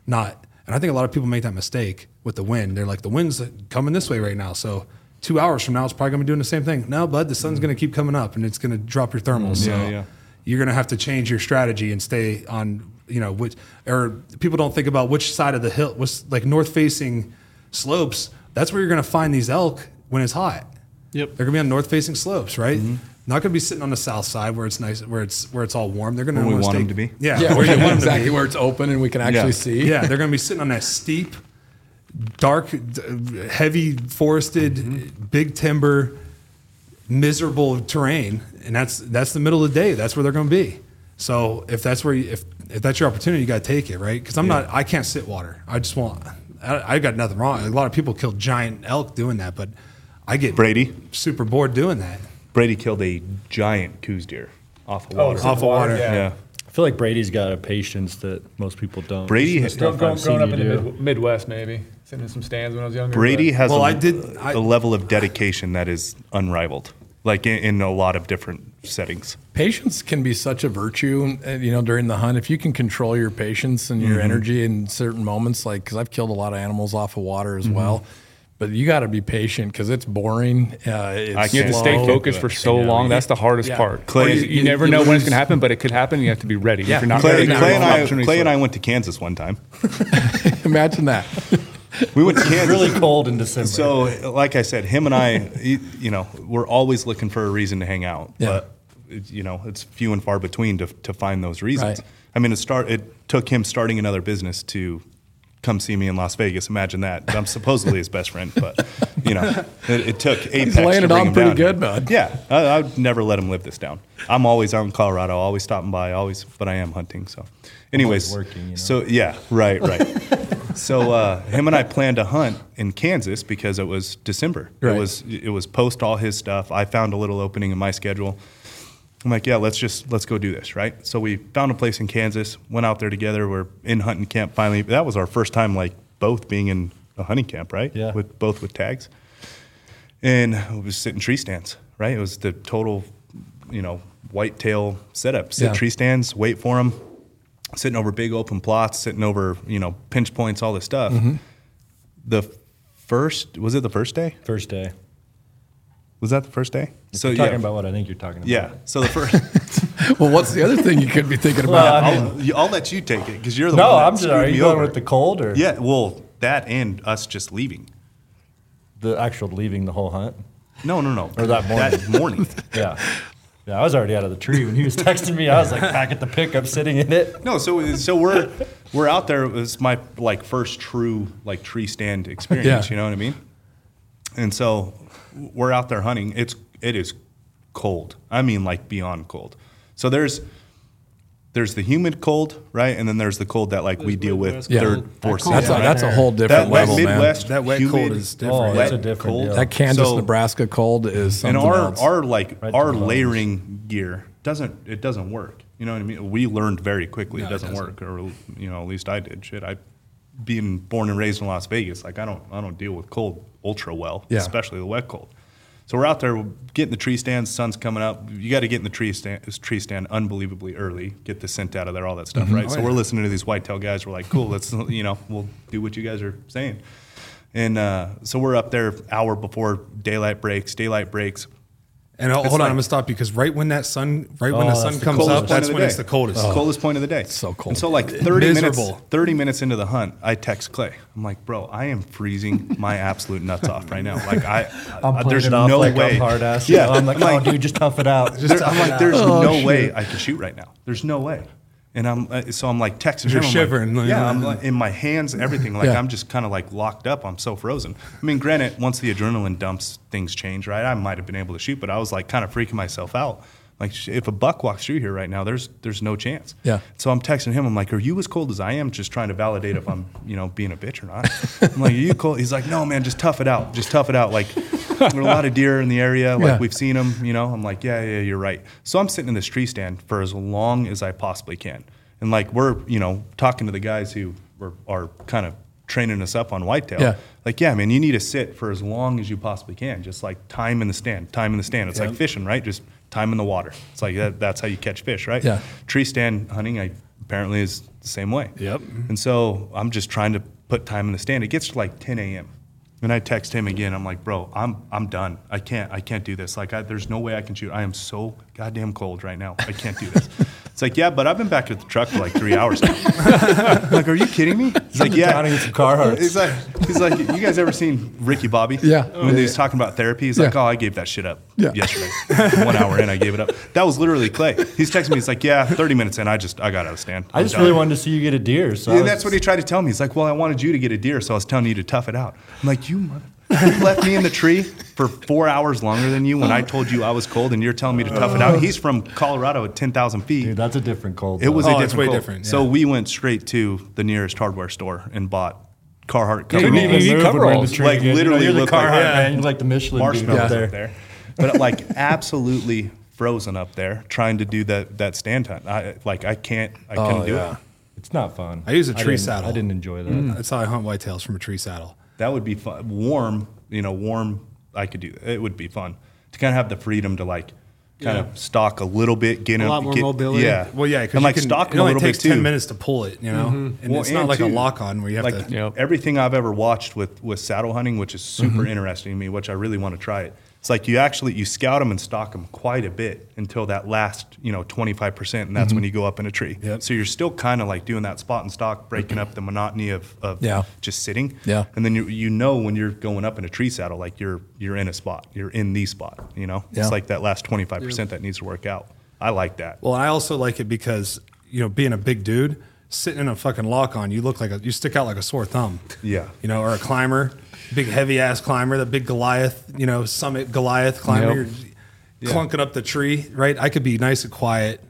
Speaker 4: Not. And I think a lot of people make that mistake with the wind. They're like, the wind's coming this way right now, so two hours from now, it's probably going to be doing the same thing. No, bud, the sun's going to keep coming up, and it's going to drop your thermals. so
Speaker 2: Yeah, yeah.
Speaker 4: you're going to have to change your strategy and stay on you know which or people don't think about which side of the hill was like north facing slopes that's where you're going to find these elk when it's hot
Speaker 1: Yep.
Speaker 4: they're going to be on north facing slopes right
Speaker 2: Mm-hmm.
Speaker 4: Not going to be sitting on the south side where it's nice where it's where it's all warm they're going to
Speaker 2: Where we
Speaker 4: wanna
Speaker 2: want
Speaker 4: stay-
Speaker 2: 'em to be.
Speaker 4: yeah,
Speaker 5: Yeah,
Speaker 4: where you want 'em to
Speaker 5: exactly
Speaker 4: be.
Speaker 5: where it's open and we can actually
Speaker 2: Yeah.
Speaker 5: see.
Speaker 4: yeah they're going to be sitting on that steep dark heavy forested
Speaker 2: Mm-hmm.
Speaker 4: big timber miserable terrain and that's that's the middle of the day that's where they're going to be so if that's where you, if if that's your opportunity you got to take it right because i'm not i can't sit water i just want I, I got nothing wrong a lot of people kill giant elk doing that but i get
Speaker 2: Brady.
Speaker 4: super bored doing that
Speaker 2: Brady killed a giant Coues deer off of water.
Speaker 4: off of water
Speaker 2: yeah.
Speaker 6: I feel like Brady's got a patience that most people don't.
Speaker 2: Brady-
Speaker 6: has the
Speaker 3: Growing,
Speaker 6: stuff
Speaker 3: growing,
Speaker 6: I've seen
Speaker 3: growing up
Speaker 6: you
Speaker 3: in the
Speaker 6: do.
Speaker 3: mid, Midwest, maybe sitting in some stands when I was younger.
Speaker 2: Brady
Speaker 3: but-
Speaker 2: has
Speaker 4: Well,
Speaker 2: a,
Speaker 4: I did- I-
Speaker 2: a level of dedication that is unrivaled, like in, in a lot of different settings.
Speaker 5: Patience can be such a virtue, uh, you know, during the hunt. If you can control your patience and your
Speaker 2: Mm-hmm.
Speaker 5: energy in certain moments, like because I've killed a lot of animals off of water
Speaker 2: Mm-hmm.
Speaker 5: as well, but you got to be patient because it's boring. Uh, it's
Speaker 2: I
Speaker 3: You have to
Speaker 2: can't
Speaker 3: stay focused for so long. That's the hardest
Speaker 5: Yeah.
Speaker 3: part.
Speaker 2: Clay-
Speaker 3: you, you
Speaker 2: you-
Speaker 3: never
Speaker 2: you
Speaker 3: know when it's going to happen, but it could happen. You have to be ready.
Speaker 5: Yeah.
Speaker 3: If you're not
Speaker 2: Clay,
Speaker 3: ready,
Speaker 2: Clay
Speaker 3: there's
Speaker 2: and I, Clay and. I went to Kansas one time.
Speaker 5: Imagine that.
Speaker 2: We went to Kansas.
Speaker 6: really cold in December.
Speaker 2: So, like I said, him and I, you you know, we're always looking for a reason to hang out,
Speaker 5: Yeah.
Speaker 2: but you know, it's few and far between to, to find those reasons.
Speaker 5: Right.
Speaker 2: I mean, it start it took him starting another business to come see me in Las Vegas. Imagine that. I'm supposedly his best friend, but you know, it, it took Apex.
Speaker 5: laying
Speaker 2: to
Speaker 5: it
Speaker 2: bring
Speaker 5: on pretty
Speaker 2: down here.
Speaker 5: good, bud.
Speaker 2: Yeah, I, I'd never let him live this down. I'm always out in Colorado, always stopping by, always, but I am hunting. So, anyways,
Speaker 6: working, you know?
Speaker 2: so yeah, right, right. so uh, him and I planned to hunt in Kansas because it was December.
Speaker 5: Right.
Speaker 2: It was it was post all his stuff. I found a little opening in my schedule. I'm like, yeah, let's just let's go do this, right? So we found a place in Kansas, went out there together. We're in hunting camp finally. That was our first time, like both being in a hunting camp, right?
Speaker 6: Yeah.
Speaker 2: With both with tags, and we was sitting tree stands, right? It was the total, you know, whitetail setup. Sit
Speaker 5: Yeah.
Speaker 2: tree stands, wait for them, sitting over big open plots, sitting over you know pinch points, all this stuff.
Speaker 5: Mm-hmm.
Speaker 2: The first was it the first day?
Speaker 6: First day.
Speaker 2: Was that the first day?
Speaker 6: So you're talking about what I think you're talking about.
Speaker 2: Yeah. So the first.
Speaker 5: well, what's the other thing you could be thinking
Speaker 6: Well,
Speaker 5: about?
Speaker 6: I mean-
Speaker 2: I'll, I'll let you take it because you're the
Speaker 6: No,
Speaker 2: one. that
Speaker 6: I'm just.
Speaker 2: screwed
Speaker 6: Are
Speaker 2: me
Speaker 6: you going
Speaker 2: over.
Speaker 6: with the cold or
Speaker 2: Yeah, well, that and us just leaving.
Speaker 6: the actual leaving the whole hunt?
Speaker 2: No, no, no.
Speaker 6: Or that morning.
Speaker 2: That morning.
Speaker 6: Yeah. Yeah, I was already out of the tree when he was texting me. I was like back at the pickup, sitting in it.
Speaker 2: no, so so we're we're out there. It was my like first true like tree stand experience.
Speaker 5: Yeah.
Speaker 2: You know what I mean? And so we're out there hunting. It's it is cold. I mean, like beyond cold. So there's there's the humid cold, right? And then there's the cold that like we deal with
Speaker 5: Yeah.
Speaker 2: third, fourth
Speaker 5: that's, a,
Speaker 2: season. right?
Speaker 5: that's a whole different
Speaker 2: wet
Speaker 5: level, man.
Speaker 2: Midwest,
Speaker 4: That wet
Speaker 2: humid,
Speaker 4: cold is different.
Speaker 6: Oh, that's a different
Speaker 2: cold.
Speaker 6: deal.
Speaker 5: That Kansas,
Speaker 2: So-
Speaker 5: Nebraska cold is
Speaker 2: and our
Speaker 5: else.
Speaker 2: our like
Speaker 6: Right
Speaker 2: our
Speaker 6: the bones.
Speaker 2: layering gear doesn't it doesn't work. You know what I mean? We learned very quickly it,
Speaker 4: No, it
Speaker 2: doesn't
Speaker 4: doesn't.
Speaker 2: work, or you know at least I did. Shit, I being born and raised in Las Vegas, like I don't I don't deal with cold ultra well,
Speaker 5: Yeah.
Speaker 2: especially the wet cold. So we're out there we're getting the tree stands. Sun's coming up. You got to get in the tree stand, tree stand unbelievably early. Get the scent out of there, all that stuff, right?
Speaker 4: Oh,
Speaker 2: so
Speaker 4: yeah.
Speaker 2: we're listening to these whitetail guys. We're like, cool, let's you know we'll do what you guys are saying. And uh, so we're up there hour before daylight breaks. Daylight breaks.
Speaker 4: And hold
Speaker 2: It's
Speaker 4: on,
Speaker 2: like-
Speaker 4: I'm gonna stop you because right when that sun, right when
Speaker 6: Oh,
Speaker 4: the sun
Speaker 6: that's the
Speaker 4: comes up, that's when
Speaker 2: day.
Speaker 4: it's the coldest.
Speaker 2: The oh. coldest point of the day.
Speaker 5: so cold.
Speaker 2: And so like 30 minutes, 30 minutes into the hunt, I text Clay. I'm like, bro, I am freezing my absolute nuts off right now. Like I,
Speaker 6: I'm
Speaker 2: I-
Speaker 6: playing
Speaker 2: there's
Speaker 6: it off
Speaker 2: no
Speaker 6: like
Speaker 2: way.
Speaker 6: I'm hard ass.
Speaker 2: Yeah.
Speaker 6: Yeah, I'm like, oh, dude, just tough it out.
Speaker 2: There- I'm like, there's
Speaker 5: Oh,
Speaker 2: no
Speaker 5: shit.
Speaker 2: way I can shoot right now. There's no way. And I'm uh, so I'm like texting
Speaker 4: You're
Speaker 2: him. I'm
Speaker 4: shivering,
Speaker 2: Like, yeah,
Speaker 4: uh,
Speaker 2: I'm like in my hands, everything. Like
Speaker 5: Yeah.
Speaker 2: I'm just kind of like locked up. I'm so frozen. I mean, granted, once the adrenaline dumps, things change, right? I might have been able to shoot, but I was like kind of freaking myself out. Like if a buck walks through here right now, there's there's no chance.
Speaker 5: Yeah.
Speaker 2: So I'm texting him. I'm like, "Are you as cold as I am?" Just trying to validate if I'm, you know, being a bitch or not. I'm like, "Are you cold?" He's like, "No, man, just tough it out. Just tough it out." Like there are a lot of deer in the area. Like
Speaker 5: Yeah.
Speaker 2: we've seen them. You know. I'm like, "Yeah, yeah, you're right." So I'm sitting in this tree stand for as long as I possibly can, and like we're, you know, talking to the guys who were, are kind of training us up on whitetail.
Speaker 5: Yeah.
Speaker 2: Like, yeah, man, you need to sit for as long as you possibly can. Just like time in the stand, time in the stand. It's like fishing, right? Just time in the water. It's like that, that's how you catch fish, right?
Speaker 5: Yeah.
Speaker 2: Tree stand hunting, I apparently is the same way.
Speaker 4: Yep.
Speaker 2: And so I'm just trying to put time in the stand. It gets to like 10 a.m. And I text him again. I'm like, bro, I'm I'm done. I can't I can't do this. Like, I, there's no way I can shoot. I am so goddamn cold right now. I can't do this. It's like, yeah, but I've been back at the truck for like three hours now. Like, are you kidding me? He's like, yeah.
Speaker 6: down and get some Carhartts.
Speaker 2: He's like, he's like, you guys ever seen Ricky Bobby?
Speaker 5: Yeah.
Speaker 2: When he was talking about therapy, he's like, oh, I gave that shit up
Speaker 5: Yeah.
Speaker 2: yesterday. One hour in, I gave it up. That was literally Clay. He's texting me. He's like, yeah, 30 minutes in, I just I got out of stand.
Speaker 6: I
Speaker 2: I'm
Speaker 6: just
Speaker 2: done."
Speaker 6: really wanted to see you get a deer. So
Speaker 2: And
Speaker 6: was-
Speaker 2: that's what he tried to tell me. He's like, well, I wanted you to get a deer, so I was telling you to tough it out. I'm like, you mother. You left me in the tree for four hours longer than you when I told you I was cold, and you're telling me to tough it out. He's from Colorado at 10,000 feet.
Speaker 6: Dude, that's a different cold.
Speaker 2: It was
Speaker 4: Oh,
Speaker 2: a
Speaker 4: it's
Speaker 2: different
Speaker 4: way
Speaker 2: cold.
Speaker 4: different,
Speaker 2: So
Speaker 4: yeah.
Speaker 2: we went straight to the nearest hardware store and bought Carhartt
Speaker 6: You
Speaker 2: coveralls.
Speaker 6: need, you need coveralls.
Speaker 2: Like, literally
Speaker 6: you're the
Speaker 2: look like-
Speaker 6: Carhartt
Speaker 2: Yeah.
Speaker 6: man. You're like the Michelin dude
Speaker 2: marshmallows
Speaker 6: up
Speaker 2: up
Speaker 6: there.
Speaker 2: there. But like absolutely frozen up there, trying to do that that stand hunt. I like I can't. I couldn't oh, do
Speaker 5: yeah.
Speaker 2: it.
Speaker 6: It's not fun.
Speaker 4: I use a tree
Speaker 6: didn't-
Speaker 4: saddle.
Speaker 6: I didn't enjoy that. Mm.
Speaker 4: That's how I hunt whitetails from a tree saddle.
Speaker 2: That would be fun. Warm, you know, warm. I could do. It would be fun to kind of have the freedom to like. Kind
Speaker 1: Yeah.
Speaker 2: of stalk a little bit, get
Speaker 1: A
Speaker 2: in,
Speaker 1: lot more
Speaker 2: get,
Speaker 1: mobility.
Speaker 2: Yeah,
Speaker 4: Well, yeah, because
Speaker 2: and like stalking
Speaker 4: it
Speaker 2: a
Speaker 4: only
Speaker 2: little
Speaker 4: takes
Speaker 2: bit too.
Speaker 4: ten minutes to pull it, you know, mm-hmm. and
Speaker 2: Well,
Speaker 4: it's not
Speaker 2: and
Speaker 4: like a lock on where you have
Speaker 2: like
Speaker 4: to.
Speaker 3: Yep.
Speaker 2: everything I've ever watched with with saddle hunting, which is super mm-hmm. interesting to me, which I really want to try it. It's like you actually you scout them and stalk them quite a bit until that last you know twenty five percent, and that's when mm-hmm. you go up in a tree.
Speaker 4: Yep.
Speaker 2: So you're still kind of like doing that spot and stalk, breaking mm-hmm. up the monotony of, of
Speaker 5: Yeah.
Speaker 2: just sitting.
Speaker 5: Yeah.
Speaker 2: And then you you know when you're going up in a tree saddle, like you're you're in a spot, you're in the spot. You know,
Speaker 5: Yeah.
Speaker 2: it's like that last twenty five percent that needs to work out. I like that.
Speaker 4: Well, I also like it because you know, being a big dude, sitting in a fucking lock on, you look like a, you stick out like a sore thumb.
Speaker 2: Yeah.
Speaker 4: You know, or a climber, big heavy ass climber, the big Goliath, you know, summit Goliath climber,
Speaker 3: Yep.
Speaker 4: you're clunking up the tree, right? I could be nice and quiet,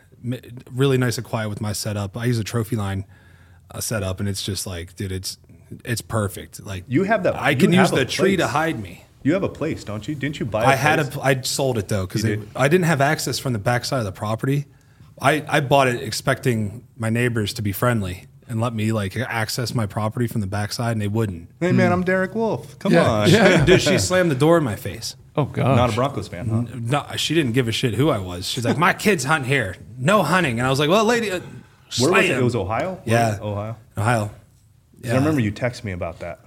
Speaker 4: really nice and quiet with my setup. I use a Trophyline uh, setup, and it's just like, dude, it's it's perfect. Like
Speaker 2: You have that-
Speaker 4: I can use the tree to hide me.
Speaker 2: You have a place, don't you? Didn't you buy?
Speaker 4: I had
Speaker 2: place?
Speaker 4: a, I sold it though because
Speaker 2: did?
Speaker 4: I didn't have access from the backside of the property. I, I bought it expecting my neighbors to be friendly and let me like access my property from the backside, and they wouldn't.
Speaker 2: Hey man, I'm Derek Wolfe. Come
Speaker 5: Yeah.
Speaker 2: on.
Speaker 5: Yeah.
Speaker 4: Dude, she slammed the door in my face.
Speaker 3: Oh god.
Speaker 2: Not a Broncos fan, huh?
Speaker 4: No, she didn't give a shit who I was. She's like, "My kids hunt here, no hunting," and I was like, "Well, lady, uh,
Speaker 2: Where was it? It was Ohio. Where
Speaker 4: Yeah.
Speaker 2: was it? Ohio. 'Cause
Speaker 4: Ohio."
Speaker 2: I remember you texted me about that.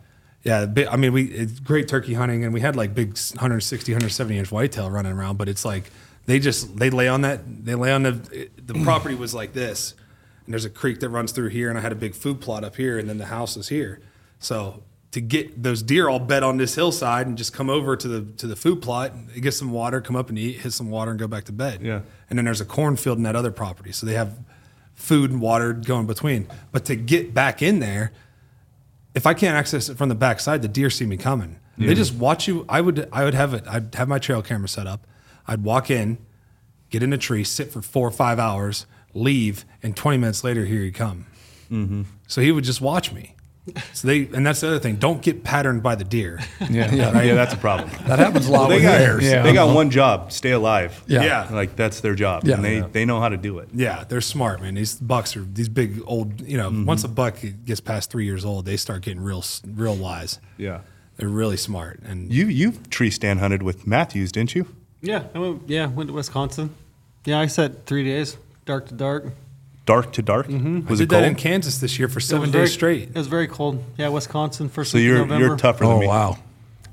Speaker 4: Yeah, bi- I mean, we it's great turkey hunting, and we had like big 160, 170 inch whitetail running around. But it's like they just they lay on that they lay on the the property was like this, and there's a creek that runs through here, and I had a big food plot up here, and then the house is here. So to get those deer all bed on this hillside and just come over to the to the food plot, get some water, come up and eat, hit some water, and go back to bed.
Speaker 2: Yeah.
Speaker 4: And then there's a cornfield in that other property, so they have food and water going between. But to get back in there, if I can't access it from the backside, the deer see me coming. They just watch you. I would I would have it. I'd have my trail camera set up. I'd walk in, get in a tree, sit for four or five hours, leave, and twenty minutes later, here you come. So he would just watch me. So they and that's the other thing. Don't get patterned by the deer.
Speaker 3: Yeah.
Speaker 2: Yeah, that's a problem.
Speaker 5: That happens a lot
Speaker 2: they
Speaker 5: with
Speaker 2: got
Speaker 5: bears.
Speaker 3: Yeah.
Speaker 2: they got one job: stay alive.
Speaker 5: Yeah.
Speaker 4: Yeah.
Speaker 2: like that's their job,
Speaker 5: Yeah.
Speaker 2: and they
Speaker 5: Yeah.
Speaker 2: they know how to do it.
Speaker 4: Yeah, they're smart, man. These bucks are these big old. You know,
Speaker 2: Mm-hmm.
Speaker 4: once a buck gets past three years old, they start getting real real wise.
Speaker 2: Yeah.
Speaker 4: They're really smart. And
Speaker 2: You you tree stand hunted with Mathews, didn't you?
Speaker 1: Yeah, I went, yeah, went to Wisconsin. Yeah, I set three days, dark to dark.
Speaker 2: Dark to dark. Mm-hmm.
Speaker 4: I
Speaker 2: Was
Speaker 4: did
Speaker 2: it
Speaker 4: that
Speaker 2: cold?
Speaker 4: in Kansas this year for seven days
Speaker 1: very-
Speaker 4: straight.
Speaker 1: It was very cold. Yeah, Wisconsin first
Speaker 2: so
Speaker 1: week
Speaker 2: you're
Speaker 1: of November.
Speaker 2: you're tougher than
Speaker 5: Oh
Speaker 2: me.
Speaker 5: wow.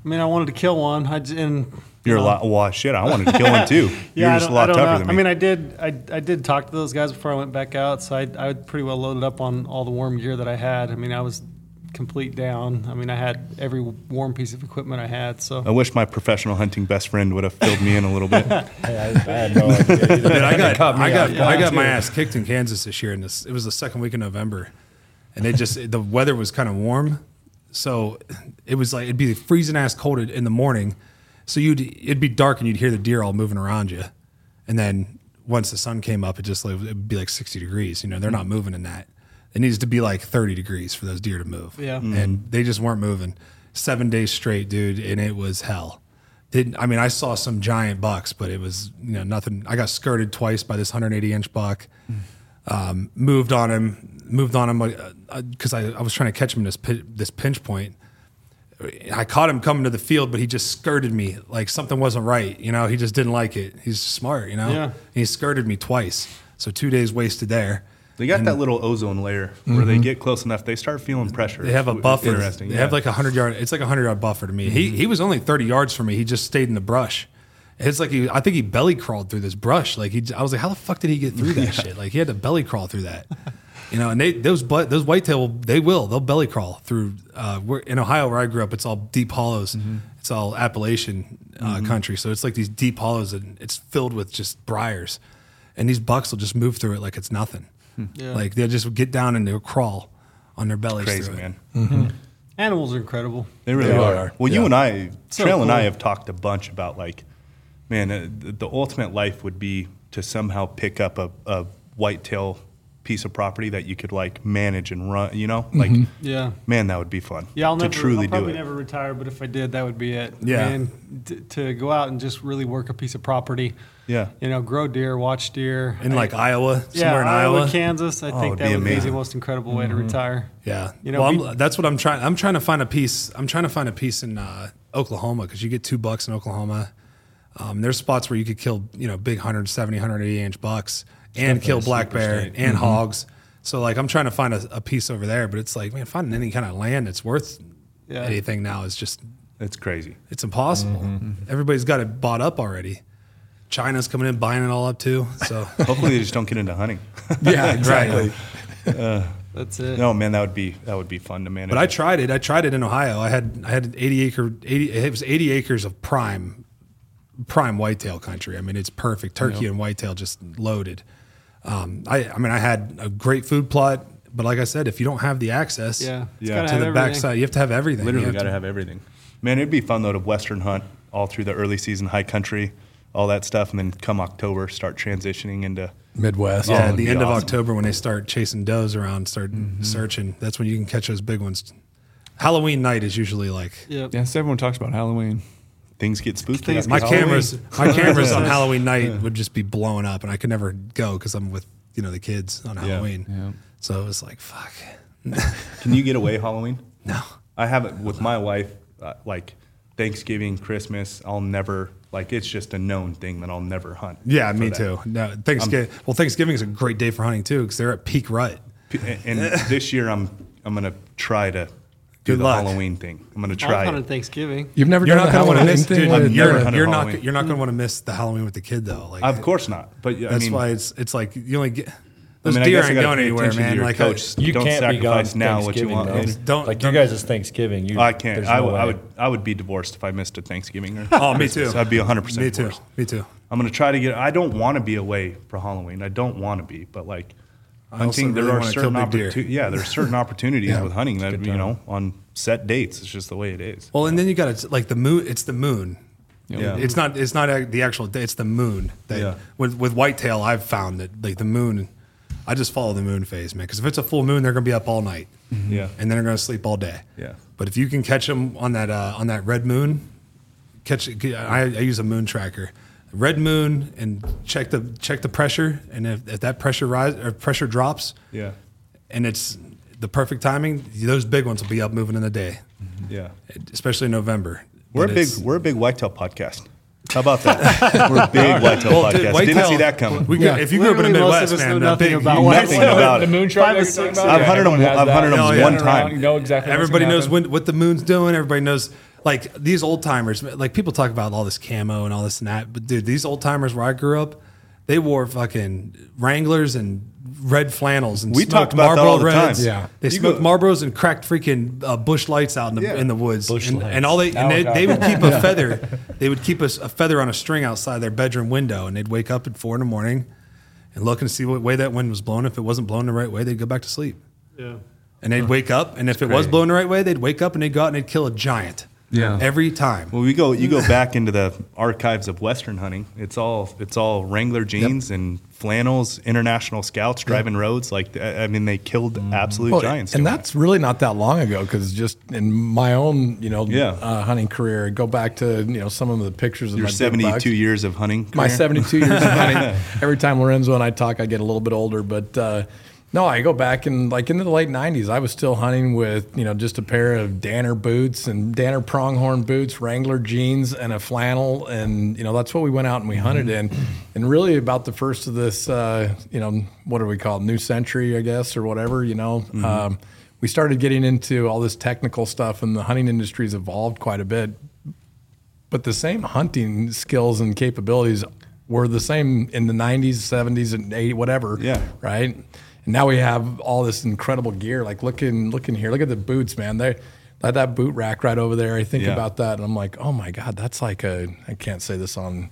Speaker 1: I mean, I wanted to kill one. I j- and
Speaker 2: You're a
Speaker 1: know,
Speaker 2: lot. Well, shit, I wanted to kill one too.
Speaker 1: Yeah,
Speaker 2: you're
Speaker 1: I
Speaker 2: just a
Speaker 1: don't-
Speaker 2: lot tougher
Speaker 1: know.
Speaker 2: than me.
Speaker 1: I mean, I did. I, I did talk to those guys before I went back out, so I I pretty well loaded up on all the warm gear that I had. I mean, I was complete down. I mean, I had every warm piece of equipment I had. So
Speaker 2: I wish my professional hunting best friend would have filled me in a little bit.
Speaker 6: I, I had no idea.
Speaker 4: Dude, I got I got
Speaker 6: off
Speaker 4: I got my ass kicked in Kansas this year, and this it was the second week of November, and they just the weather was kind of warm, so it was like it'd be freezing ass cold in the morning, so you'd it'd be dark and you'd hear the deer all moving around you, and then once the sun came up, it just like, it'd be like 60 degrees. You know, they're not moving in that. It needs to be like 30 degrees for those deer to move.
Speaker 1: Yeah. Mm-hmm.
Speaker 4: And they just weren't moving. Seven days straight, dude, and it was hell. Didn't I mean I saw some giant bucks, but it was you know nothing. I got skirted twice by this 180 inch buck. Hmm. Um, moved on him, moved on him because uh, I, I was trying to catch him in this pi- this pinch point. I caught him coming to the field, but he just skirted me like something wasn't right. You know, he just didn't like it. He's smart, you know.
Speaker 1: Yeah.
Speaker 4: He skirted me twice, so two days wasted there.
Speaker 2: They got that little ozone layer where they get close enough, they start feeling pressure.
Speaker 4: Mm-hmm. They have a
Speaker 2: It's
Speaker 4: buffer.
Speaker 2: Interesting.
Speaker 4: They
Speaker 2: yeah.
Speaker 4: have like a hundred yard. It's like a hundred yard buffer to me. He he was only thirty yards from me. He just stayed in the brush. It's like he. I think he belly crawled through this brush. Like he. I was like, how the fuck did he get through that shit? Like he had to belly crawl through that. You know, and they those but those whitetail they will they'll belly crawl through. Uh, we're in Ohio where I grew up. It's all deep hollows. It's all Appalachian uh, country, so it's like these deep hollows and it's filled with just briars, and these bucks will just move through it like it's nothing.
Speaker 1: Yeah.
Speaker 4: Like they'll just get down and they'll crawl on their bellies.
Speaker 2: crazy,
Speaker 4: through it.
Speaker 2: man.
Speaker 1: Animals are incredible.
Speaker 2: They really
Speaker 5: They
Speaker 2: are.
Speaker 5: are.
Speaker 2: Well, you and I,
Speaker 1: So
Speaker 2: Trail and I have talked a bunch about like, man, uh, the, the ultimate life would be to somehow pick up a, a whitetail piece of property that you could like manage and run, you know? Like,
Speaker 1: Yeah.
Speaker 2: man, that would be fun.
Speaker 1: Yeah, I'll
Speaker 2: to
Speaker 1: never.
Speaker 2: truly
Speaker 1: I'll
Speaker 2: do
Speaker 1: probably
Speaker 2: it.
Speaker 1: never retire, but if I did, that would be it.
Speaker 4: Yeah.
Speaker 1: Man, t- to go out and just really work a piece of property.
Speaker 2: Yeah.
Speaker 1: You know, grow deer, watch deer.
Speaker 4: in
Speaker 1: I-
Speaker 4: like Iowa,
Speaker 1: yeah,
Speaker 4: somewhere in Iowa.
Speaker 1: Kansas. I
Speaker 2: Oh,
Speaker 1: think
Speaker 2: it'd
Speaker 1: that
Speaker 2: be
Speaker 1: would be the
Speaker 2: amazing.
Speaker 1: most incredible way to retire.
Speaker 4: Yeah,
Speaker 1: You know,
Speaker 4: well,
Speaker 1: we-
Speaker 4: I'm, that's what I'm trying. I'm trying to find a piece. I'm trying to find a piece in uh, Oklahoma because you get two bucks in Oklahoma. Um, there's spots where you could kill, you know, big 170, 180 inch bucks and kill black bear
Speaker 6: state.
Speaker 4: and mm-hmm. hogs. So like, I'm trying to find a, a piece over there, but it's like, man, finding any kind of land that's worth
Speaker 1: Yeah.
Speaker 4: anything now is just
Speaker 2: It's crazy.
Speaker 4: it's impossible. Mm-hmm. Mm-hmm. Everybody's got it bought up already. China's coming in buying it all up too. So
Speaker 2: Hopefully, they just don't get into hunting.
Speaker 5: Yeah, exactly.
Speaker 1: Uh, that's it.
Speaker 2: no, man, that would be that would be fun to manage.
Speaker 4: But I tried it. I tried it in Ohio. I had I had 80 acre 80 it was 80 acres of prime prime whitetail country. I mean, it's perfect. Turkey and whitetail just loaded. Um, I I mean, I had a great food plot, but like I said, if you don't have the access
Speaker 1: Yeah.
Speaker 2: Yeah.
Speaker 1: gotta
Speaker 4: the backside, you have to have everything.
Speaker 2: literally
Speaker 4: You
Speaker 2: got to have everything. Man, it'd be fun though to western hunt all through the early season, high country, all that stuff, and then come October start transitioning into.
Speaker 5: Midwest.
Speaker 4: Yeah,
Speaker 2: Oh,
Speaker 4: at the
Speaker 2: be
Speaker 4: end of. October when they start chasing does around, start searching. That's when you can catch those big ones. Halloween night is usually like
Speaker 1: Yep.
Speaker 3: Yes, everyone talks about Halloween.
Speaker 2: Things get spooky.
Speaker 1: Things
Speaker 4: my
Speaker 2: Halloween.
Speaker 4: cameras. My cameras on Halloween night would just be blowing up, and I could never go because I'm with you know the kids on Halloween.
Speaker 3: yeah.
Speaker 4: So it was like fuck.
Speaker 2: Can you get away Halloween?
Speaker 4: No.
Speaker 2: I have it with my wife. Uh, like Thanksgiving, Christmas, I'll never like. It's just a known thing that I'll never hunt.
Speaker 4: Yeah, me
Speaker 2: that.
Speaker 4: too. No, Thanksgiving. well, Thanksgiving is a great day for hunting too because they're at peak rut.
Speaker 2: P- And this year, I'm I'm gonna try to do
Speaker 4: Good
Speaker 2: the
Speaker 4: luck.
Speaker 2: Halloween thing. I'm gonna
Speaker 1: I've
Speaker 2: try
Speaker 1: hunted
Speaker 2: it.
Speaker 1: Thanksgiving.
Speaker 5: You've never
Speaker 4: You're
Speaker 5: done
Speaker 4: not
Speaker 5: the
Speaker 4: going to want to
Speaker 5: Halloween
Speaker 4: miss,
Speaker 5: thing?
Speaker 4: dude.
Speaker 5: with
Speaker 2: I've
Speaker 4: You're,
Speaker 2: never
Speaker 5: your-
Speaker 4: you're not. You're not going to want to miss the Halloween with the kid though. Like
Speaker 2: Of course not. But I
Speaker 4: that's
Speaker 2: mean,
Speaker 4: why it's it's like you only get
Speaker 2: I
Speaker 4: those
Speaker 2: mean, I
Speaker 4: deer
Speaker 2: guess I
Speaker 4: ain't
Speaker 2: gotta
Speaker 4: going
Speaker 2: pay
Speaker 4: anywhere,
Speaker 2: attention to
Speaker 4: man.
Speaker 2: your
Speaker 4: Like
Speaker 2: coach.
Speaker 6: You
Speaker 2: don't
Speaker 6: can't be gone
Speaker 2: sacrifice now what you
Speaker 6: Thanksgiving,
Speaker 2: want
Speaker 6: though.
Speaker 2: later.
Speaker 4: Don't-
Speaker 6: like
Speaker 4: don't-
Speaker 6: you guys' it's Thanksgiving. You,
Speaker 2: I can't.
Speaker 6: there's
Speaker 2: I
Speaker 6: no
Speaker 2: would- I
Speaker 6: way.
Speaker 2: would. I would be divorced if I missed a Thanksgiving. Or
Speaker 4: oh, me
Speaker 2: Christmas.
Speaker 4: too.
Speaker 2: I'd be 100 percent
Speaker 4: Me too. Me too.
Speaker 2: I'm gonna try to get. I don't want to be away for Halloween. I don't want to be, but like hunting, there
Speaker 4: really
Speaker 2: are certain
Speaker 4: kill big deer.
Speaker 2: opportunities. Yeah, there's certain opportunities with hunting that you know on set dates. It's just the way it is.
Speaker 4: Well, and then you got to like the moon. It's the moon.
Speaker 2: Yeah.
Speaker 4: It's not. It's not the actual. day, It's the moon. That,
Speaker 2: Yeah.
Speaker 4: With with whitetail, I've found that like the moon. I just follow the moon phase, man. Because if it's a full moon, they're gonna be up all night,
Speaker 2: Yeah.
Speaker 4: and then they're gonna sleep all day.
Speaker 2: Yeah.
Speaker 4: But if you can catch them on that uh, on that red moon, catch. I, I use a moon tracker, red moon, and check the check the pressure, and if, if that pressure rise or pressure drops,
Speaker 2: Yeah.
Speaker 4: and it's the perfect timing, those big ones will be up moving in the day, mm-hmm.
Speaker 2: Yeah.
Speaker 4: especially in November.
Speaker 2: We're a big. We're a big whitetail podcast. How about that? we're a big whitetail
Speaker 4: Well,
Speaker 2: podcast.
Speaker 4: whitetail-
Speaker 2: Didn't see that coming.
Speaker 4: We got, if you grew up in the Midwest,
Speaker 1: of
Speaker 4: man,
Speaker 1: know nothing
Speaker 4: big,
Speaker 1: about
Speaker 4: you-
Speaker 2: Nothing
Speaker 1: whitetail.
Speaker 2: about
Speaker 3: the moon shot
Speaker 1: Five
Speaker 3: you're talking about?
Speaker 2: I've hunted them.
Speaker 3: everyone
Speaker 2: I've
Speaker 3: that.
Speaker 2: hunted 'em
Speaker 3: You
Speaker 2: one
Speaker 3: run
Speaker 2: time.
Speaker 3: You know exactly.
Speaker 4: Everybody knows when, what the moon's doing. Everybody knows, like these old timers. Like people talk about all this camo and all this and that, but dude, these old timers where I grew up, they wore fucking Wranglers and red flannels and
Speaker 2: We talked about that
Speaker 4: Marlboro
Speaker 2: all the time.
Speaker 4: Reds.
Speaker 5: Yeah.
Speaker 4: they
Speaker 2: You
Speaker 4: smoked
Speaker 2: go-
Speaker 4: Marlboros and cracked freaking uh, Busch Lights out in the
Speaker 2: Yeah.
Speaker 4: in the woods.
Speaker 6: Bush
Speaker 4: and,
Speaker 6: lights.
Speaker 4: and all they and
Speaker 3: Now
Speaker 4: they, they would keep a feather. They would keep a, s- a feather on a string outside their bedroom window, and they'd wake up at four in the morning and look and see what way that wind was blowing. If it wasn't blowing the right way, they'd go back to sleep.
Speaker 1: Yeah.
Speaker 4: And they'd wake up, and if it was
Speaker 2: crazy.
Speaker 4: blowing the right way, they'd wake up and they'd go out and they'd kill a giant.
Speaker 3: Yeah.
Speaker 4: Every time.
Speaker 2: Well, we go. You go back into the archives of Western hunting. It's all. It's all Wrangler jeans and flannels. International scouts driving roads. Like I I mean, they killed absolute
Speaker 5: Well,
Speaker 2: giants.
Speaker 5: and
Speaker 2: doing
Speaker 5: that's really not that long ago because just in my own you know
Speaker 2: Yeah.
Speaker 5: uh, hunting career, go back to you know some of the pictures of
Speaker 2: your
Speaker 5: my
Speaker 2: seventy-two
Speaker 5: bucks.
Speaker 2: years of hunting.
Speaker 5: my 72 years of hunting. Every time Lorenzo and I talk, I get a little bit older. But uh, no, I go back and like into the late 90s, I was still hunting with, you know, just a pair of Danner boots and Danner pronghorn boots, Wrangler jeans, and a flannel. And, you know, that's what we went out and we hunted in. And really about the first of this, uh, you know, what do we call it? New century, I guess, or whatever, you know. Um, we started getting into all this technical stuff, and the hunting industry's evolved quite a bit but the same hunting skills and capabilities were the same in the 90s 70s and 80s whatever
Speaker 2: Yeah.
Speaker 5: right and now we have all this incredible gear like looking looking here look at the boots man they that, that boot rack right over there i think
Speaker 2: Yeah.
Speaker 5: about that and i'm like oh my god that's like a i can't say this on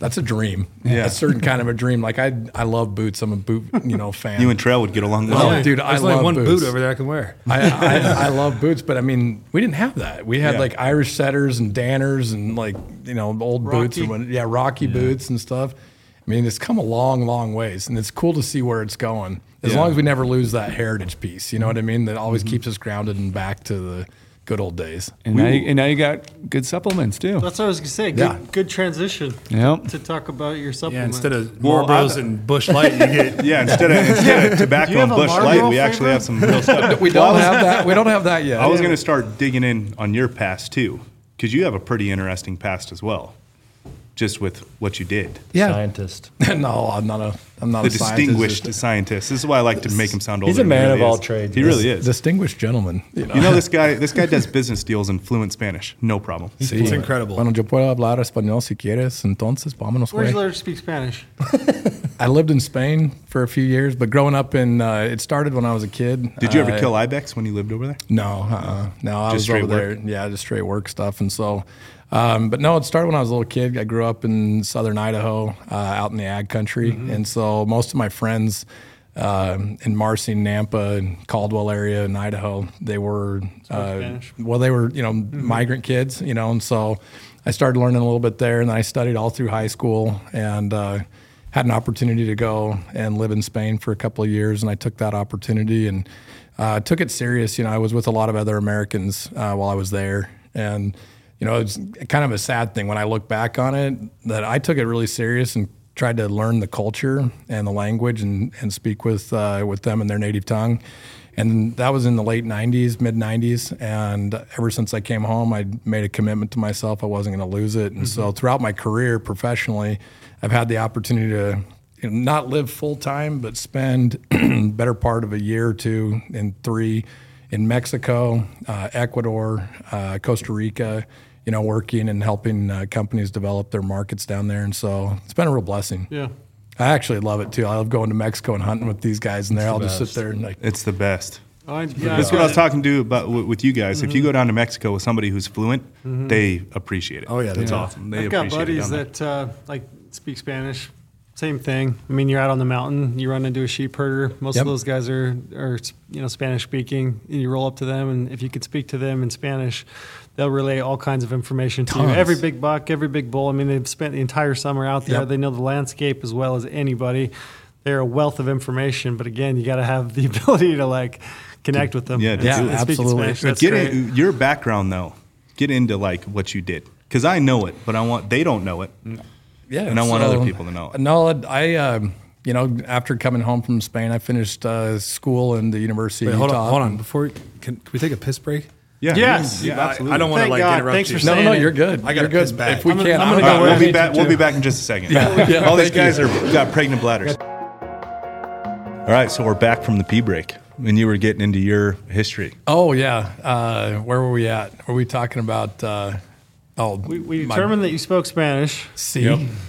Speaker 5: that's a dream
Speaker 2: Yeah.
Speaker 5: a certain kind of a dream like i i love boots i'm a boot you know fan
Speaker 2: You and Trail would get along well.
Speaker 5: Oh, dude, I
Speaker 4: There's
Speaker 5: love
Speaker 4: one
Speaker 5: boots.
Speaker 4: boot over there I can wear.
Speaker 5: I, I, I love boots, but I mean, we didn't have that. We had
Speaker 2: Yeah.
Speaker 5: like Irish setters and Danners and like you know old boots and when, yeah, Rocky boots and stuff. I mean, it's come a long, long ways, and it's cool to see where it's going. As
Speaker 2: Yeah.
Speaker 5: long as we never lose that heritage piece, you know what I mean? That always
Speaker 2: Mm-hmm.
Speaker 5: keeps us grounded and back to the good old days.
Speaker 3: And now, you, and now you got good supplements too.
Speaker 1: That's what I was gonna say. Good,
Speaker 5: Yeah.
Speaker 1: good transition
Speaker 3: Yep.
Speaker 1: to talk about your
Speaker 4: supplements.
Speaker 1: Yeah,
Speaker 4: instead of Marlboros
Speaker 2: I-
Speaker 4: and Busch Light, you get
Speaker 2: Yeah, instead of instead of tobacco
Speaker 1: Do you have
Speaker 2: and Busch Light,
Speaker 1: Marlboro
Speaker 2: we actually have some real stuff.
Speaker 5: We don't have that. We don't have that yet.
Speaker 2: I was going to start digging in on your past too, because you have a pretty interesting past as well, just with what you did.
Speaker 5: yeah.
Speaker 6: Scientist.
Speaker 5: no, I'm not a. I'm not
Speaker 2: The
Speaker 5: a scientist.
Speaker 2: scientist. This is why I like to make him sound older.
Speaker 6: He's a
Speaker 2: than he
Speaker 6: man
Speaker 2: really
Speaker 6: of all
Speaker 2: is.
Speaker 6: trades.
Speaker 2: He really is.
Speaker 5: Distinguished gentleman. You know,
Speaker 2: You know this guy. This guy does business deals in fluent Spanish, no problem.
Speaker 5: Sí.
Speaker 4: It's incredible.
Speaker 5: Bueno, yo puedo hablar español si quieres, entonces vámonos,
Speaker 1: Where'd you learn to speak Spanish?
Speaker 5: I lived in Spain for a few years, but growing up in, uh, it started when I was a kid.
Speaker 2: Did you ever
Speaker 5: Uh,
Speaker 2: kill ibex when you lived over there?
Speaker 5: No, uh-uh. no, I
Speaker 2: Just
Speaker 5: was
Speaker 2: straight
Speaker 5: over there. Yeah, just straight work stuff, and so. Um, but no, it started when I was a little kid. I grew up in southern Idaho, uh, out in the ag country,
Speaker 2: Mm-hmm.
Speaker 5: and so most of my friends um in Marcy, Nampa, and Caldwell area in Idaho, they were uh, well, they were you know migrant kids, you know, and so I started learning a little bit there, and then I studied all through high school, and uh, had an opportunity to go and live in Spain for a couple of years, and I took that opportunity and uh, took it serious. You know, I was with a lot of other Americans uh, while I was there, and you know, it's kind of a sad thing when I look back on it that I took it really serious and tried to learn the culture and the language and, and speak with uh, with them in their native tongue. And that was in the late 90s, mid 90s. And ever since I came home, I made a commitment to myself I wasn't going to lose it. And so throughout my career professionally, I've had the opportunity to you know, not live full time, but spend better part of a year or two and three in Mexico, uh, Ecuador, uh, Costa Rica, you know, working and helping uh, companies develop their markets down there. And so it's been a real blessing.
Speaker 1: Yeah.
Speaker 5: I actually love it too. I love going to Mexico and hunting with these guys, and there I'll just sit there and like,
Speaker 2: It's the best.
Speaker 1: I, yeah,
Speaker 2: That's what I was talking to about with with you guys. If you go down to Mexico with somebody who's fluent, they appreciate it.
Speaker 4: Oh, yeah,
Speaker 2: that's
Speaker 4: do.
Speaker 2: awesome. They
Speaker 1: I've got buddies that uh, like speak Spanish. Same thing. I mean, you're out on the mountain, you run into a sheep herder. Most
Speaker 5: Yep.
Speaker 1: of those guys are, are you know Spanish speaking. And you roll up to them, and if you could speak to them in Spanish, they'll relay all kinds of information to you. Every big buck, every big bull. I mean, they've spent the entire summer out there.
Speaker 5: Yep.
Speaker 1: They know the landscape as well as anybody. They're a wealth of information, but again, you got to have the ability to like connect with them.
Speaker 2: Yeah,
Speaker 1: and
Speaker 2: yeah,
Speaker 1: speak
Speaker 5: absolutely.
Speaker 1: Spanish.
Speaker 2: Get
Speaker 1: great.
Speaker 2: in, your background though. Get into like what you did because I know it, but I want they don't know it.
Speaker 5: yeah.
Speaker 2: And I want other people to know it.
Speaker 5: No, I, um, you know, after coming home from Spain, I finished uh, school in the University
Speaker 4: Wait,
Speaker 5: of
Speaker 4: hold on, hold on. Before can, can we take a piss break?
Speaker 2: Yeah.
Speaker 1: Yes.
Speaker 2: Yeah.
Speaker 4: I-
Speaker 2: Absolutely.
Speaker 4: I, don't want to
Speaker 1: Thank
Speaker 4: like
Speaker 1: God.
Speaker 4: interrupt
Speaker 1: Thanks
Speaker 4: you.
Speaker 1: for
Speaker 5: No, no,
Speaker 1: saying
Speaker 5: no,
Speaker 1: it.
Speaker 5: you're good.
Speaker 4: I got
Speaker 5: you're
Speaker 4: a
Speaker 5: good.
Speaker 4: piss bag.
Speaker 5: If we
Speaker 1: I'm gonna-
Speaker 5: can't,
Speaker 1: I'm
Speaker 5: I'm
Speaker 1: gonna
Speaker 5: gonna
Speaker 1: go
Speaker 2: All
Speaker 1: where
Speaker 2: right,
Speaker 1: I
Speaker 2: we'll be back. We'll be back in just a second.
Speaker 5: Yeah, yeah,
Speaker 2: All these
Speaker 5: thank
Speaker 2: guys are got pregnant bladders. All right, so we're back from the pee break, and you were getting into your history.
Speaker 5: Oh yeah. Uh, where were we at? Were we talking about? Uh, oh,
Speaker 1: We, we
Speaker 5: my-
Speaker 1: determined that you spoke Spanish.
Speaker 5: See,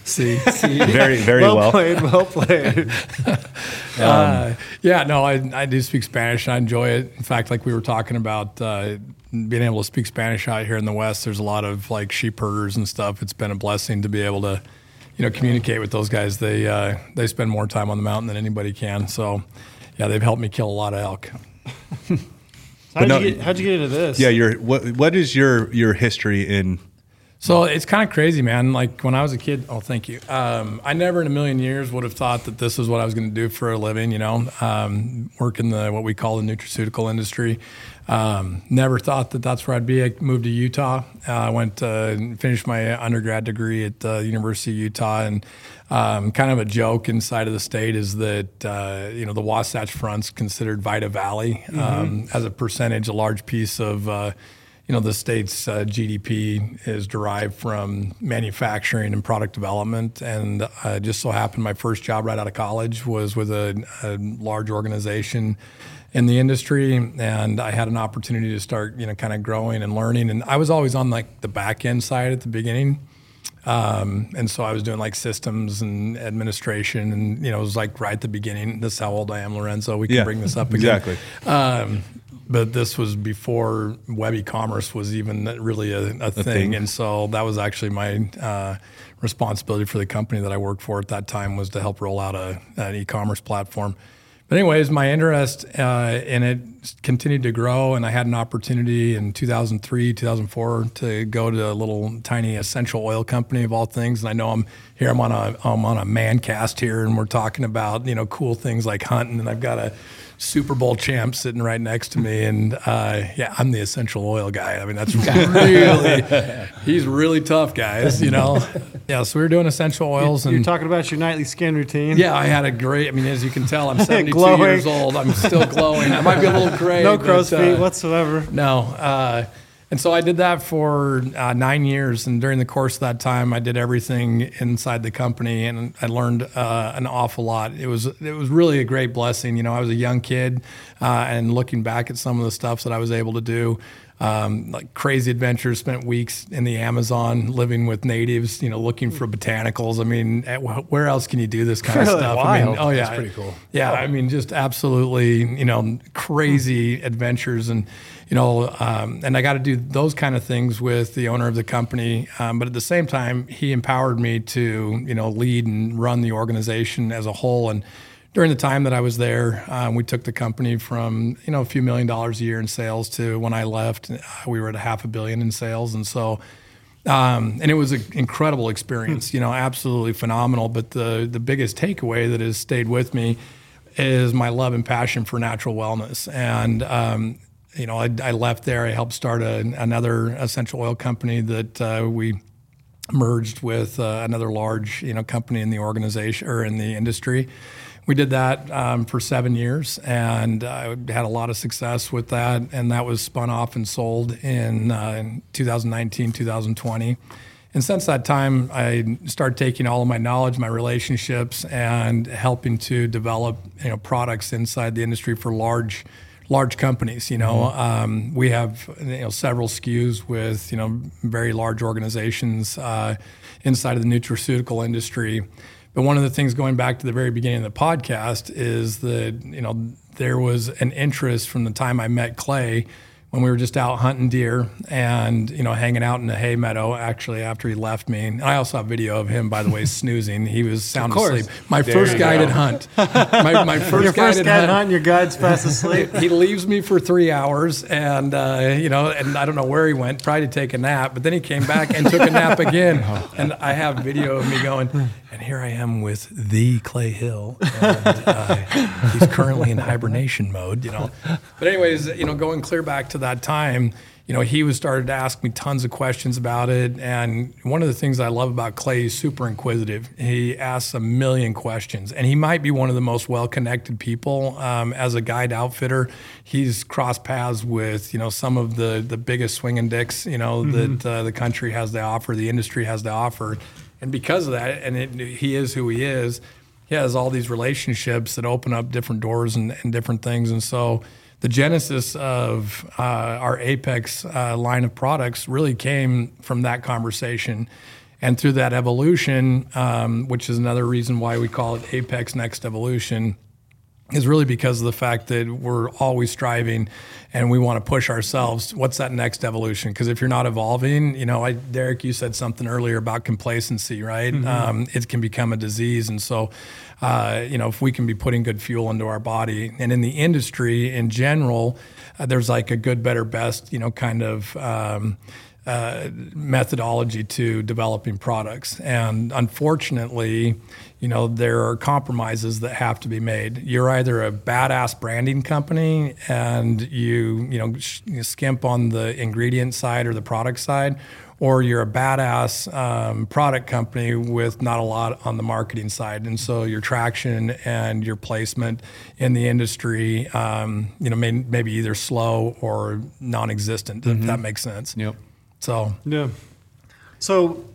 Speaker 5: see, see.
Speaker 2: Very, very
Speaker 1: well,
Speaker 2: well.
Speaker 1: played. Well played.
Speaker 5: uh, yeah, no, I, I do speak Spanish and I enjoy it. In fact, like we were talking about uh, being able to speak Spanish out here in the West, there's a lot of like sheep herders and stuff. It's been a blessing to be able to, you know, communicate with those guys. They uh, they spend more time on the mountain than anybody can. So, yeah, they've helped me kill a lot of elk.
Speaker 1: How'd,
Speaker 2: no-
Speaker 1: you get, how'd you get into this?
Speaker 2: Yeah, your what what is your your history in
Speaker 5: So it's kind of crazy, man. Like when I was a kid, oh, thank you. Um, I never in a million years would have thought that this is what I was going to do for a living, you know, um, work in the what we call the nutraceutical industry. Um, never thought that that's where I'd be. I moved to Utah. Uh, I went uh, and finished my undergrad degree at the University of Utah. And um, kind of a joke inside of the state is that, uh, you know, the Wasatch Front's considered Vita Valley um, as a percentage, a large piece of. You know, the state's uh, GDP is derived from manufacturing and product development. And uh, just so happened my first job right out of college was with a, a large organization in the industry. And I had an opportunity to start, you know, kind of growing and learning. And I was always on like the back end side at the beginning. Um, and so I was doing like systems and administration, and you know, it was like right at the beginning. This is how old I am, Lorenzo. We can
Speaker 2: Yeah,
Speaker 5: bring this up again.
Speaker 2: exactly.
Speaker 5: Um, but this was before web e-commerce was even really a, a, thing.
Speaker 2: thing.
Speaker 5: and so that was actually my uh, responsibility for the company that I worked for at that time was to help roll out a, an e-commerce platform. But anyways, my interest uh, in it continued to grow, and I had an opportunity in 2003, 2004 to go to a little tiny essential oil company of all things. And I know I'm here. I'm on a I'm on a man cast here, and we're talking about you know cool things like hunting, and I've got a Super Bowl champ sitting right next to me, and uh, yeah, I'm the essential oil guy. I mean, that's really he's really tough, guys. You know, yeah. So we were doing essential oils, and You're
Speaker 1: talking about your nightly skin routine.
Speaker 5: yeah, I had a great. I mean, as you can tell, I'm 72 years old. I'm still glowing. I might be a little gray.
Speaker 1: No
Speaker 5: but,
Speaker 1: crow's
Speaker 5: uh,
Speaker 1: feet whatsoever.
Speaker 5: no. Uh, and so I did that for uh, nine years. And during the course of that time, I did everything inside the company, and I learned uh, an awful lot. It was it was really a great blessing. You know, I was a young kid, uh, and looking back at some of the stuff that I was able to do. Um, like crazy adventures, spent weeks in the Amazon living with natives, you know, looking for botanicals. I mean, at- where else can you do this kind of stuff? I mean, oh yeah,
Speaker 4: That's pretty cool.
Speaker 5: yeah, I mean, just absolutely, you know, crazy adventures, and you know, um, and I got to do those kind of things with the owner of the company. Um, but at the same time, he empowered me to, you know, lead and run the organization as a whole. And during the time that I was there, um, we took the company from, you know, a few million dollars a year in sales to when I left, uh, we were at a half a billion in sales, and so. Um, and it was an incredible experience, you know, absolutely phenomenal. But the the biggest takeaway that has stayed with me is my love and passion for natural wellness. And um, you know, I, I left there. I helped start a, another essential oil company that uh, we merged with uh, another large, you know, company in the organization or in the industry. We did that um, for seven years, and I had a lot of success with that. And that was spun off and sold in, uh, in 2019, 2020. And since that time, I started taking all of my knowledge, my relationships, and helping to develop, you know, products inside the industry for large large companies. You know, um, we have you know several SKUs with you know very large organizations uh, inside of the nutraceutical industry. But one of the things going back to the very beginning of the podcast is that you know there was an interest from the time I met Clay when we were just out hunting deer and you know hanging out in the hay meadow actually after he left me. And i also have video of him by the way snoozing. He was sound asleep. My first guided hunt. My, my first
Speaker 1: Your first
Speaker 5: guided hunt
Speaker 1: your guide's fast asleep.
Speaker 5: he leaves me for three hours and uh, you know and i don't know where he went probably to take a nap but then he came back and took a nap again. And i have video of me going and here i am with the clay hill and uh, he's currently in hibernation mode you know. But anyways you know going clear back to that time you know, he was started to ask me tons of questions about it. And one of the things I love about Clay, he's super inquisitive. He asks a million questions, and he might be one of the most well-connected people um, as a guide outfitter. He's crossed paths with you know some of the the biggest swinging dicks you know that uh, the country has to offer, the industry has to offer, and because of that, and it, he is who he is. He has all these relationships that open up different doors and, and different things, and so the genesis of uh, our Apex uh, line of products really came from that conversation. And through that evolution, um, which is another reason why we call it Apex Next Evolution, is really because of the fact that we're always striving and we want to push ourselves. What's that next evolution? Because if you're not evolving, you know, I, Derek, you said something earlier about complacency, right? Um, it can become a disease. And so, uh, you know, if we can be putting good fuel into our body and in the industry in general, uh, there's like a good, better, best, you know, kind of. Um, uh, methodology to developing products. And unfortunately, you know, there are compromises that have to be made. You're either a badass branding company and you, you know, sh- you skimp on the ingredient side or the product side, or you're a badass um, product company with not a lot on the marketing side. And so your traction and your placement in the industry, um, you know, may, maybe either slow or non-existent, if that makes sense.
Speaker 3: Yep.
Speaker 5: So
Speaker 1: Yeah. So,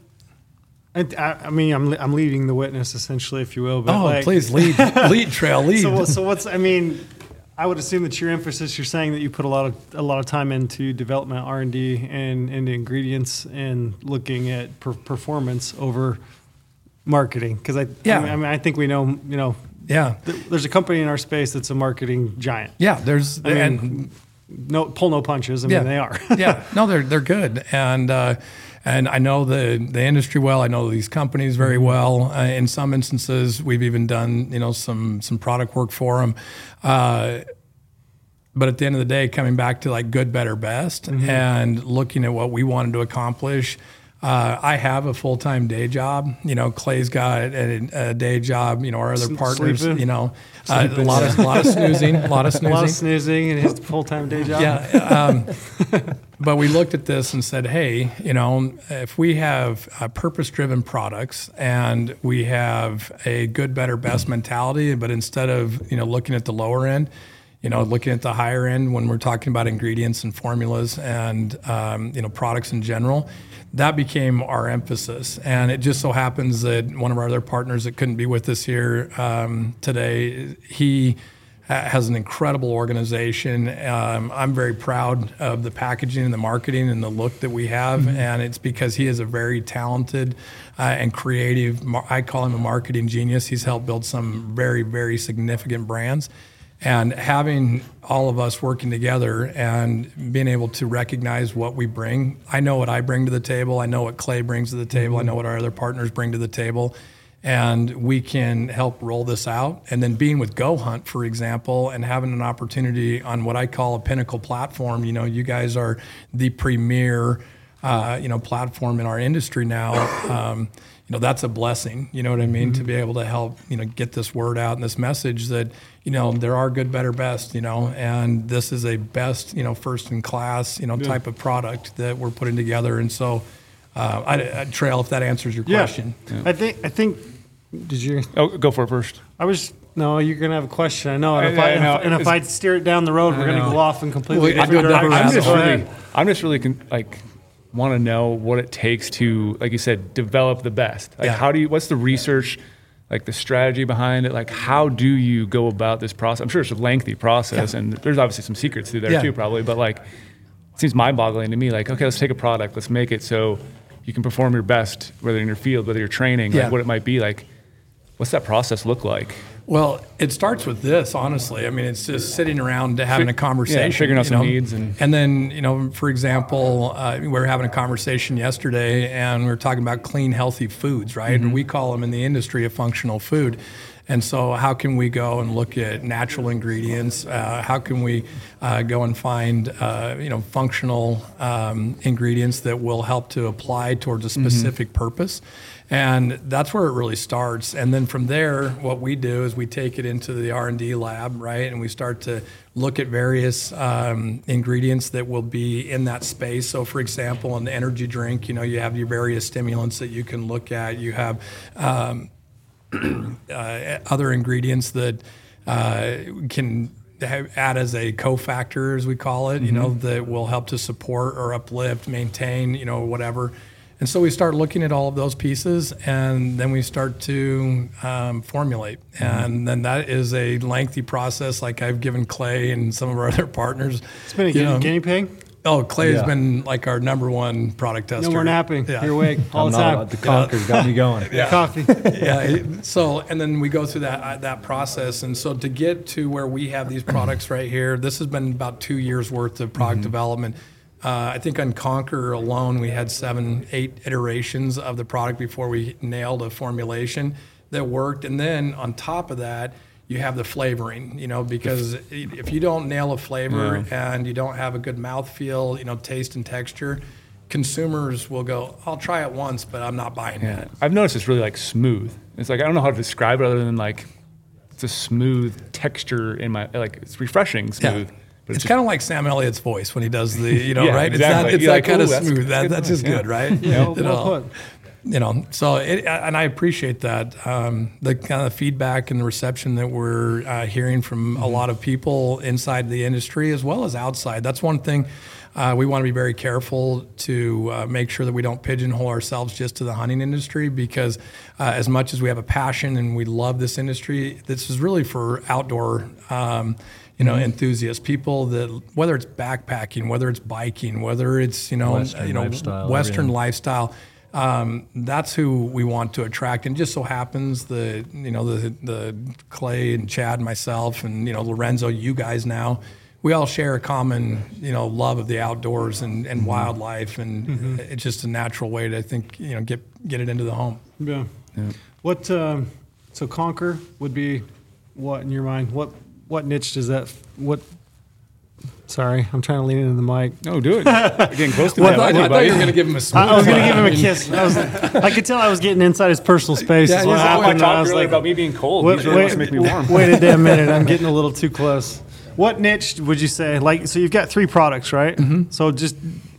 Speaker 1: I, I mean, I'm I'm leading the witness essentially, if you will. But
Speaker 5: Oh,
Speaker 1: like,
Speaker 5: please lead, lead trail, lead.
Speaker 1: So, so what's I mean, I would assume that your emphasis. You're saying that you put a lot of a lot of time into development, R and D, and and ingredients, and looking at per- performance over marketing. Because I,
Speaker 5: Yeah.
Speaker 1: I mean, I mean, I think we know, you know,
Speaker 5: yeah,
Speaker 1: th- there's a company in our space that's a marketing giant.
Speaker 5: yeah. There's
Speaker 1: I mean,
Speaker 5: and
Speaker 1: no pull no punches. I
Speaker 5: yeah,
Speaker 1: mean, they are.
Speaker 5: yeah, no, they're they're good, and uh, and I know the the industry well. I know these companies very
Speaker 1: Mm-hmm.
Speaker 5: well. Uh, in some instances, we've even done you know some some product work for them. Uh, but at the end of the day, coming back to like good, better, best,
Speaker 1: Mm-hmm.
Speaker 5: and looking at what we wanted to accomplish. Uh, I have a full time day job. You know, Clay's got a, a day job. You know, our other partners.
Speaker 1: sleeping?
Speaker 5: You know, uh, a lot of a lot of snoozing, a lot of snoozing, a
Speaker 1: lot of snoozing in his full time day job.
Speaker 5: Yeah. Um, but we looked at this and said, hey, you know, if we have uh, purpose driven products and we have a good, better, best mentality, but instead of, you know, looking at the lower end, you know, looking at the higher end when we're talking about ingredients and formulas and, um, you know, products in general, that became our emphasis. And it just so happens that one of our other partners that couldn't be with us here um, today, he, has an incredible organization. Um, I'm very proud of the packaging and the marketing and the look that we have, and it's because he is a very talented uh, and creative. I call him a marketing genius. He's helped build some very, very significant brands. And having all of us working together and being able to recognize what we bring, I know what I bring to the table. I know what Clay brings to the table. I know what our other partners bring to the table and we can help roll this out. And then being with GOHUNT, for example, and having an opportunity on what I call a pinnacle platform. You know, you guys are the premier, uh, you know, platform in our industry now. Um, you know, that's a blessing. You know what I mean? To be able to help, you know, get this word out and this message that, you know, there are good, better, best. You know, and this is a best, you know, first in class, you know, type of product that we're putting together. And so, uh, I, I, Trail, if that answers your
Speaker 1: Yeah.
Speaker 5: question.
Speaker 1: I think I think. Did you?
Speaker 3: Oh, go for it first.
Speaker 1: I was no. You're gonna have a question. I know. And if
Speaker 3: I-
Speaker 1: I,
Speaker 3: I know.
Speaker 1: and if I steer it down the road, we're
Speaker 3: I
Speaker 1: gonna go off and completely
Speaker 5: Well, I do a
Speaker 1: different
Speaker 5: double
Speaker 1: direction.
Speaker 3: I'm just really. I'm just really con- like want to know what it takes to, like you said, develop the best. Like,
Speaker 5: Yeah.
Speaker 3: how do you? What's the research? Like the strategy behind it. Like, how do you go about this process? I'm sure it's a lengthy process, and there's obviously some secrets through there
Speaker 5: Yeah.
Speaker 3: too, probably. But like, it seems mind-boggling to me. Like, okay, let's take a product, let's make it so you can perform your best, whether in your field, whether you're training,
Speaker 5: Yeah.
Speaker 3: like what it might be. Like, what's that process look like?
Speaker 5: Well, it starts with this, honestly. I mean, it's just sitting around having a conversation,
Speaker 3: yeah, figuring out some
Speaker 5: know?
Speaker 3: needs and-
Speaker 5: and then you know, for example, uh, we were having a conversation yesterday, and we were talking about clean, healthy foods, right?
Speaker 3: Mm-hmm.
Speaker 5: And we call them in the industry a functional food. And so, how can we go and look at natural ingredients? Uh, how can we uh, go and find uh, you know functional um, ingredients that will help to apply towards a
Speaker 3: Mm-hmm.
Speaker 5: specific purpose? and that's where it really starts and then from there what we do is we take it into the r&d lab right and we start to look at various um, ingredients that will be in that space so for example in an energy drink you know you have your various stimulants that you can look at you have um, other ingredients that uh, can add as a cofactor, as we call it, you know, that will help to support or uplift, maintain, you know, whatever. And so we start looking at all of those pieces, and then we start to um, formulate. And then that is a lengthy process. Like I've given Clay and some of our other partners.
Speaker 1: It's been a guinea,
Speaker 5: know,
Speaker 1: guinea pig.
Speaker 5: Oh, Clay's
Speaker 6: Yeah.
Speaker 5: been like our number one product tester.
Speaker 1: No more napping.
Speaker 5: Yeah.
Speaker 1: You're awake all
Speaker 6: I'm
Speaker 1: the
Speaker 6: not-
Speaker 1: time.
Speaker 6: the Conquer's got me going. Yeah.
Speaker 1: Coffee.
Speaker 5: yeah. it- So, and then we go through that uh, that process, and so to get to where we have these products right here, this has been about two years worth of product development. Uh, I think on Conquer alone, we had seven, eight iterations of the product before we nailed a formulation that worked, and then on top of that. You have the flavoring, you know, because if you don't nail a flavor and you don't have a good mouthfeel, you know, taste and texture, consumers will go, I'll try it once, but I'm not buying
Speaker 3: Yeah.
Speaker 5: it.
Speaker 3: I've noticed it's really like smooth. It's like I don't know how to describe it other than like it's a smooth texture in my like it's refreshing smooth. But
Speaker 5: It's
Speaker 3: just-
Speaker 5: kind of like Sam Elliott's voice when he does the, you know,
Speaker 3: Yeah,
Speaker 5: right?
Speaker 3: exactly.
Speaker 5: It's, that, it's that
Speaker 3: like,
Speaker 5: kind of smooth.
Speaker 3: that's
Speaker 5: That,
Speaker 3: good
Speaker 5: that's just
Speaker 3: yeah.
Speaker 5: good, right?
Speaker 1: Yeah, well,
Speaker 5: You
Speaker 1: well.
Speaker 5: You know, so it, and I appreciate that um, the kind of feedback and the reception that we're uh, hearing from a lot of people inside the industry as well as outside. That's one thing uh, we want to be very careful to uh, make sure that we don't pigeonhole ourselves just to the hunting industry because uh, as much as we have a passion and we love this industry, this is really for outdoor. Um, you know, enthusiasts, people that whether it's backpacking, whether it's biking, whether it's you know,
Speaker 6: Western
Speaker 5: you know,
Speaker 6: lifestyle,
Speaker 5: Western
Speaker 6: everything.
Speaker 5: lifestyle. Um, that's who we want to attract, and just so happens the you know the the Clay and Chad, and myself, and you know Lorenzo, you guys now, we all share a common you know love of the outdoors and, and wildlife, and it's just a natural way to I think you know get get it into the home.
Speaker 1: Yeah. What, um, so Conquer would be what in your mind? What, what niche does that, what, sorry, I'm trying to lean into the mic.
Speaker 3: no, do it. You're getting close to me.
Speaker 5: I,
Speaker 3: I
Speaker 5: thought, I thought you were going to give him a smooth.
Speaker 1: I, I was going to give him a kiss. I, was, I could tell I was getting inside his personal space.
Speaker 5: Yeah,
Speaker 1: what
Speaker 3: I
Speaker 1: happened. I
Speaker 3: talked
Speaker 1: was
Speaker 3: earlier
Speaker 1: like,
Speaker 3: about me being cold.
Speaker 1: wait,
Speaker 3: really wants to make me warm.
Speaker 1: wait a damn minute. I'm getting a little too close. What niche would you say? Like, so you've got three products, right?
Speaker 5: Mm-hmm.
Speaker 1: So just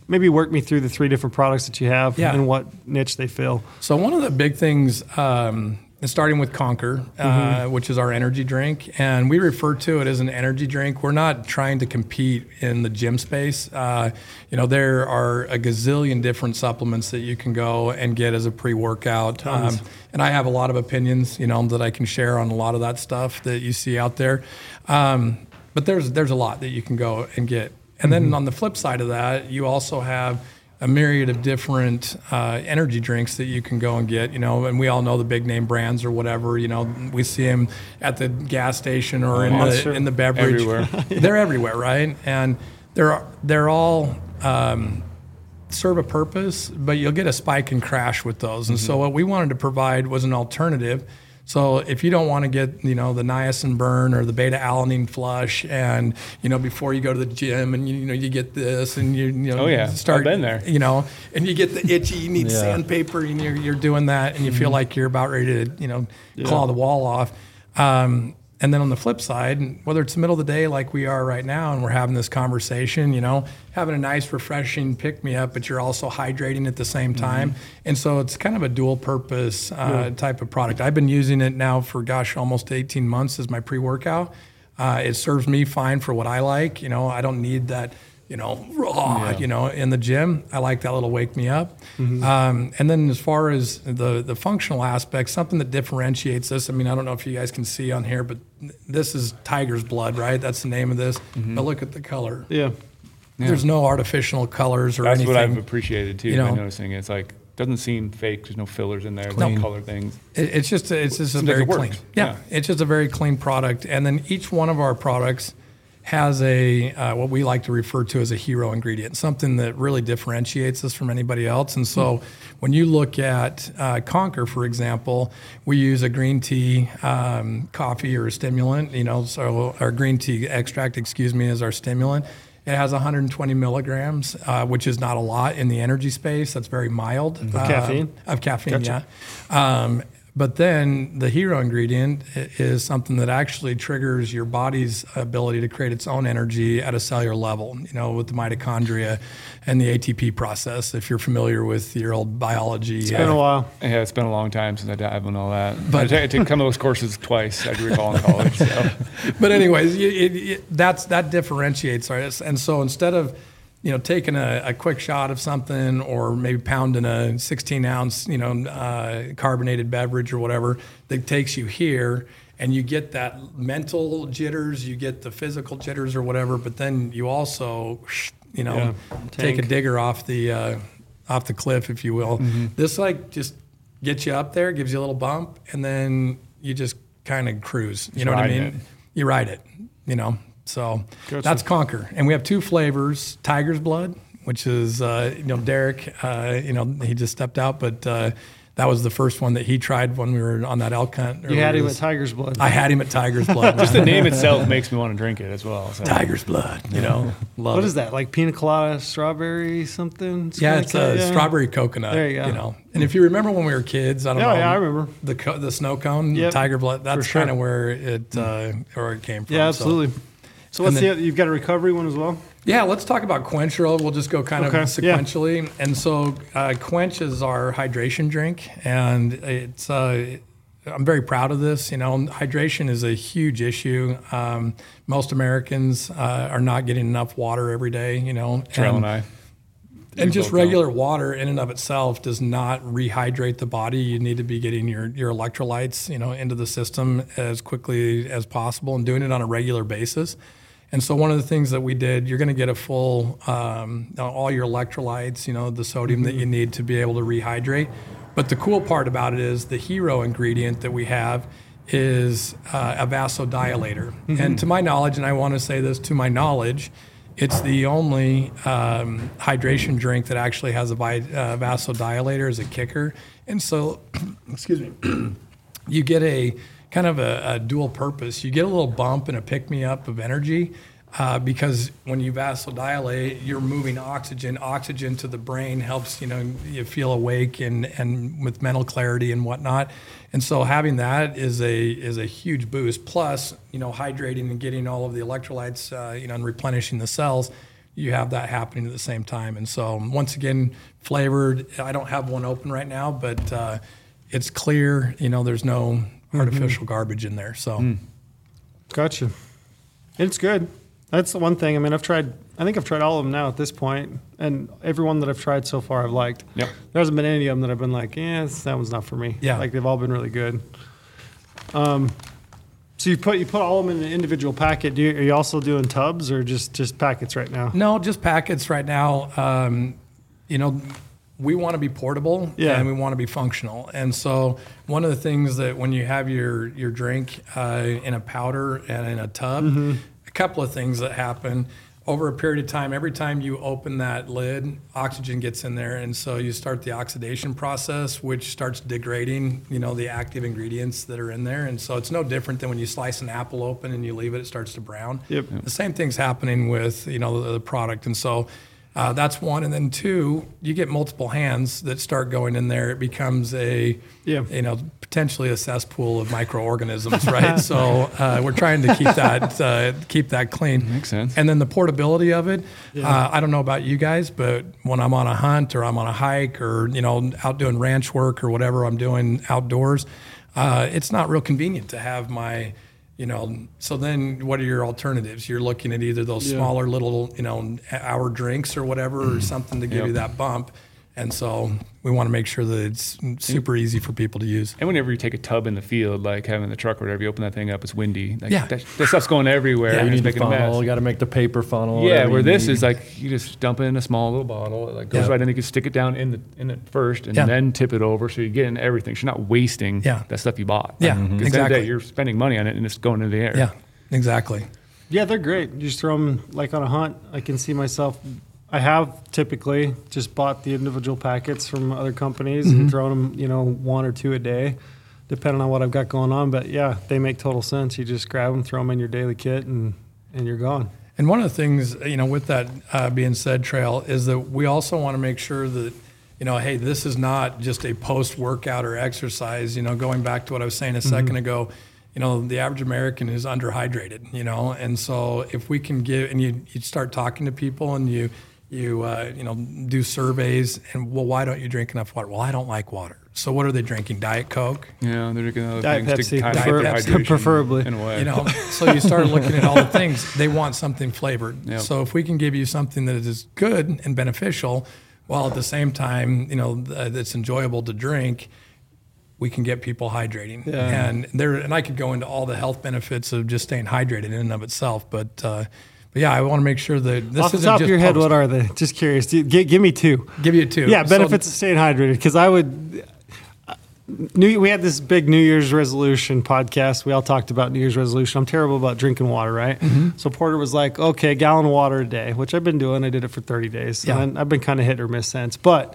Speaker 1: maybe work me through the three different products that you have
Speaker 5: Yeah.
Speaker 1: and what niche they fill.
Speaker 5: So one of the big things, um, is starting with Conquer, uh, which is our energy drink, and we refer to it as an energy drink. We're not trying to compete in the gym space. Uh, you know, there are a gazillion different supplements that you can go and get as a pre-workout. Um, and I have a lot of opinions, you know, that I can share on a lot of that stuff that you see out there. Um, but there's there's a lot that you can go and get. And then on the flip side of that, you also have a myriad of different uh, energy drinks that you can go and get, you know, and we all know the big name brands or whatever, you know, we see them at the gas station or in
Speaker 1: Monster.
Speaker 5: the in the beverage.
Speaker 3: Everywhere.
Speaker 5: they're everywhere, right? And they're they're all um, serve a purpose, but you'll get a spike and crash with those. And so what we wanted to provide was an alternative. So if you don't want to get, you know, the niacin burn or the beta alanine flush, and you know, before you go to the gym, and you, you know, you get this, and you, you know,
Speaker 3: Oh, yeah.
Speaker 5: start
Speaker 3: I've been there.
Speaker 5: you know, and you get the itchy, you need
Speaker 6: Yeah.
Speaker 5: sandpaper, and you're, you're doing that, and you feel
Speaker 3: Mm-hmm.
Speaker 5: like you're about ready to, you know, claw the wall off. Um, and then on the flip side, whether it's the middle of the day like we are right now, and we're having this conversation, you know, having a nice, refreshing pick me up, but you're also hydrating at the same
Speaker 3: Mm-hmm.
Speaker 5: time. And so it's kind of a dual purpose uh, type of product. I've been using it now for, gosh, almost 18 months as my pre workout. Uh, it serves me fine for what I like. You know, I don't need that, you know, raw, you know, in the gym. I like that little wake me up. Um, and then as far as the, the functional aspect, something that differentiates this. I mean, I don't know if you guys can see on here, but this is tiger's blood, right? That's the name of this. But look at the color.
Speaker 1: Yeah.
Speaker 5: There's no artificial colors or
Speaker 3: That's
Speaker 5: anything.
Speaker 3: what I've appreciated too.
Speaker 5: you know.
Speaker 3: by noticing it's like doesn't seem fake. There's no fillers in there. No color things.
Speaker 5: It- It's just it's just a very clean. Yeah,
Speaker 3: Yeah.
Speaker 5: it's just a very clean product. And then each one of our products has a uh, what we like to refer to as a hero ingredient, something that really differentiates us from anybody else. And so, when you look at uh, Conquer, for example, we use a green tea um, coffee or a stimulant. You know, so our green tea extract, excuse me, is our stimulant. It has 120 milligrams, uh, which is not a lot in the energy space. That's very mild. uh,
Speaker 1: caffeine?
Speaker 5: Of caffeine, yeah. Um, but then the hero ingredient is something that actually triggers your body's ability to create its own energy at a cellular level, you know, with the mitochondria and the ATP process. If you're familiar with your old biology,
Speaker 1: It's been a while.
Speaker 3: Yeah, it's been a long time since I dabbled in all that.
Speaker 5: But-
Speaker 3: But I took, some of those courses twice. I do recall in college. So.
Speaker 5: but anyways, you- it, it, that's that differentiates us. And so instead of you know taking a, a quick shot of something or maybe pounding a 16 ounce you know uh, carbonated beverage or whatever that takes you here and you get that mental jitters, you get the physical jitters or whatever, but then you also you know,
Speaker 1: Yeah,
Speaker 5: take a digger off the uh, off the cliff, if you will.
Speaker 1: Mm-hmm.
Speaker 5: This like just gets you up there, gives you a little bump, and then you just kind of cruise. You know what I mean?
Speaker 3: it.
Speaker 5: You ride it. You know, so
Speaker 1: Gotcha.
Speaker 5: that's Conquer, and we have two flavors: Tiger's Blood, which is uh, you know Derek. Uh, you know he just stepped out, but uh, that was the first one that he tried when we were on that elk hunt.
Speaker 1: You had him at Tiger's Blood.
Speaker 5: I had him at Tiger's Blood.
Speaker 3: Just the name itself makes me want to drink it as well. So.
Speaker 5: Tiger's Blood. You know, love
Speaker 1: what
Speaker 5: it.
Speaker 1: is that? Like pina colada, strawberry, something?
Speaker 5: Yeah, it's a?
Speaker 1: Yeah.
Speaker 5: strawberry coconut.
Speaker 1: There you go.
Speaker 5: know, and if you remember when we were kids, I don't
Speaker 1: Yeah,
Speaker 5: know.
Speaker 1: yeah, I remember.
Speaker 5: the co- the snow cone,
Speaker 1: Yep,
Speaker 5: Tiger Blood. That's
Speaker 1: sure.
Speaker 5: kind of where it uh, where it came from.
Speaker 1: Yeah, absolutely. So, what's
Speaker 5: And then-
Speaker 1: see. You've got a recovery one as well.
Speaker 5: Yeah, let's talk about Quench Roll. We'll just go kind
Speaker 1: Okay,
Speaker 5: of
Speaker 1: yeah.
Speaker 5: sequentially. And so, uh, Quench is our hydration drink, and it's. Uh, I'm very proud of this. You know, hydration is a huge issue. Um, most Americans uh, are not getting enough water every day. You know,
Speaker 3: Trail
Speaker 5: and-
Speaker 3: and I.
Speaker 5: and just
Speaker 3: both don't.
Speaker 5: regular water in and of itself does not rehydrate the body. You need to be getting your, your electrolytes, you know, into the system as quickly as possible and doing it on a regular basis. And so one of the things that we did, you're going to get a full, um, all your electrolytes, you know, the sodium that you need to be able to rehydrate. But the cool part about it is the hero ingredient that we have is uh, a vasodilator. And to my knowledge, and I want to say this to my knowledge, it's the only um, hydration drink that actually has a vi- uh, vasodilator as a kicker. And so, excuse me, you get a kind of a, a dual purpose. You get a little bump and a pick me up of energy uh, because when you vasodilate, you're moving oxygen. Oxygen to the brain helps you know you feel awake and and with mental clarity and whatnot. And so having that is a is a huge boost. Plus, you know, hydrating and getting all of the electrolytes, uh, you know, and replenishing the cells you have that happening at the same time. And so, once again, flavored. I don't have one open right now, but uh, it's clear. You know, there's no artificial garbage in there. So,
Speaker 1: Gotcha. It's good. That's the one thing. I mean, I've tried. I think I've tried all of them now at this point, and every one that I've tried so far, I've liked.
Speaker 3: Yep.
Speaker 1: There hasn't been any of them that I've been like, yeah, this- that one's not for me.
Speaker 5: Yeah.
Speaker 1: Like they've all been really good. Um, so you put you put all of them in an individual packet. Do you, are you also doing tubs or just just packets right now?
Speaker 5: no, just packets right now. Um, you know, we want to be portable
Speaker 1: Yeah.
Speaker 5: and we want to be functional. And so, one of the things that when you have your your drink uh, in a powder and in a tub, a couple of things that happen over a period of time. Every time you open that lid, oxygen gets in there, and so you start the oxidation process, which starts degrading, you know, the active ingredients that are in there. And so it's no different than when you slice an apple open and you leave it; it starts to brown.
Speaker 1: Yep.
Speaker 5: The same thing's happening with you know the, the product, and so uh, that's one. And then two, you get multiple hands that start going in there. It becomes a
Speaker 1: Yeah.
Speaker 5: you know potentially a cesspool of microorganisms, right? so uh, we're trying to keep that uh, keep that clean.
Speaker 3: Makes sense.
Speaker 5: And then the portability of it. Uh, I don't know about you guys, but when I'm on a hunt or I'm on a hike or you know out doing ranch work or whatever I'm doing outdoors, uh, it's not real convenient to have my you know so then what are your alternatives? You're looking at either those
Speaker 1: Yeah.
Speaker 5: smaller little you know hour drinks or whatever or mm-hmm. something to give you that bump and so we want to make sure that it's super easy for people to use
Speaker 3: And whenever you take a tub in the field, like having the truck or whatever, you open that thing up, it's windy. Like,
Speaker 5: Yeah.
Speaker 3: That, that stuff's going everywhere.
Speaker 5: Yeah,
Speaker 6: You need the
Speaker 3: making a
Speaker 6: funnel.
Speaker 3: mess.
Speaker 6: You got to make the paper funnel.
Speaker 3: Yeah, where this
Speaker 6: need.
Speaker 3: is like you just dump it in a small little bottle. It like goes
Speaker 5: Yeah.
Speaker 3: right in. You can stick it down in the in it first, and
Speaker 5: Yeah.
Speaker 3: then tip it over, so you get in everything. So you're not wasting
Speaker 5: Yeah.
Speaker 3: that stuff you bought.
Speaker 5: Yeah,
Speaker 3: Like, 'cause at the end of the
Speaker 5: exactly.
Speaker 3: day, you're spending money on it, and it's going into the air.
Speaker 5: yeah exactly
Speaker 1: Yeah, they're great. You just throw them like on a hunt. I can see myself. I have typically just bought the individual packets from other companies and thrown them, you know, one or two a day, depending on what I've got going on. But yeah, they make total sense. You just grab them, throw them in your daily kit, and and you're gone.
Speaker 5: And one of the things, you know, with that uh, being said, Trail, is that we also want to make sure that, you know, hey, this is not just a post workout or exercise. You know, going back to what I was saying a 2nd ago, you know, the average American is underhydrated, you know, and so if we can give, and you, you start talking to people and you, you, uh, you know, do surveys and, well, why don't you drink enough water? Well, I don't like water. So what are they drinking? Diet Coke?
Speaker 3: yeah. They're drinking other
Speaker 1: Diet
Speaker 3: things to
Speaker 1: Pepsi,
Speaker 3: kind
Speaker 5: prefer-
Speaker 3: of
Speaker 5: Diet
Speaker 3: hydration
Speaker 1: preferably.
Speaker 3: in a way.
Speaker 5: You know, so you start looking at all the things. They want something flavored.
Speaker 3: Yep.
Speaker 5: So if we can give you something that is good and beneficial, while at the same time, you know, that's enjoyable to drink, we can get people hydrating.
Speaker 1: Yeah.
Speaker 5: And there, and I could go into all the health benefits of just staying hydrated in and of itself, but. Uh, but yeah, I want to make sure that this
Speaker 1: Off the
Speaker 5: isn't
Speaker 1: top of
Speaker 5: just
Speaker 1: your head, what are they? Just curious. Do you- gi- give me two.
Speaker 5: Give you two.
Speaker 1: Yeah,
Speaker 5: So-
Speaker 1: benefits of staying hydrated. Because I would. New, we had this big New Year's resolution podcast. We all talked about New Year's resolution. I'm terrible about drinking water, right?
Speaker 5: Mm-hmm.
Speaker 1: So Porter was like, "Okay, gallon of water a day," which I've been doing. I did it for 30 days,
Speaker 5: Yeah.
Speaker 1: and I've been kind of hit or miss since. But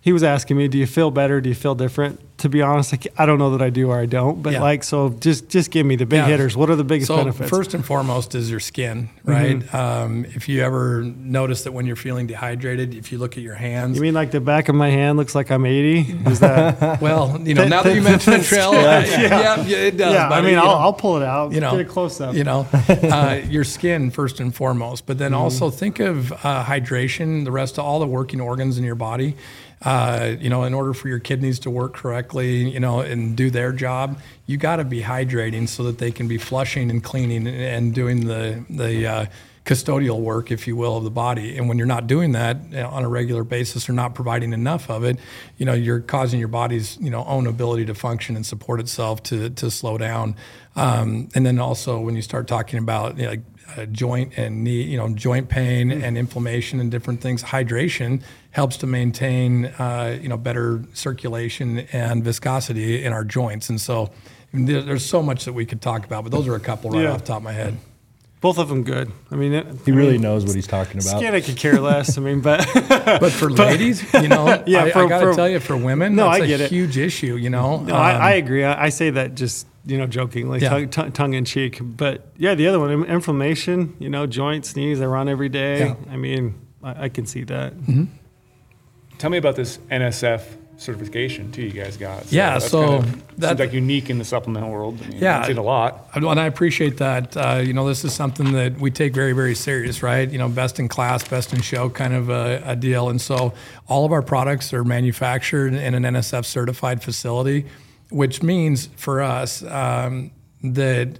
Speaker 1: he was asking me, "Do you feel better? Do you feel different?" To be honest, I, I don't know that I do or I don't. But
Speaker 5: Yeah.
Speaker 1: like, so just just give me the big
Speaker 5: Yeah.
Speaker 1: hitters. What are the biggest
Speaker 5: So
Speaker 1: benefits?
Speaker 5: first and foremost is your skin, right? Um, if you ever notice that when you're feeling dehydrated, if you look at your hands,
Speaker 1: you mean like the back of my hand looks like I'm 80? Is that?
Speaker 5: well, you know, now that you
Speaker 1: mentioned
Speaker 5: mention the trail,
Speaker 1: yeah.
Speaker 5: yeah, yeah, it does.
Speaker 1: yeah, I mean, I'll. I'll pull it out.
Speaker 5: you know,
Speaker 1: get a close up.
Speaker 5: You know, uh, your skin first and foremost, but then also think of uh, hydration, the rest of all the working organs in your body. Uh, you know, in order for your kidneys to work correctly, you know, and do their job, you got to be hydrating so that they can be flushing and cleaning and, doing the the uh, custodial work, if you will, of the body. And when you're not doing that on a regular basis or not providing enough of it, you know, you're causing your body's you know own ability to function and support itself to to slow down. Um, and then also when you start talking about you know, like uh, joint and knee, you know, joint pain and inflammation and different things, hydration helps to maintain uh, you know better circulation and viscosity in our joints. And so. there- There's so much that we could talk about, but those are a couple right
Speaker 1: Yeah.
Speaker 5: off the top of my head.
Speaker 1: Both of them good. I mean, it,
Speaker 6: He
Speaker 1: I
Speaker 6: really
Speaker 1: mean,
Speaker 6: knows what he's talking about.
Speaker 1: Skin, I could care less. I mean, but
Speaker 5: But for ladies, you know,
Speaker 1: Yeah,
Speaker 5: I,
Speaker 1: for-
Speaker 5: I got to
Speaker 1: for-
Speaker 5: tell you, for women,
Speaker 1: No,
Speaker 5: that's
Speaker 1: I
Speaker 5: a
Speaker 1: get it.
Speaker 5: huge issue. You know,
Speaker 1: no, I,
Speaker 5: Um,
Speaker 1: I agree. I, I say that just you know jokingly,
Speaker 5: Yeah.
Speaker 1: tongue, tongue, tongue in cheek. But yeah, the other one, inflammation. You know, joints, knees. I run every day.
Speaker 5: Yeah.
Speaker 1: I mean, I, I can see that.
Speaker 3: Tell me about this NSF certification too. You guys got.
Speaker 5: Yeah,
Speaker 3: that's
Speaker 5: so
Speaker 3: kind of,
Speaker 5: that-
Speaker 3: seems like unique in the supplemental world. I mean,
Speaker 5: Yeah.
Speaker 3: I've seen a lot.
Speaker 5: And I appreciate that. Uh, you know, this is something that we take very, very serious, right? You know, best in class, best in show kind of a, a deal. And so all of our products are manufactured in an NSF certified facility, which means for us um, that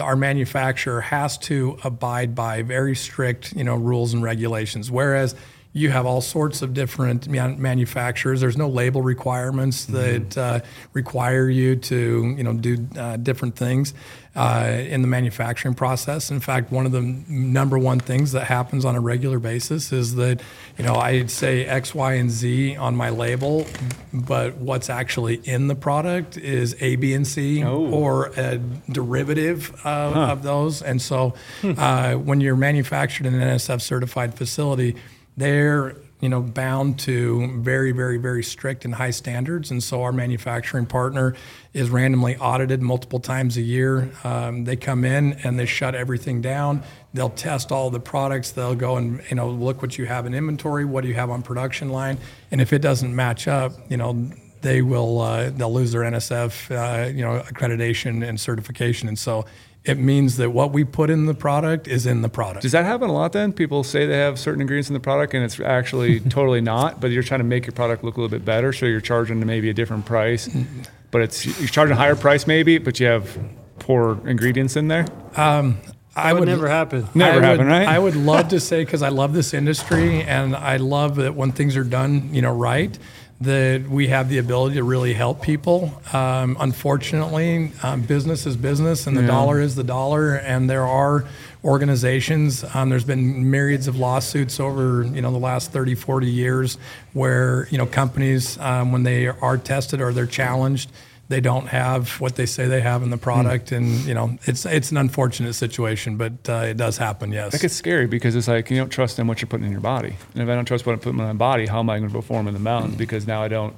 Speaker 5: our manufacturer has to abide by very strict, you know, rules and regulations. Whereas you have all sorts of different man- manufacturers. There's no label requirements that uh, require you to, you know, do uh, different things uh, in the manufacturing process. In fact, one of the number one things that happens on a regular basis is that, you know, I'd say X, Y, and Z on my label, but what's actually in the product is A, B, and C,
Speaker 3: Oh.
Speaker 5: or a derivative of, of those. And so, uh, when you're manufactured in an NSF certified facility, they're you know bound to very very very strict and high standards. And so our manufacturing partner is randomly audited multiple times a year. Um, they come in and they shut everything down. They'll test all the products. They'll go and you know look what you have in inventory what do you have on production line. And if it doesn't match up you know they will uh, they'll lose their NSF uh, you know accreditation and certification. And so it means that what we put in the product is in the product
Speaker 3: Does that happen a lot then? People say they have certain ingredients in the product and it's actually totally not, but you're trying to make your product look a little bit better, so you're charging maybe a different price. Mm-hmm. But it's you're charging a higher price maybe, but you have poor ingredients in there.
Speaker 5: Um, I
Speaker 1: That would never happen.
Speaker 3: Never
Speaker 5: I would,
Speaker 3: happened, right?
Speaker 5: I would love to say because I love this industry and I love that when things are done, you know, right, that we have the ability to really help people. Um, unfortunately, um, business is business, and the dollar is the dollar, and there are organizations. Um, there's been myriads of lawsuits over you know the last 30, 40 years where you know companies um, when they are tested or they're challenged they don't have what they say they have in the product, and you know it's it's an unfortunate situation, but uh, it does happen. Yes.
Speaker 3: That gets scary because it's like you don't trust in what you're putting in your body. And if I don't trust what I'm putting in my body, how am I going to perform in the mountains? Because now I don't,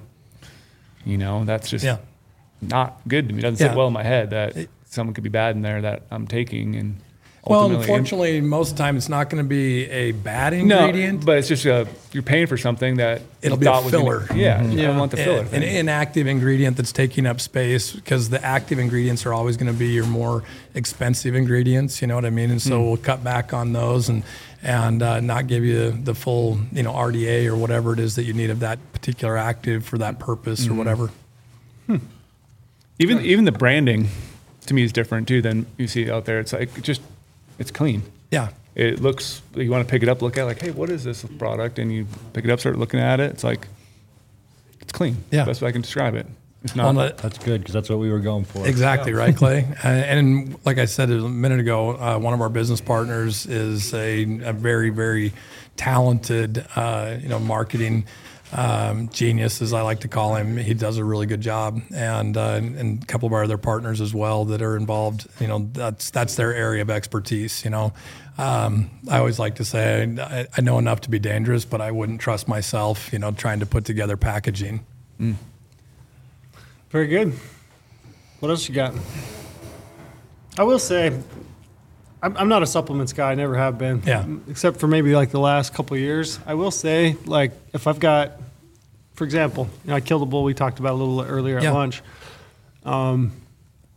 Speaker 3: you know, that's just
Speaker 5: Yeah.
Speaker 3: not good to me. It doesn't
Speaker 5: Yeah.
Speaker 3: sit well in my head that someone could be bad in there that I'm taking. And
Speaker 5: Well,
Speaker 3: ultimately-
Speaker 5: unfortunately, most of the time it's not going to be a bad ingredient.
Speaker 3: no,
Speaker 5: ingredient.
Speaker 3: but it's just a, you're paying for something that
Speaker 5: It'll be a
Speaker 3: thought was gonna-
Speaker 5: filler.
Speaker 3: yeah, I
Speaker 1: Yeah.
Speaker 3: don't want the filler.
Speaker 5: an
Speaker 3: thing.
Speaker 5: inactive ingredient that's taking up space because the active ingredients are always going to be your more expensive ingredients. You know what I mean? And so
Speaker 3: Hmm.
Speaker 5: we'll cut back on those and and uh, not give you the full you know RDA or whatever it is that you need of that particular active for that purpose
Speaker 3: Hmm.
Speaker 5: or whatever. Hmm.
Speaker 3: Even even the branding to me is different too than you see out there. It's like just it's clean.
Speaker 5: Yeah.
Speaker 3: It looks you want to pick it up, look at it, like, hey, what is this product? And you pick it up, start looking at it. It's like it's clean.
Speaker 5: Yeah.
Speaker 3: Best way I can describe it. not-
Speaker 5: Well,
Speaker 6: That's good because that's what we were going for.
Speaker 5: Exactly right, Clay. Uh, and like I said a minute ago, uh, one of our business partners is a, a very, very talented, uh, you know, marketing um, genius, as I like to call him. He does a really good job, and uh, and a couple of our other partners as well that are involved. You know, that's that's their area of expertise. You know, um, I always like to say I, I know enough to be dangerous, but I wouldn't trust myself. You know, trying to put together packaging.
Speaker 1: Very good. What else you got? I will say, I'm, I'm not a supplements guy. I never have been.
Speaker 5: Yeah.
Speaker 1: Except for maybe like the last couple of years. I will say, like, if I've got, for example, you know, I killed a bull we talked about a little earlier at
Speaker 5: Yeah.
Speaker 1: lunch. Um,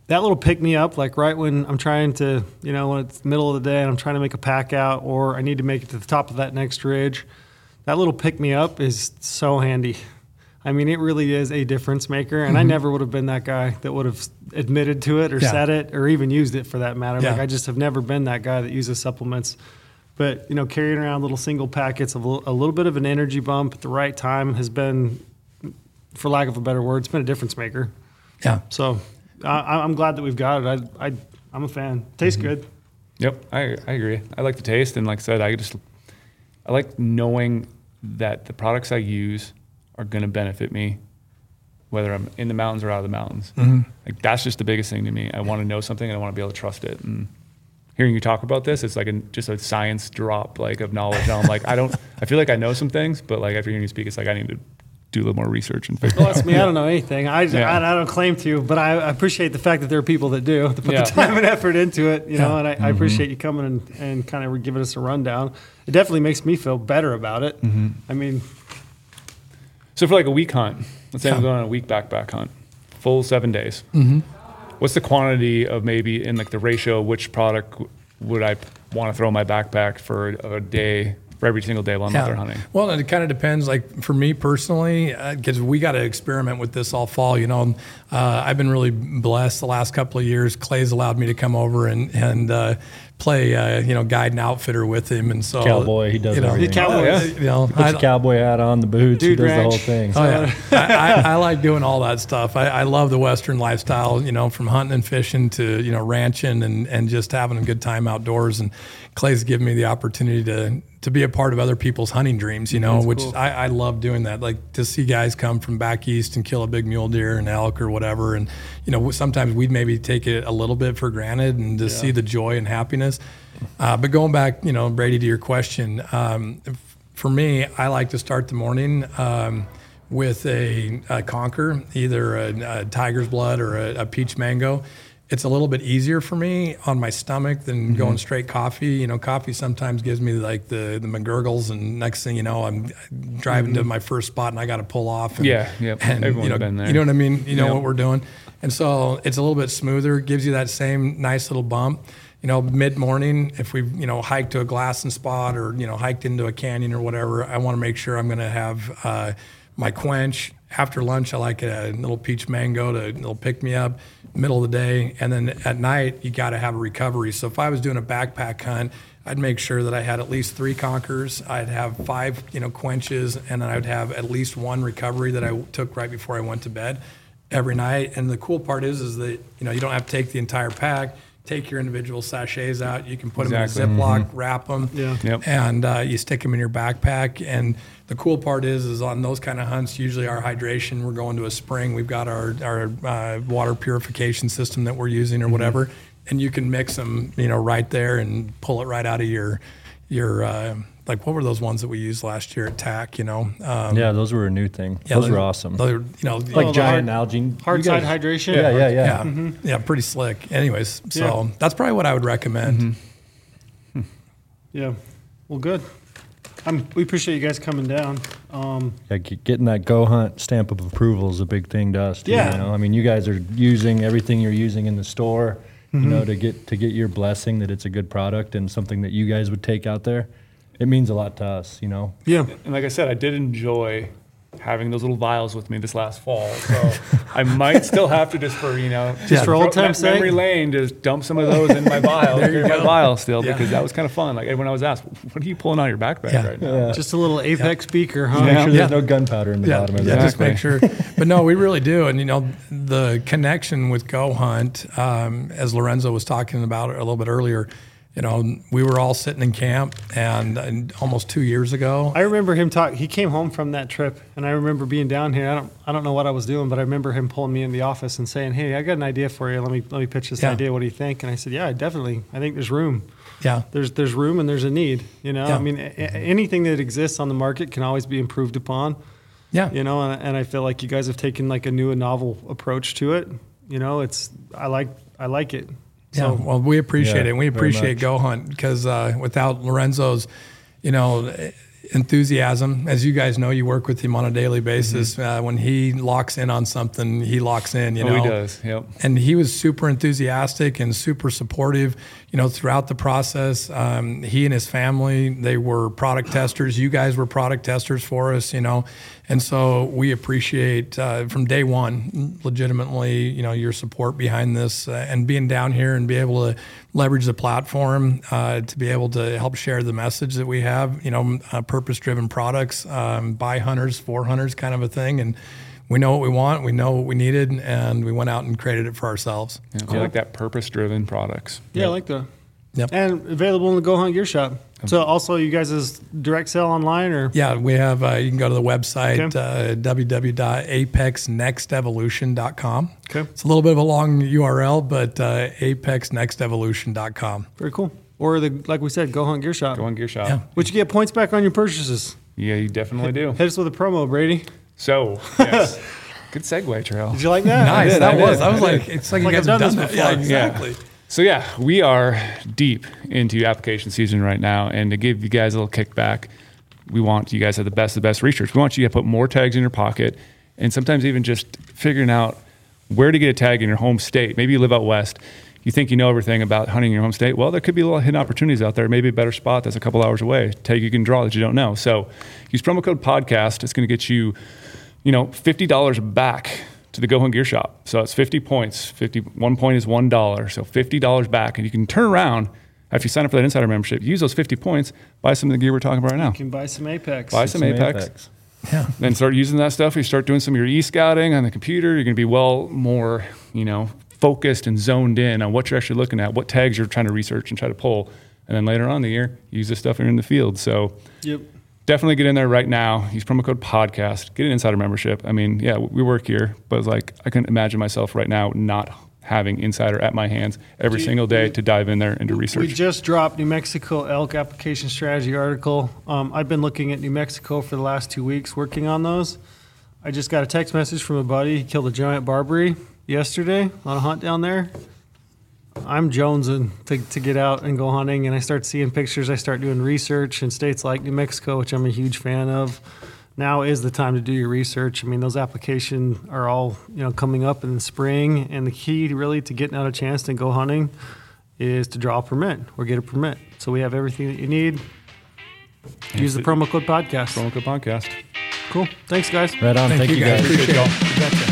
Speaker 1: that little pick me up, like right when I'm trying to, you know, when it's the middle of the day and I'm trying to make a pack out or I need to make it to the top of that next ridge, that little pick me up is so handy. I mean, it really is a difference maker. And I never would have been that guy that would have admitted to it or
Speaker 5: Mm-hmm. Yeah.
Speaker 1: said it or even used it for that matter. Like, I just have never been that guy that uses supplements. But, you know, carrying around little single packets of a little, bit of an energy bump at the right time has been, for lack of a better word, it's been a difference maker.
Speaker 5: Yeah.
Speaker 1: So I, I'm glad that we've got it. I, I, I'm a fan. Tastes good.
Speaker 3: Yep, I, I agree. I like the taste, and like I said, I just I like knowing that the products I use are going to benefit me, whether I'm in the mountains or out of the mountains. Mm-hmm. Like that's just the biggest thing to me. I want to know something, and I want to be able to trust it. And hearing you talk about this, it's like a, just a science drop like of knowledge. And I'm like, I don't. I feel like I know some things, but like after hearing you speak, it's like I need to do a little more research and figure.
Speaker 1: Well, that's
Speaker 3: out.
Speaker 1: me. I don't know anything. I,
Speaker 3: Yeah.
Speaker 1: I, I don't claim to, but I, I appreciate the fact that there are people that do, that put
Speaker 3: Yeah.
Speaker 1: the time and effort into it, you know, and I, I mm-hmm. appreciate you coming and, and kind of giving us a rundown. It definitely makes me feel better about it. Mm-hmm. I mean,
Speaker 3: So for like a week hunt, let's say I'm going on a week backpack hunt, full seven days.
Speaker 5: Mm-hmm.
Speaker 3: What's the quantity of maybe in like the ratio? of Which product would I want to throw in my backpack for a, day for every single day while I'm out there hunting?
Speaker 5: Well, it kind of depends. Like for me personally, because we got to experiment with this all fall. You know, uh, I've been really blessed the last couple of years. Clay's allowed me to come over and and uh, play, uh, you know, guide and outfitter with him, and so
Speaker 6: Cowboy, he does
Speaker 5: you know,
Speaker 6: everything.
Speaker 1: Cowboy.
Speaker 3: Yeah.
Speaker 5: You know,
Speaker 6: Puts the
Speaker 5: I-
Speaker 6: cowboy hat on, the boots,
Speaker 1: Dude
Speaker 6: he does the whole thing.
Speaker 5: Oh yeah, I, I, I like doing all that stuff. I, I love the Western lifestyle. You know, from hunting and fishing to you know ranching and, and just having a good time outdoors. And Clay's given me the opportunity to to be a part of other people's hunting dreams. You know, which I, I love doing that. Like to see guys come from back east and kill a big mule deer and elk or whatever. And you know, sometimes we'd maybe take it a little bit for granted and to see the joy and happiness. Uh, but going back, you know, Brady, to your question, um, for me, I like to start the morning. Um, with a, a conquer, either a, a tiger's blood or a, a peach mango. It's a little bit easier for me on my stomach than going straight coffee. You know, coffee sometimes gives me like the the McGurgles, and next thing you know, I'm driving to my first spot and I got to pull off. And,
Speaker 3: Yeah, yep.
Speaker 5: And,
Speaker 3: Everyone's
Speaker 5: you know,
Speaker 3: been there.
Speaker 5: You know what I mean? You know
Speaker 3: Yep.
Speaker 5: what we're doing, and so it's a little bit smoother. Gives you that same nice little bump. You know, mid morning, if we you know hiked to a glassing spot or you know hiked into a canyon or whatever, I want to make sure I'm going to have uh, my quench. After lunch, I like a little peach mango to little pick me up. Middle of the day, and then at night, you got to have a recovery. So if I was doing a backpack hunt, I'd make sure that I had at least three conquers. I'd have five, you know, quenches, and then I'd have at least one recovery that I took right before I went to bed every night. And the cool part is, is that you know you don't have to take the entire pack. Take your individual sachets out. You can put
Speaker 3: Exactly.
Speaker 5: them in a Ziploc, wrap them,
Speaker 1: Yeah.
Speaker 3: Yep.
Speaker 5: and uh, you stick them in your backpack. And the cool part is, is on those kind of hunts, usually our hydration, we're going to a spring. We've got our our uh, water purification system that we're using or whatever, and you can mix them, you know, right there and pull it right out of your your. Uh, like what were those ones that we used last year at TAC? You know, um,
Speaker 6: yeah, those were a new thing.
Speaker 5: yeah,
Speaker 6: those were awesome.
Speaker 5: Those are, you know,
Speaker 6: like
Speaker 1: the
Speaker 6: giant
Speaker 1: hard-
Speaker 6: algae. You
Speaker 1: hard side
Speaker 6: guys-
Speaker 1: hydration.
Speaker 6: Yeah, yeah, yeah.
Speaker 5: yeah, yeah, pretty slick. Anyways, so
Speaker 1: Yeah.
Speaker 5: that's probably what I would recommend.
Speaker 1: Yeah. Well, good. I'm, we appreciate you guys coming down. Um,
Speaker 6: Yeah, getting that GOHUNT stamp of approval is a big thing to us. Too,
Speaker 1: Yeah.
Speaker 6: you know? I mean, you guys are using everything you're using in the store, you know, mm-hmm. to get to get your blessing that it's a good product and something that you guys would take out there. It means a lot to us, you know.
Speaker 1: yeah.
Speaker 3: And like I said, I did enjoy having those little vials with me this last fall. So I might still have to just for you know
Speaker 1: Just for old
Speaker 3: throw-
Speaker 1: time's
Speaker 3: memory
Speaker 1: sake?
Speaker 3: lane, just dump some of those in my vial.
Speaker 5: There you
Speaker 3: carry my vial still
Speaker 5: Yeah.
Speaker 3: because that was kind of fun. Like when I was asked, "What are you pulling out of your backpack
Speaker 5: Yeah.
Speaker 3: right now?"
Speaker 1: Just a little Apex beaker, huh?
Speaker 6: Make sure
Speaker 5: Yeah.
Speaker 6: there's no gunpowder in the
Speaker 5: Yeah,
Speaker 6: bottom of
Speaker 5: yeah,
Speaker 6: that.
Speaker 5: just make sure. But no, we really do. And, you know, the connection with GOHUNT, um, as Lorenzo was talking about a little bit earlier, you know, we were all sitting in camp and, and almost two years ago.
Speaker 1: I remember him talk. He came home from that trip, and I remember being down here. I don't, I don't know what I was doing, but I remember him pulling me in the office and saying, "Hey, I got an idea for you. Let me, let me pitch this
Speaker 5: Yeah.
Speaker 1: idea. What do you think?" And I said, "Yeah, definitely. I think there's room.
Speaker 5: yeah.
Speaker 1: There's, there's room, and there's a need. You know,
Speaker 5: Yeah.
Speaker 1: I mean, a- anything that exists on the market can always be improved upon.
Speaker 5: Yeah.
Speaker 1: You know, and, and I feel like you guys have taken like a new and novel approach to it. You know, it's, I like, I like it.
Speaker 5: Yeah, well, we appreciate
Speaker 6: Yeah,
Speaker 5: it. We appreciate. GOHUNT because uh, without Lorenzo's, you know, enthusiasm, as you guys know, you work with him on a daily basis. Uh, when he locks in on something, he locks in. You
Speaker 3: Oh,
Speaker 5: know,
Speaker 3: he does. Yep.
Speaker 5: and he was super enthusiastic and super supportive you know throughout the process um, he and his family they were product testers you guys were product testers for us you know and so we appreciate uh, from day one legitimately you know your support behind this uh, and being down here and be able to leverage the platform uh, to be able to help share the message that we have you know uh, purpose driven products um, by hunters for hunters kind of a thing and we know what we want, we know what we needed, and we went out and created it for ourselves.
Speaker 3: Yeah, I like that purpose-driven products.
Speaker 1: Yeah, I like that.
Speaker 5: Yep.
Speaker 1: And available in the GOHUNT Gear Shop. So also, you guys' is direct sale online or
Speaker 5: Yeah, we have. Uh, you can go to the website
Speaker 1: Okay.
Speaker 5: uh, www.apexnextevolution.com.
Speaker 1: Okay.
Speaker 5: It's a little bit of a long URL, but uh, apexnextevolution.com.
Speaker 1: very cool. Or the like we said, GOHUNT Gear Shop.
Speaker 3: GOHUNT Gear Shop.
Speaker 5: Yeah.
Speaker 1: Which you get points back on your purchases.
Speaker 3: Yeah, you definitely do.
Speaker 1: Hit us with a promo, Brady.
Speaker 3: So, yes. Good segue, Trail.
Speaker 1: Did you like that?
Speaker 5: Nice.
Speaker 3: did,
Speaker 5: that
Speaker 3: I
Speaker 5: was.
Speaker 3: did,
Speaker 5: I was like, it's like,
Speaker 1: Like
Speaker 5: you
Speaker 1: I've
Speaker 5: guys
Speaker 1: done
Speaker 5: done
Speaker 1: this
Speaker 5: that. Yeah,
Speaker 1: before.
Speaker 5: exactly.
Speaker 3: So yeah, we are deep into application season right now, and to give you guys a little kickback, we want you guys to have the best of the best research. We want you to put more tags in your pocket, and sometimes even just figuring out where to get a tag in your home state. Maybe you live out west. You think you know everything about hunting in your home state. Well, there could be a little hidden opportunities out there. Maybe a better spot that's a couple hours away. Tag you can draw that you don't know. So use promo code podcast. It's going to get you, you know, fifty dollars back to the GOHUNT Gear Shop. So it's 50 points. 50, one point is $1. So $50 back. And you can turn around after you sign up for that insider membership, use those 50 points, buy some of the gear we're talking about right now.
Speaker 1: You can buy some Apex.
Speaker 3: Buy some, Apex,
Speaker 5: Yeah.
Speaker 3: then start using that stuff. You start doing some of your e-scouting on the computer. You're going to be well more, you know, focused and zoned in on what you're actually looking at, what tags you're trying to research and try to pull. And then later on in the year, use this stuff when you're in the field. So
Speaker 1: Yep.
Speaker 3: Definitely get in there right now. Use promo code podcast. Get an insider membership. I mean, yeah, we work here, but like I couldn't imagine myself right now not having insider at my hands every single day to dive in there and do research.
Speaker 1: We just dropped New Mexico elk application strategy article. Um, I've been looking at New Mexico for the last two weeks, working on those. I just got a text message from a buddy. He killed a giant barbary yesterday on a hunt down there. I'm jonesing to, to get out and go hunting, and I start seeing pictures. I start doing research in states like New Mexico, which I'm a huge fan of. Now is the time to do your research. I mean, those applications are all you know coming up in the spring, and the key really to getting out a chance to go hunting is to draw a permit or get a permit. So we have everything that you need. Use the promo code podcast.
Speaker 3: promo code podcast.
Speaker 1: Cool. Thanks, guys.
Speaker 6: Right on. Thank, you guys.
Speaker 5: Appreciate it.